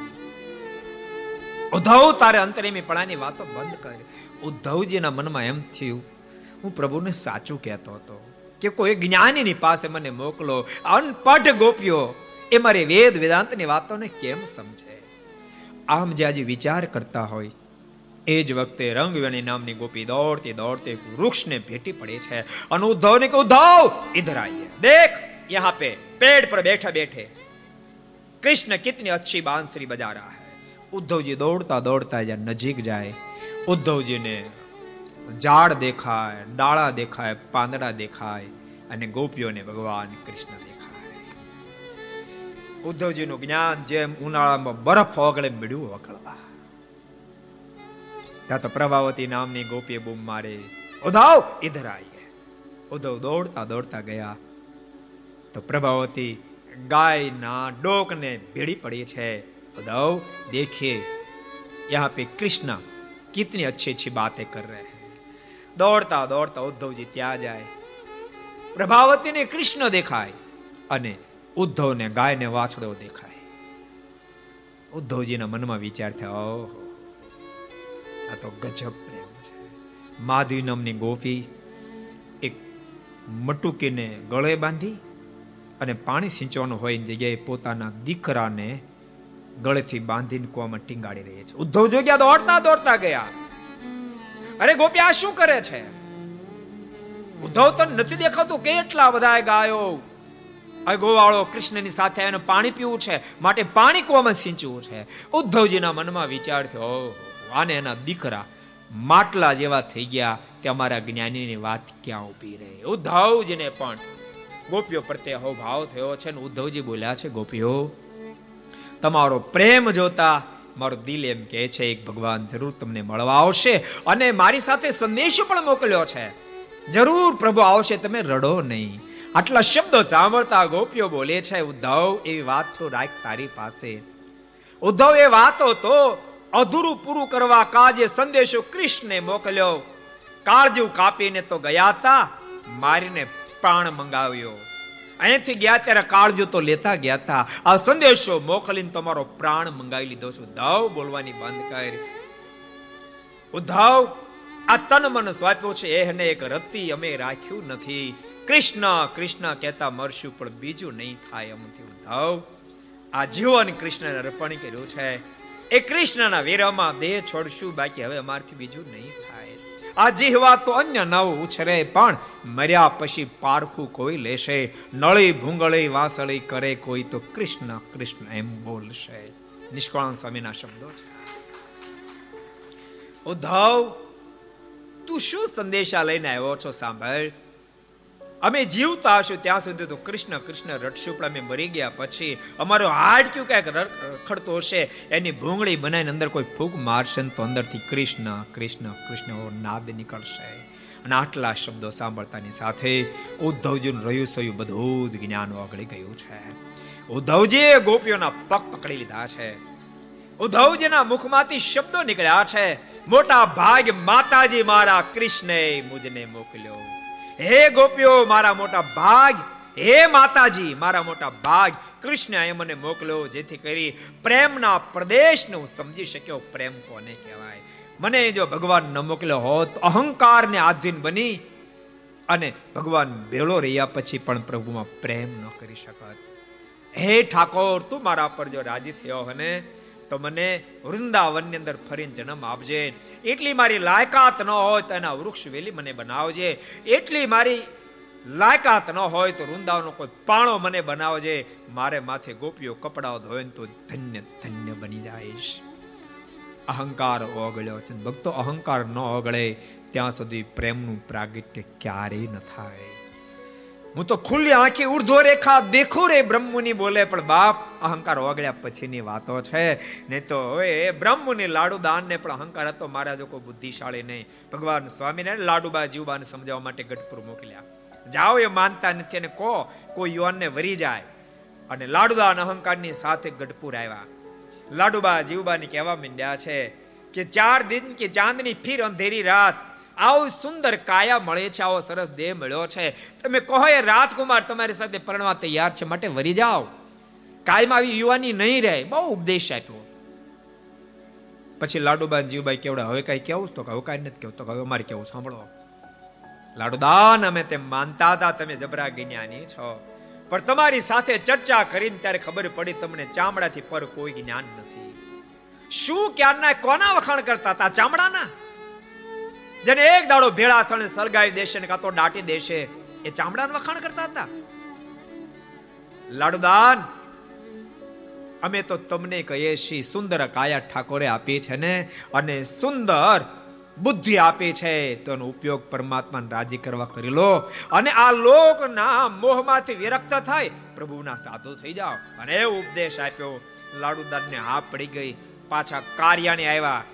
ઉદ્ધવ તારે અંતરેમી પડાની વાતો બંધ કરી. ઉદ્ધવજીના મનમાં એમ થયું હું પ્રભુને સાચું કહેતો હતો કે કોઈ જ્ઞાનીની પાસે મને મોકલો, અનપઢ ગોપીઓ, એ મારી વેદ વેદાંતની વાતોને કેમ સમજે? આમ જે આજે વિચાર કરતા હોય, એ જ વખતે રંગવેણી નામની ગોપી દોડતી દોડતી વૃક્ષને ભેટી પડે છે. અને ઉદ્ધવ ને કે ઉદ્ધવ ઇધર આઈએ દેખ, યહાં પે, પેડ પર બેઠા બેઠે. કૃષ્ણ કિતની અચ્છી બાંસરી બજા રહા હૈ. ઉદ્ધવજી દોડતા દોડતા જ્યાં નજીક જાય, ઉદ્ધવજીને ઝાડ દેખાય ડાળા દેખાય પાંદડા દેખાય અને ગોપીઓને ભગવાન કૃષ્ણ દેખાય ઉદ્ધવજીનું જ્ઞાન જેમ ઉનાળામાં બરફ ઓગળે મળ્યું ઓગળવા ત્યાં તો પ્રભાવતી નામની ગોપીએ બૂમ મારે ઉદ્ધવ ઇધર આઈએ ઉદ્ધવ દોડતા દોડતા ગયા તો પ્રભાવતી ગાયના ડોકને ભેડી પડી છે ઉદ્ધવ દેખીએ यहाँ पे कृष्ण कितनी अच्छी अच्छी बातें कर रहे हैं દોડતા દોડતા ઉદ્ધવજી ત્યાં જાય. પ્રભાવતીને કૃષ્ણ દેખાય અને ઉદ્ધવને ગાયને વાછડો દેખાય. ઉદ્ધવજીના મનમાં વિચાર થયો, ઓહો, આ તો ગજબ પ્રેમ છે. માધવી નામની ગોપી એક મટુકીને ગળે બાંધી અને પાણી સિંચવાનું હોય જગ્યાએ પોતાના દીકરાને ગળેથી બાંધીને કુવામાં ટીંગાડી રહી છે. ઉદ્ધવ જોગ્યા દોડતા દોડતા ગયા. અરે ગોપી, આ શું કરે છે? ઉદ્ધવ તો નથી દેખાતું કેટલા બધા ગાયો. ગોવાળો કૃષ્ણની સાથે એને પાણી પીવું છે, માટે પાણી કુવામાં સિંચવું છે? ઉદ્ધવજીના મનમાં વિચાર થયો આને એના દીકરા માટલા જેવા થઈ ગયા કે અમારા જ્ઞાનીની વાત ક્યાં ઊભી રહે? ઉદ્ધવજીને પણ ગોપીઓ પ્રત્યે હવ ભાવ થયો છે ને ઉદ્ધવજી બોલ્યા છે, ગોપીઓ, તમારો પ્રેમ જોતા મારું દિલ એમ કહે છે, એક ભગવાન જરૂર તમને મળવા આવશે અને મારી સાથે સંદેશો પણ મોકલ્યો છે. જરૂર, પ્રભુ, આવશે, તમે રડો નહીં. આટલા શબ્દો સાંભળતા ગોપીઓ બોલે છે, ઉદ્ધવ એવી વાત તો રાખ તારી પાસે. ઉદ્ધવ, એ વાતો તો અધૂરું પૂરું કરવા કાજે સંદેશો કૃષ્ણે મોકલ્યો. કાળજીવ કાપીને તો ગયા હતા મારીને પ્રાણ મંગાવ્યો. અહીંથી ગયા ત્યારે કાળજો તો લેતા ગયા હતા આ સંદેશો મોકલીને તમારો પ્રાણ મંગાવી લીધો છું. ઉદ્ધવ બોલવાની બંધ કરી. ઉદ્ધવ આ તન મન સ્વાપ્યો છે. એને એક રતિ અમે રાખ્યું નથી. કૃષ્ણ કૃષ્ણ કહેતા મરશું, પણ બીજું નહીં થાય એમથી ઉદ્ધવ. આ જીવન કૃષ્ણને અર્પણ કર્યું છે. એ કૃષ્ણના વીરામાં દેહ છોડશું. બાકી હવે અમારથી બીજું નહીં આ જીહવા તો અન્ય નવ ઉછરે, પણ મર્યા પછી પારખું કોઈ લેશે. નળી ભૂંગળી વાસળી કરે કોઈ તો કૃષ્ણ કૃષ્ણ એમ બોલશે. નિષ્કળાન સ્વામીના શબ્દો છે. ઉદ્ધવ, તું શું સંદેશા લઈને આવ્યો છો સાંભળ? અમે જીવતા હશું ત્યાં સુધી તો કૃષ્ણ કૃષ્ણ રડશું પણ અમે મરી ગયા પછી અમારું હાડ ક્યુ ક્યાંક રખડતો હશે, એની ભૂંગળી બનાવીને અંદર કોઈ ફૂગ મારશે તો અંદરથી કૃષ્ણ કૃષ્ણ કૃષ્ણ નાદ નીકળશે. અને આટલા શબ્દો સાંભળતાની સાથે ઉદ્ધવજીનું રહ્યું સયું બધું જ જ્ઞાન ઓગળી ગયું છે. ઉદ્ધવજીએ ગોપીઓના પગ પકડી લીધા છે. ઉદ્ધવજીના મુખમાંથી શબ્દો નીકળ્યા છે. મોટા ભાગ માતાજી મારા કૃષ્ણે મુજને મોકલ્યો. હે ગોપીઓ, મારા મોટા ભાગ, હે માતાજી, મારા મોટા ભાગ, કૃષ્ણ એ મને મોકલ્યો જેથી કરી પ્રેમના પ્રદેશને હું સમજી શક્યો. પ્રેમ કોને કહેવાય? મને જો ભગવાન ન મોકલ્યો હોત, અહંકારને આધીન બની અને ભગવાન ભેળો રહ્યા પછી પણ પ્રભુમાં પ્રેમ ન કરી શકત. હે ઠાકોર, તું મારા પર જો રાજી થયો અને તો મને વૃંદાવનની અંદર ફરીને જન્મ આપજે. એટલી મારી લાયકાત ન હોય તો એના વૃક્ષ વેલી મને બનાવજે. એટલી મારી લાયકાત ન હોય તો વૃંદાવનનો કોઈ પાણો મને બનાવજે. મારે માથે ગોપીઓ કપડાઓ ધોય તો ધન્ય ધન્ય બની જાયશ અહંકાર ઓગળ્યો છે. ભક્તો અહંકાર ન ઓગળે. ત્યાં સુધી પ્રેમનું પ્રાગટ્ય ક્યારેય ન થાય. હું તો ખુલ્લી આંખી ઉર્ધ્વ રેખા દેખું રે, બ્રહ્મુની બોલે, પણ બાપ, અહંકાર ઓગળ્યા પછીની વાતો છે. નહીં તો હવે બ્રહ્મુની લાડુ દાન ને પણ અહંકાર હતો, મારા જો કોઈ બુદ્ધિશાળી નહીં. ભગવાન સ્વામીને લાડુબા જીવબાને સમજાવવા માટે ગઢપુર મોકલ્યા. જાઓ એ માનતા નથી અને કહો, કોઈ યુવાનને વરી જાય. અને લાડુદાન અહંકારની સાથે ગઢપુર આવ્યા. લાડુબા જીવબાની કહેવા માંડ્યા છે કે ચાર દિન કે ચાંદની ફીર અંધેરી રાત આવું સુંદર કાયા મળે છે, આવો સરસ દેહ મળ્યો છે. તમે કહો એ રાજકુમાર તમારી સાથે પરણવા તૈયાર છે, માટે વરી જાઓ. કાયમ આવી યુવાની નહીં રહે, બહુ ઉપદેશ આપ્યો. પછી લાડુબા જીવભાઈ કેવડા, હવે કઈ કેવું તો હવે કઈ નથી કેવું તો હવે અમારે કેવું સાંભળો. લાડુદાન અમે તેમ માનતા હતા, તમે જબરા જ્ઞાની છો. પણ તમારી સાથે ચર્ચા કરીને ત્યારે ખબર પડી તમને ચામડાથી પર કોઈ જ્ઞાન નથી. શું ક્યારના, કોના વખાણ કરતા હતા ચામડાના? જેને એક દાડો ભેળા થઈને સળગાવી દેશે ને કાં તો દાટી દેશે, એ ચામડાનું વખાણ કરતા હતા. લાડુદાન, અમે તો તમને કહીએ છીએ, સુંદર કાયા ઠાકોરે આપી છે ને, અને સુંદર બુદ્ધિ આપી છે, તો ઉપયોગ પરમાત્માને રાજી કરવા કરી લો. અને આ લોકના મોહમાંથી વિરક્ત થાય, પ્રભુના સાધુ થઈ જાઓ. અને ઉપદેશ આપ્યો. લાડુદાનને હા પડી ગઈ. પાછા કાર્યાને આવ્યા.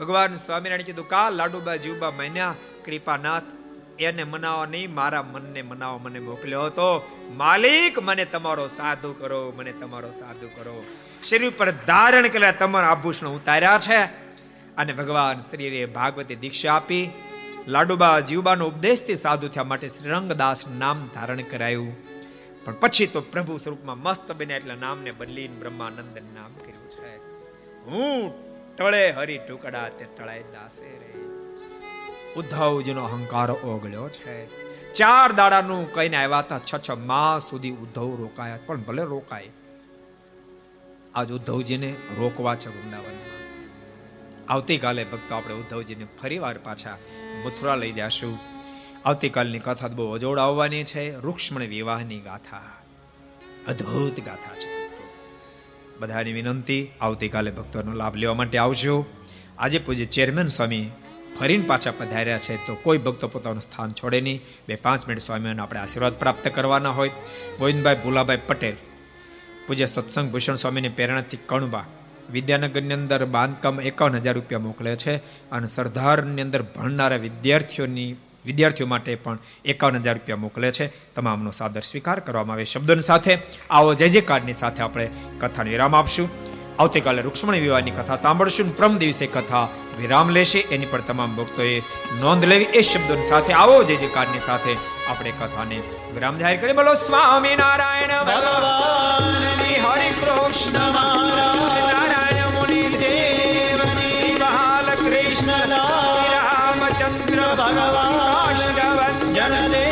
ભગવાન સ્વામિનારાયણ કીધું, કા લાડુબા જીવબા મહિના કૃપાનાથ, એને મનાવવા નહીં, મારા મનને મનાવવા મને મોકલ્યો હતો, માલિક, મને તમારો સાધુ કરો, મને તમારો સાધુ કરો. શરીર પર ધારણ કરેલા તમારા આભૂષણ ઉતાર્યા છે અને ભગવાન શ્રીએ ભાગવતી દીક્ષા આપી. લાડુબા જીવબાનો ઉપદેશથી સાધુ થયા માટે શ્રીરંગદાસ નામ ધારણ કરાયું. પણ પછી તો પ્રભુ સ્વરૂપમાં મસ્ત બન્યા એટલે નામને બદલીને બ્રહ્માનંદ નામ કર્યું છે. હું ટળે હરી ટુકડા તે ટળાય દાસે રે. ઉદ્ધવજીનો અહંકાર ઓગળ્યો છે. ચાર દાડાનું કહીને આવ્યા હતા, છ છ માસ સુધી ઉદ્ધવ રોકાયા. પણ ભલે રોકાય, આજ ઉદ્ધવજીને રોકવા છે વૃંદાવનમાં. આવતીકાલે ભક્તો આપણે ઉદ્ધવજીને ફરીવાર પાછા મથુરા લઈ જશું. આવતીકાલની કથા બહુ અજોડ આવવાની છે. રૂક્ષ્મણ વિવાહની ગાથા. અદ્ભુત ગાથા છે. બધાની વિનંતી. આવતીકાલે ભક્તોનો લાભ લેવા માટે આવજો. આજે પૂજ્ય ચેરમેન સ્વામી ફરીને પાછા પધાર્યા છે તો કોઈ ભક્તો પોતાનું સ્થાન છોડે નહીં. બે પાંચ મિનિટ સ્વામીઓને આપણે આશીર્વાદ પ્રાપ્ત કરવાના હોય. ગોવિંદભાઈ ભુલાભાઈ પટેલ, પૂજ્ય સત્સંગ ભૂષણ સ્વામીની પ્રેરણાથી કણબા વિદ્યાનગરની અંદર બાંધકામ એકાવન હજાર રૂપિયા મોકલે છે અને સરદારની અંદર ભણનારા વિદ્યાર્થીઓની વિદ્યાર્થીઓ માટે પણ એકાવન હજાર રૂપિયા મોકલે છે. તમામનો સાદર સ્વીકાર કરવામાં આવે શબ્દોની સાથે. આવો જય જયકારની સાથે આપણે કથાને વિરામ આપશું. આવતીકાલે રૂક્ષ્મણી વિવાહની કથા સાંભળશું. પ્રમ દિવસે કથા વિરામ લેશે. એની પર તમામ ભક્તોએ નોંધ લેવી એ શબ્દોની સાથે. આવો જય કાર્ડની સાથે આપણે કથાને વિરામ જાહેર કરી બોલો સ્વામી નારાયણ ભગવાન, હરે કૃષ્ણ નારાયણ મુનિ દેવ, શ્રી બાલકૃષ્ણ ശങ്കര ഭഗവാ ശിരവൻ ജനദേ